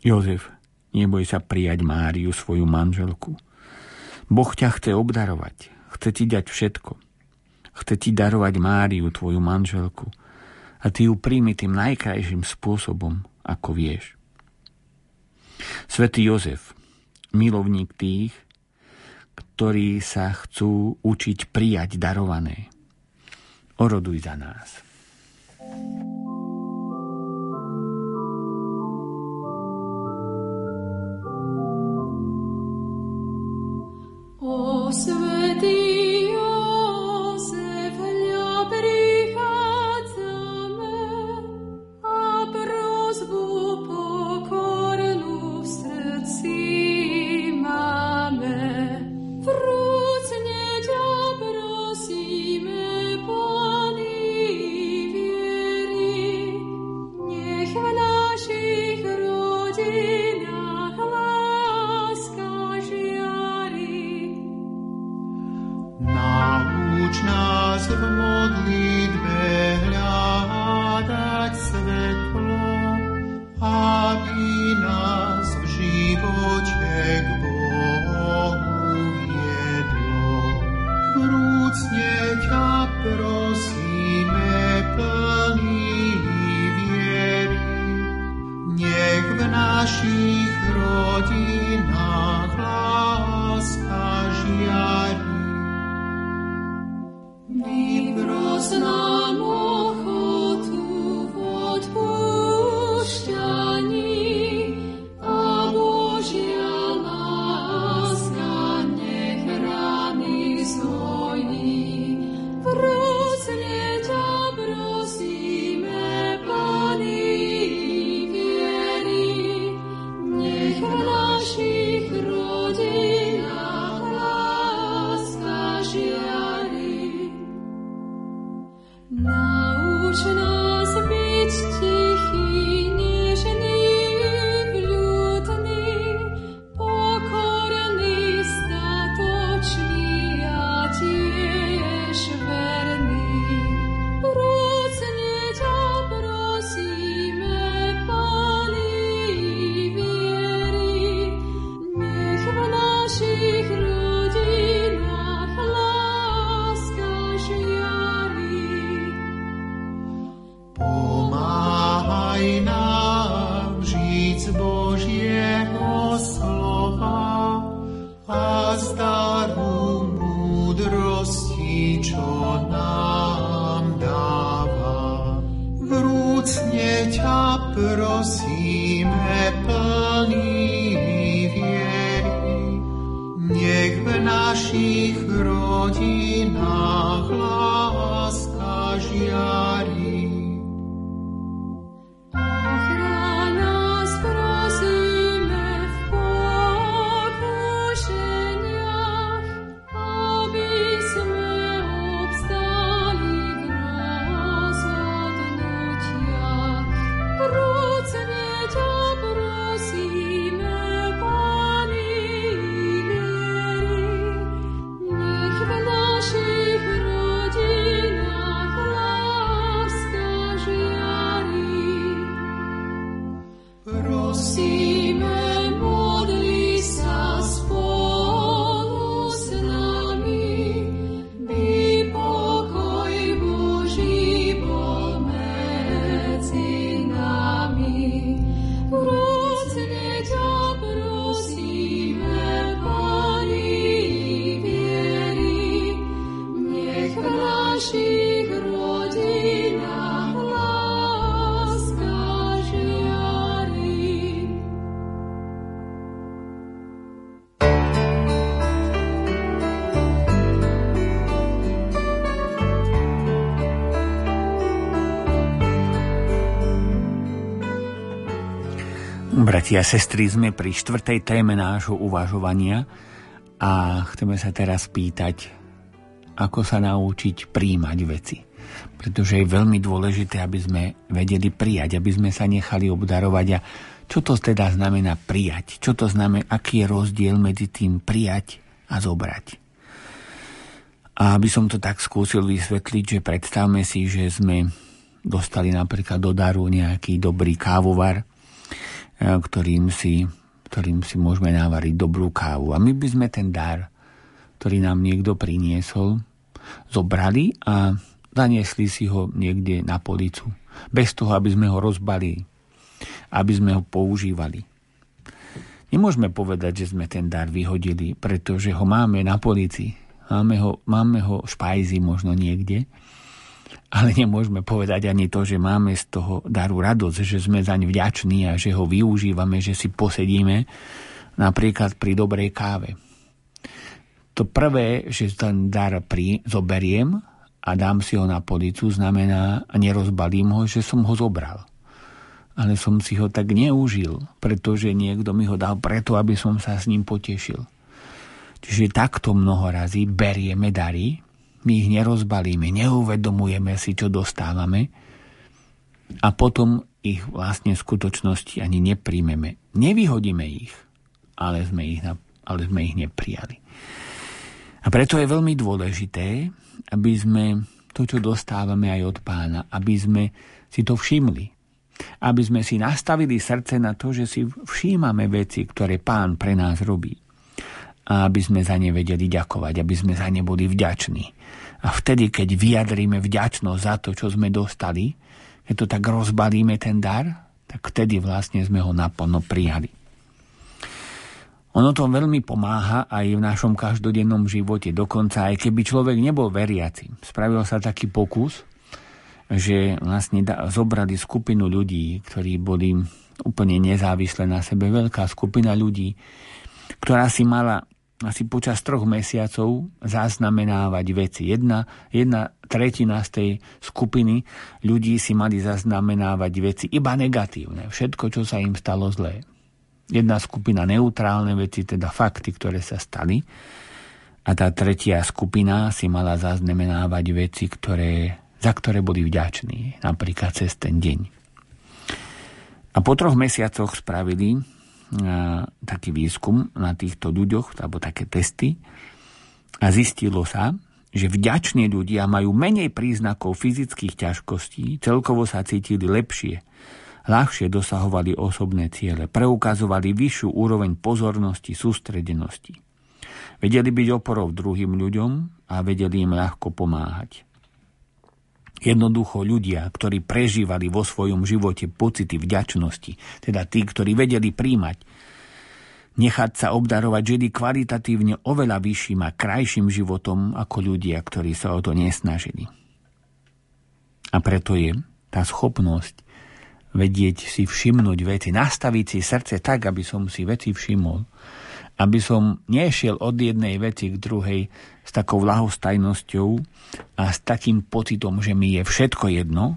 Jozef, neboj sa prijať Máriu, svoju manželku. Boh ťa chce obdarovať, chce ti dať všetko. Chce ti darovať Máriu, tvoju manželku. A ty ju príjmi tým najkrajším spôsobom, ako vieš. Svetý Jozef, milovník tých, ktorí sa chcú učiť prijať darované. Oroduj za nás. O svetý Bratia a sestry, sme pri štvrtej téme nášho uvažovania a chceme sa teraz pýtať, ako sa naučiť príjmať veci. Pretože je veľmi dôležité, aby sme vedeli prijať, aby sme sa nechali obdarovať a čo to teda znamená prijať? Čo to znamená, aký je rozdiel medzi tým prijať a zobrať? A aby som to tak skúsil vysvetliť, že predstavme si, že sme dostali napríklad do daru nejaký dobrý kávovar, ktorým si, ktorým si môžeme navariť dobrú kávu. A my by sme ten dar, ktorý nám niekto priniesol, zobrali a zaniesli si ho niekde na policu. Bez toho, aby sme ho rozbali, aby sme ho používali. Nemôžeme povedať, že sme ten dar vyhodili, pretože ho máme na polici. Máme ho, máme ho špajzi možno niekde ale nemôžeme povedať ani to, že máme z toho daru radosť, že sme zaň vďační a že ho využívame, že si posedíme napríklad pri dobrej káve. To prvé, že ten dar pri, zoberiem a dám si ho na policu, znamená, a nerozbalím ho, že som ho zobral. Ale som si ho tak neužil, pretože niekto mi ho dal preto, aby som sa s ním potešil. Čiže takto mnoho razy berieme dary, my ich nerozbalíme, neuvedomujeme si, čo dostávame a potom ich vlastne v skutočnosti ani nepríjmeme. Nevyhodíme ich, ale sme ich, ale sme ich neprijali. A preto je veľmi dôležité, aby sme to, čo dostávame aj od pána, aby sme si to všimli. Aby sme si nastavili srdce na to, že si všímame veci, ktoré pán pre nás robí. A aby sme za ne vedeli ďakovať, aby sme za ne boli vďační a vtedy, keď vyjadríme vďačnosť za to, čo sme dostali, keď to tak rozbalíme ten dar, tak vtedy vlastne sme ho naplno prijali. Ono to veľmi pomáha aj v našom každodennom živote. Dokonca aj keby človek nebol veriaci. Spravil sa taký pokus, že vlastne zobrali skupinu ľudí, ktorí boli úplne nezávislé na sebe. Veľká skupina ľudí, ktorá si mala asi počas troch mesiacov zaznamenávať veci. Jedna, jedna tretina z tej skupiny ľudí si mali zaznamenávať veci iba negatívne. Všetko, čo sa im stalo zlé. Jedna skupina neutrálne veci, teda fakty, ktoré sa stali. A tá tretia skupina si mala zaznamenávať veci, ktoré, za ktoré boli vďační. Napríklad cez ten deň. A po troch mesiacoch spravili taký výskum na týchto ľuďoch, alebo také testy a zistilo sa, že vďační ľudia majú menej príznakov fyzických ťažkostí, celkovo sa cítili lepšie, ľahšie dosahovali osobné ciele, preukazovali vyššiu úroveň pozornosti, sústredenosti. Vedeli byť oporou druhým ľuďom a vedeli im ľahko pomáhať. Jednoducho ľudia, ktorí prežívali vo svojom živote pocity vďačnosti, teda tí, ktorí vedeli príjmať, nechať sa obdarovať žili kvalitatívne oveľa vyšším a krajším životom ako ľudia, ktorí sa o to nesnažili. A preto je tá schopnosť vedieť si všimnúť veci, nastaviť si srdce tak, aby som si veci všimol, aby som nešiel od jednej veci k druhej s takou lahostajnosťou a s takým pocitom, že mi je všetko jedno,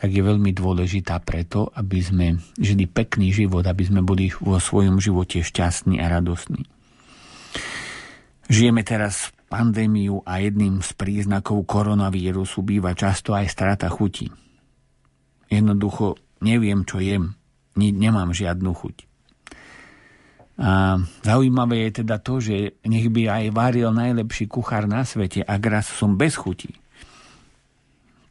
tak je veľmi dôležitá preto, aby sme žili pekný život, aby sme boli vo svojom živote šťastní a radosní. Žijeme teraz pandémiu a jedným z príznakov koronavírusu býva často aj strata chuti. Jednoducho neviem, čo jem. Nemám žiadnu chuť. A zaujímavé je teda to, že nech by aj varil najlepší kuchár na svete, ak raz som bez chuti,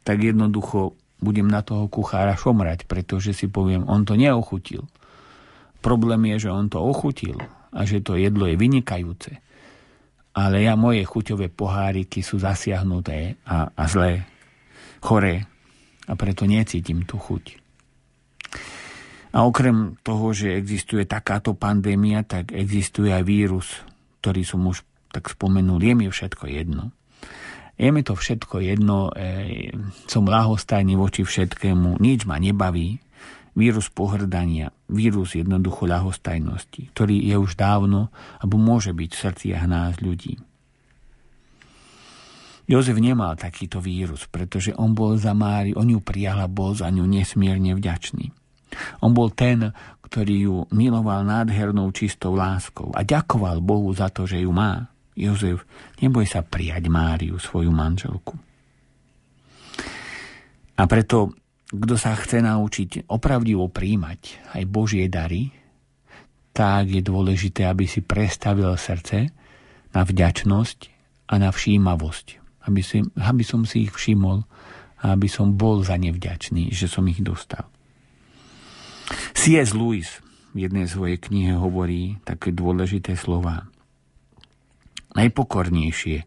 tak jednoducho budem na toho kuchára šomrať, pretože si poviem, on to neochutil. Problém je, že on to ochutil a že to jedlo je vynikajúce. Ale ja moje chuťové poháriky sú zasiahnuté a, a zlé, choré a preto necítim tú chuť. A okrem toho, že existuje takáto pandémia, tak existuje aj vírus, ktorý som už tak spomenul. Je mi všetko jedno. Je mi to všetko jedno, e, som ľahostajný voči všetkému, nič ma nebaví. Vírus pohrdania, vírus jednoducho ľahostajnosti, ktorý je už dávno, alebo môže byť v srdciach nás ľudí. Jozef nemal takýto vírus, pretože on bol za Mári, on ju prijal bol za ňu nesmierne vďačný. On bol ten, ktorý ju miloval nádhernou čistou láskou a ďakoval Bohu za to, že ju má. Jozef, neboj sa prijať Máriu, svoju manželku. A preto, kto sa chce naučiť opravdivo príjmať aj Božie dary, tak je dôležité, aby si prestavil srdce na vďačnosť a na všímavosť. Aby, si, aby som si ich všimol a aby som bol za nevďačný, že som ich dostal. C.S. Lewis v jednej svojej knihe hovorí také dôležité slova najpokornejšie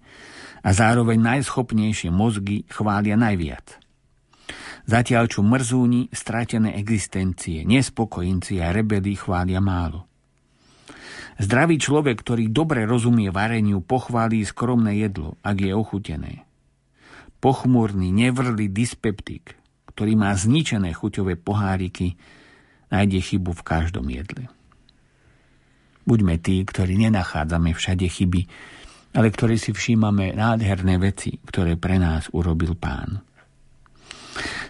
a zároveň najschopnejšie mozgy chvália najviac. Zatiaľ čo mrzúni stratené existencie, nespokojinci a rebeli chvália málo. Zdravý človek, ktorý dobre rozumie vareniu, pochválí skromné jedlo, ak je ochutené. Pochmúrny, nevrlý dyspeptik, ktorý má zničené chuťové poháriky, nájde chybu v každom jedle. Buďme tí, ktorí nenachádzame všade chyby, ale ktorí si všímame nádherné veci, ktoré pre nás urobil Pán.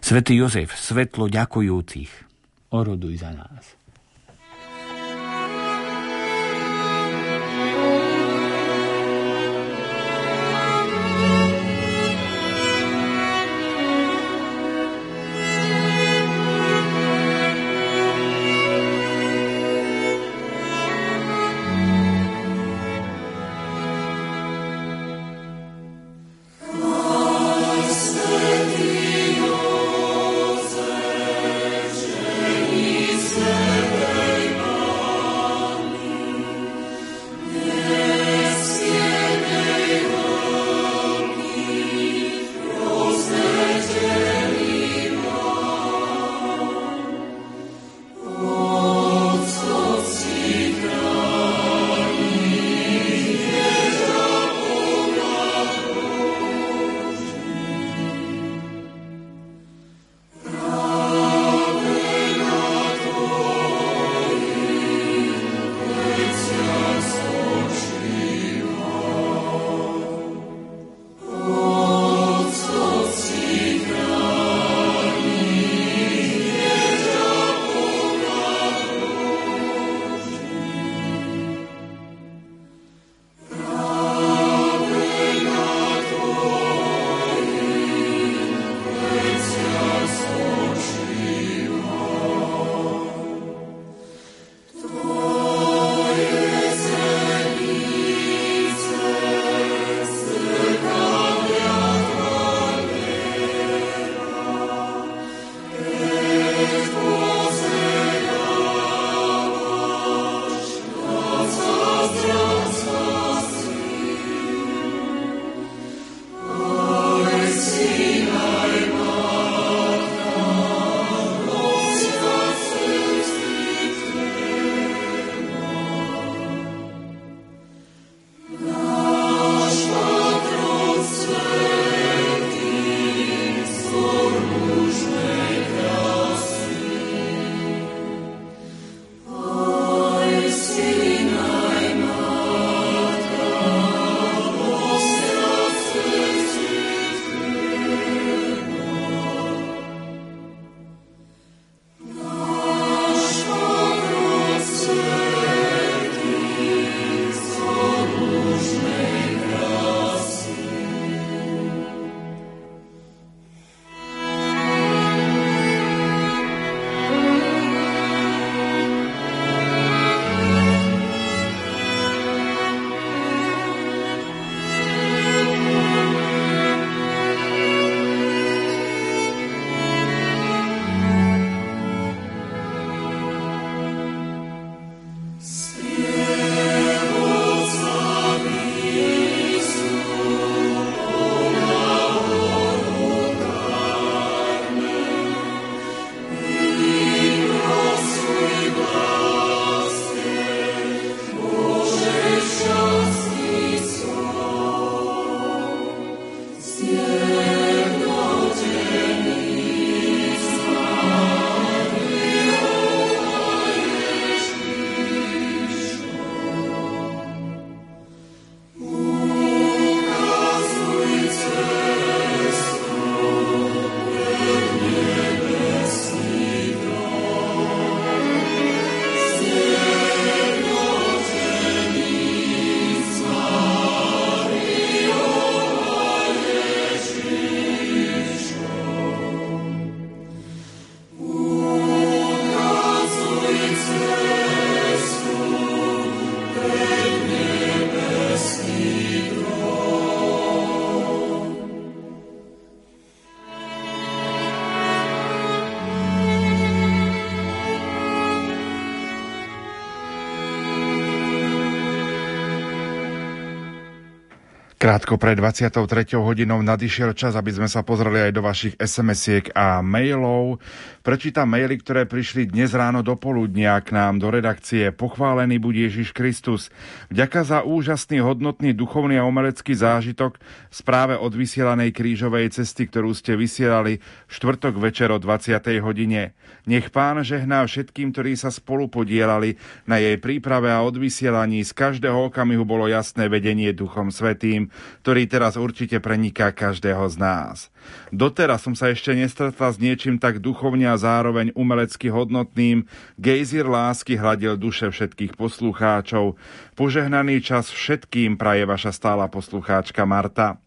Svetý Jozef, svetlo ďakujúcich, oroduj za nás. Krátko pred 23. hodinou nadišiel čas, aby sme sa pozreli aj do vašich SMS-iek a mailov. Prečítam maily, ktoré prišli dnes ráno do poludnia k nám do redakcie. Pochválený buď Ježiš Kristus. Vďaka za úžasný, hodnotný, duchovný a umelecký zážitok správe od vysielanej krížovej cesty, ktorú ste vysielali štvrtok večer o 20. hodine. Nech pán žehná všetkým, ktorí sa spolu podielali na jej príprave a odvysielaní. Z každého okamihu bolo jasné vedenie Duchom Svetým ktorý teraz určite preniká každého z nás. Doteraz som sa ešte nestretla s niečím tak duchovne a zároveň umelecky hodnotným. Gejzír lásky hladil duše všetkých poslucháčov. Požehnaný čas všetkým praje vaša stála poslucháčka Marta.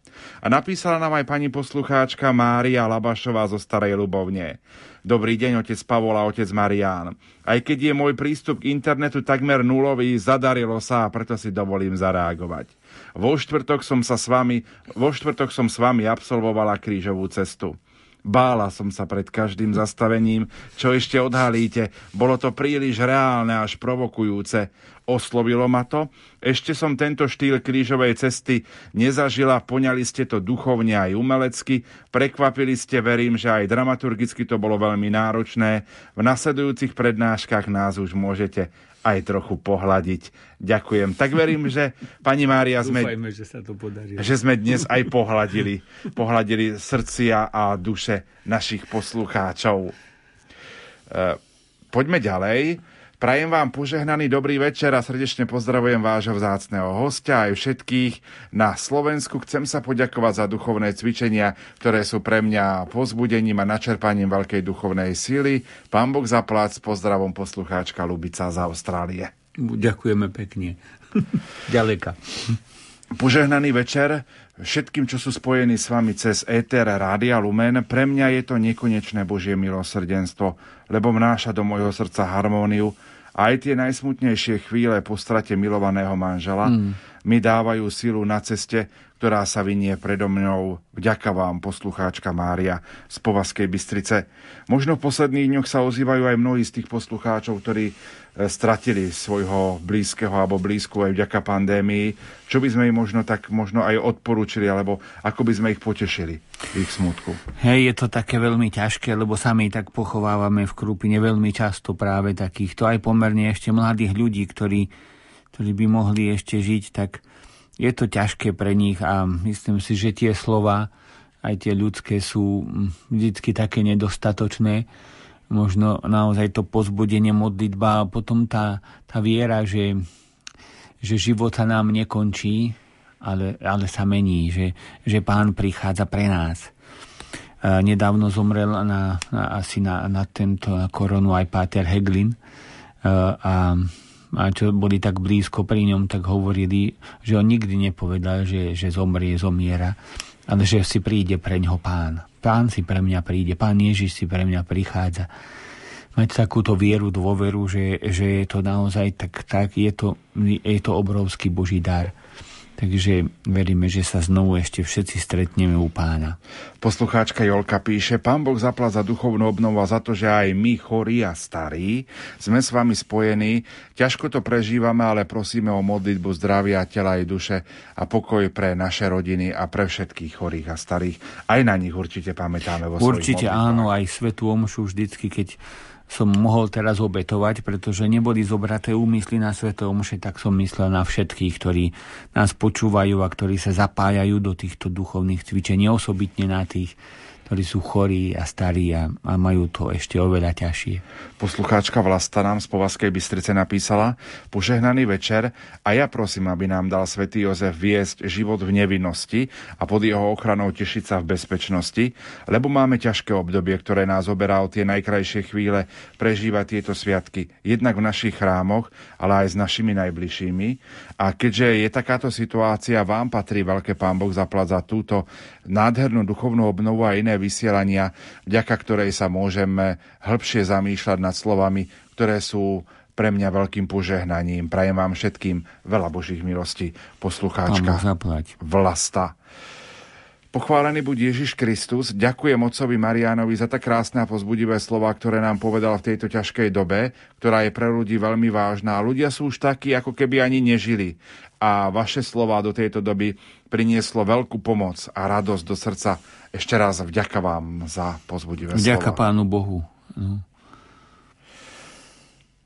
A napísala nám aj pani poslucháčka Mária Labašová zo Starej Lubovne. Dobrý deň, otec Pavol a otec Marián. Aj keď je môj prístup k internetu takmer nulový, zadarilo sa a preto si dovolím zareagovať. Vo štvrtok som sa s vami, vo štvrtok som s vami absolvovala krížovú cestu. Bála som sa pred každým zastavením, čo ešte odhalíte. Bolo to príliš reálne až provokujúce. Oslovilo ma to. Ešte som tento štýl krížovej cesty nezažila, poňali ste to duchovne aj umelecky. Prekvapili ste, verím, že aj dramaturgicky to bolo veľmi náročné. V nasledujúcich prednáškach nás už môžete aj trochu pohľadiť. Ďakujem. Tak verím, že pani Mária sme, Dúfajme, že, sa to že sme dnes aj pohľadili, pohľadili srdcia a duše našich poslucháčov. E, poďme ďalej. Prajem vám požehnaný dobrý večer a srdečne pozdravujem vášho vzácného hostia aj všetkých na Slovensku. Chcem sa poďakovať za duchovné cvičenia, ktoré sú pre mňa pozbudením a načerpaním veľkej duchovnej síly. Pán Boh zaplác, pozdravom poslucháčka Lubica z Austrálie. Ďakujeme pekne. [LAUGHS] Ďaleka. Požehnaný večer všetkým, čo sú spojení s vami cez ETR Rádia Lumen. Pre mňa je to nekonečné Božie milosrdenstvo, lebo vnáša do môjho srdca harmóniu, aj tie najsmutnejšie chvíle po strate milovaného manžela mm. mi dávajú silu na ceste, ktorá sa vynie predo mňou. Vďaka vám, poslucháčka Mária z Povaskej Bystrice. Možno v posledných dňoch sa ozývajú aj mnohí z tých poslucháčov, ktorí e, stratili svojho blízkeho alebo blízku aj vďaka pandémii. Čo by sme im možno tak možno aj odporúčili, alebo ako by sme ich potešili v ich smutku? Hej, je to také veľmi ťažké, lebo sami tak pochovávame v Krupine veľmi často práve takýchto aj pomerne ešte mladých ľudí, ktorí, ktorí by mohli ešte žiť, tak je to ťažké pre nich a myslím si, že tie slova, aj tie ľudské, sú vždy také nedostatočné. Možno naozaj to pozbudenie, modlitba a potom tá, tá viera, že, že život sa nám nekončí, ale, ale sa mení, že, že pán prichádza pre nás. Nedávno zomrel na, na, asi na, na tento koronu aj Páter Heglin a a čo boli tak blízko pri ňom, tak hovorili, že on nikdy nepovedal, že, že zomrie, zomiera, ale že si príde pre ňo pán. Pán si pre mňa príde, pán Ježiš si pre mňa prichádza. Mať takúto vieru, dôveru, že, že je to naozaj tak, tak je, to, je to obrovský Boží dar. Takže veríme, že sa znovu ešte všetci stretneme u pána. Poslucháčka Jolka píše, Pán Boh zapla za duchovnú obnovu a za to, že aj my, chorí a starí, sme s vami spojení. Ťažko to prežívame, ale prosíme o modlitbu zdravia tela i duše a pokoj pre naše rodiny a pre všetkých chorých a starých. Aj na nich určite pamätáme vo Určite áno, aj Svetú Omšu vždycky, keď som mohol teraz obetovať, pretože neboli zobraté úmysly na Sveté Omše, tak som myslel na všetkých, ktorí nás počúvajú a ktorí sa zapájajú do týchto duchovných cvičení, osobitne na tých, ktorí sú chorí a starí a, a majú to ešte oveľa ťažšie. Poslucháčka Vlasta nám z Povazkej Bystrice napísala Požehnaný večer a ja prosím, aby nám dal svätý Jozef viesť život v nevinnosti a pod jeho ochranou tešiť sa v bezpečnosti, lebo máme ťažké obdobie, ktoré nás oberá o tie najkrajšie chvíle prežívať tieto sviatky, jednak v našich chrámoch, ale aj s našimi najbližšími. A keďže je takáto situácia, vám patrí veľké Pán Boh zaplať za túto nádhernú duchovnú obnovu a iné vysielania, vďaka ktorej sa môžeme hĺbšie zamýšľať nad slovami, ktoré sú pre mňa veľkým požehnaním. Prajem vám všetkým veľa Božích milostí, poslucháčka Vlasta. Pochválený buď Ježiš Kristus. Ďakujem otcovi Marianovi za tak krásne a pozbudivé slova, ktoré nám povedal v tejto ťažkej dobe, ktorá je pre ľudí veľmi vážna. Ľudia sú už takí, ako keby ani nežili. A vaše slova do tejto doby prinieslo veľkú pomoc a radosť do srdca. Ešte raz vďaka vám za pozbudivé slova. Vďaka Pánu Bohu. No.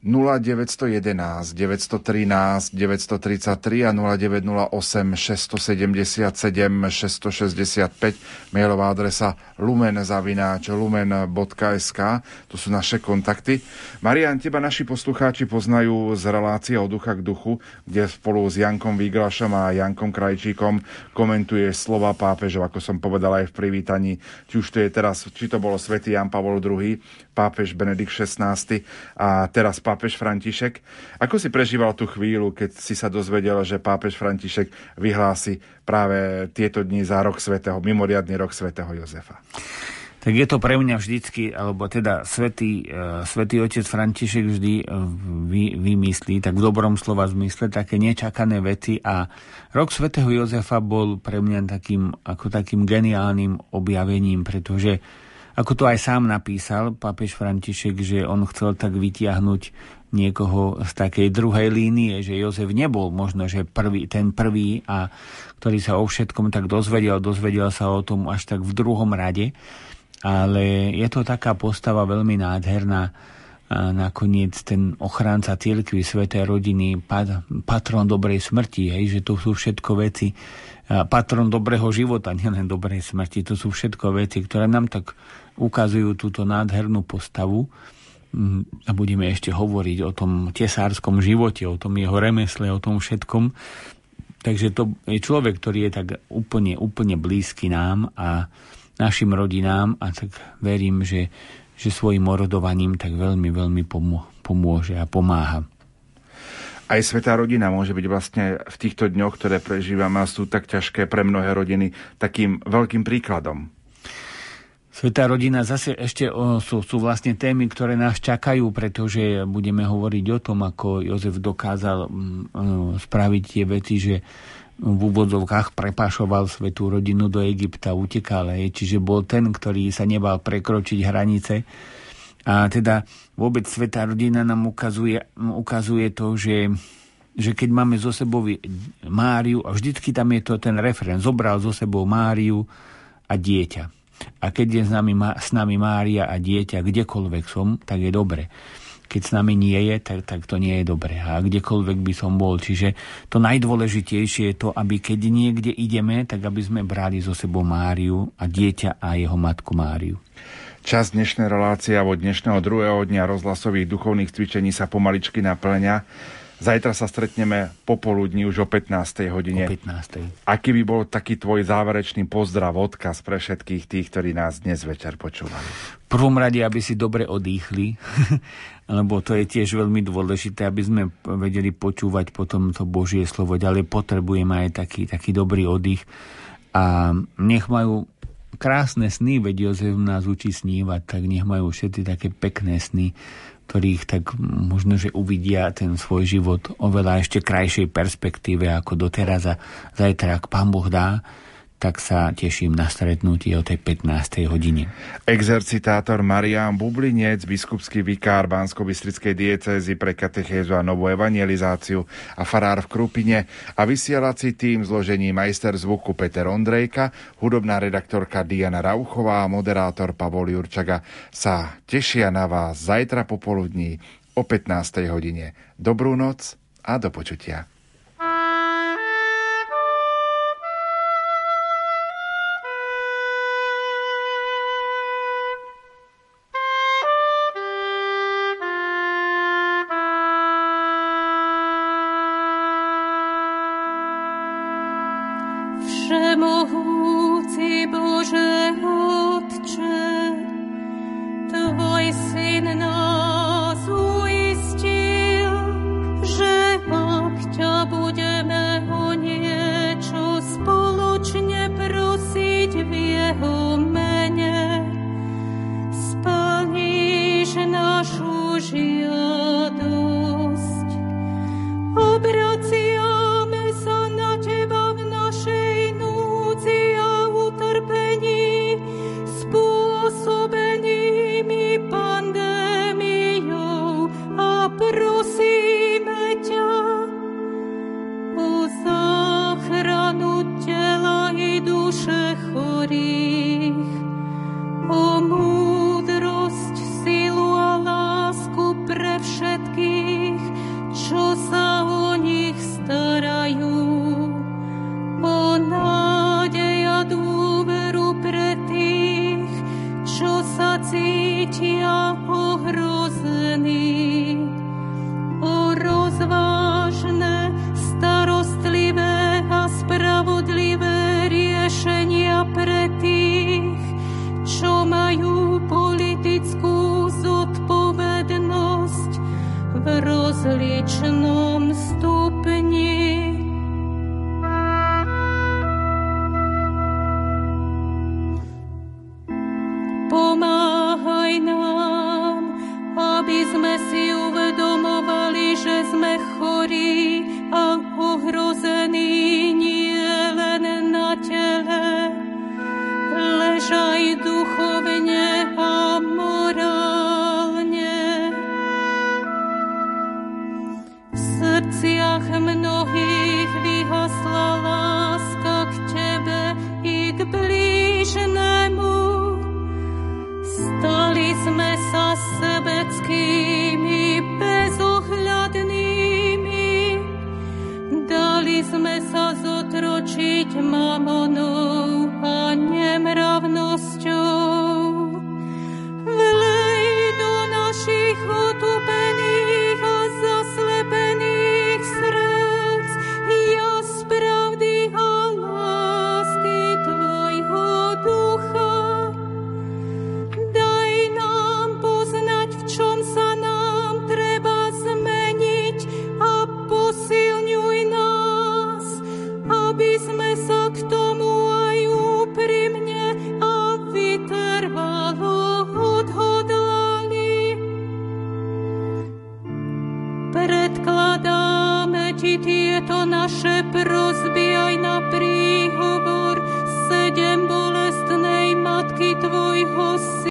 0911 913 933 a 0908 677 665 mailová adresa lumenzavináč lumen.sk to sú naše kontakty. Marian, teba naši poslucháči poznajú z relácie od ducha k duchu, kde spolu s Jankom Výglašom a Jankom Krajčíkom komentuje slova pápežov, ako som povedal aj v privítaní, či už to je teraz, či to bolo svätý Jan Pavol II, pápež Benedikt XVI a teraz pápež František. Ako si prežíval tú chvíľu, keď si sa dozvedel, že pápež František vyhlási práve tieto dni za rok svätého, mimoriadný rok svätého Jozefa? Tak je to pre mňa vždycky, alebo teda svätý, uh, svätý otec František vždy uh, vy, vymyslí, tak v dobrom slova zmysle, také nečakané veci a rok svätého Jozefa bol pre mňa takým, ako takým geniálnym objavením, pretože ako to aj sám napísal pápež František, že on chcel tak vytiahnuť niekoho z takej druhej línie, že Jozef nebol možno, že prvý, ten prvý, a ktorý sa o všetkom tak dozvedel, dozvedel sa o tom až tak v druhom rade, ale je to taká postava veľmi nádherná, a nakoniec ten ochránca cirkvi, sveté rodiny, pat, patron dobrej smrti, hej, že to sú všetko veci, patron dobrého života, [LAUGHS] nielen dobrej smrti, to sú všetko veci, ktoré nám tak ukazujú túto nádhernú postavu mm, a budeme ešte hovoriť o tom tesárskom živote, o tom jeho remesle, o tom všetkom. Takže to je človek, ktorý je tak úplne, úplne blízky nám a našim rodinám a tak verím, že, že svojim orodovaním tak veľmi, veľmi pomôže a pomáha. Aj svetá rodina môže byť vlastne v týchto dňoch, ktoré prežívame a sú tak ťažké pre mnohé rodiny, takým veľkým príkladom. Svetá rodina zase ešte sú, sú vlastne témy, ktoré nás čakajú, pretože budeme hovoriť o tom, ako Jozef dokázal m, spraviť tie veci, že v úvodzovkách prepášoval svetú rodinu do Egypta, utekal, hej, čiže bol ten, ktorý sa nebal prekročiť hranice. A teda vôbec svetá rodina nám ukazuje, ukazuje to, že že keď máme zo sebou Máriu, a vždycky tam je to ten referent, zobral zo sebou Máriu a dieťa. A keď je s nami, s nami Mária a dieťa, kdekoľvek som, tak je dobre. Keď s nami nie je, tak, tak to nie je dobre. A kdekoľvek by som bol. Čiže to najdôležitejšie je to, aby keď niekde ideme, tak aby sme brali zo sebou Máriu a dieťa a jeho matku Máriu. Čas dnešnej relácie alebo dnešného druhého dňa rozhlasových duchovných cvičení sa pomaličky naplňa. Zajtra sa stretneme popoludní už o 15. hodine. O 15. Aký by bol taký tvoj záverečný pozdrav, odkaz pre všetkých tých, ktorí nás dnes večer počúvali? V prvom rade, aby si dobre odýchli, [LAUGHS] lebo to je tiež veľmi dôležité, aby sme vedeli počúvať potom to Božie slovo. Ďalej potrebujeme aj taký, taký dobrý oddych. A nech majú krásne sny, veď Jozef nás učí snívať, tak nech majú všetci také pekné sny, ktorých tak možno, že uvidia ten svoj život oveľa ešte krajšej perspektíve ako doteraz a zajtra, ak pán Boh dá, tak sa teším na stretnutie o tej 15. hodine. Exercitátor Marián Bublinec, biskupský vikár bansko diecézy pre katechézu a novú evangelizáciu a farár v Krupine a vysielací tým zložení majster zvuku Peter Ondrejka, hudobná redaktorka Diana Rauchová a moderátor Pavol Jurčaga sa tešia na vás zajtra popoludní o 15. hodine. Dobrú noc a do počutia.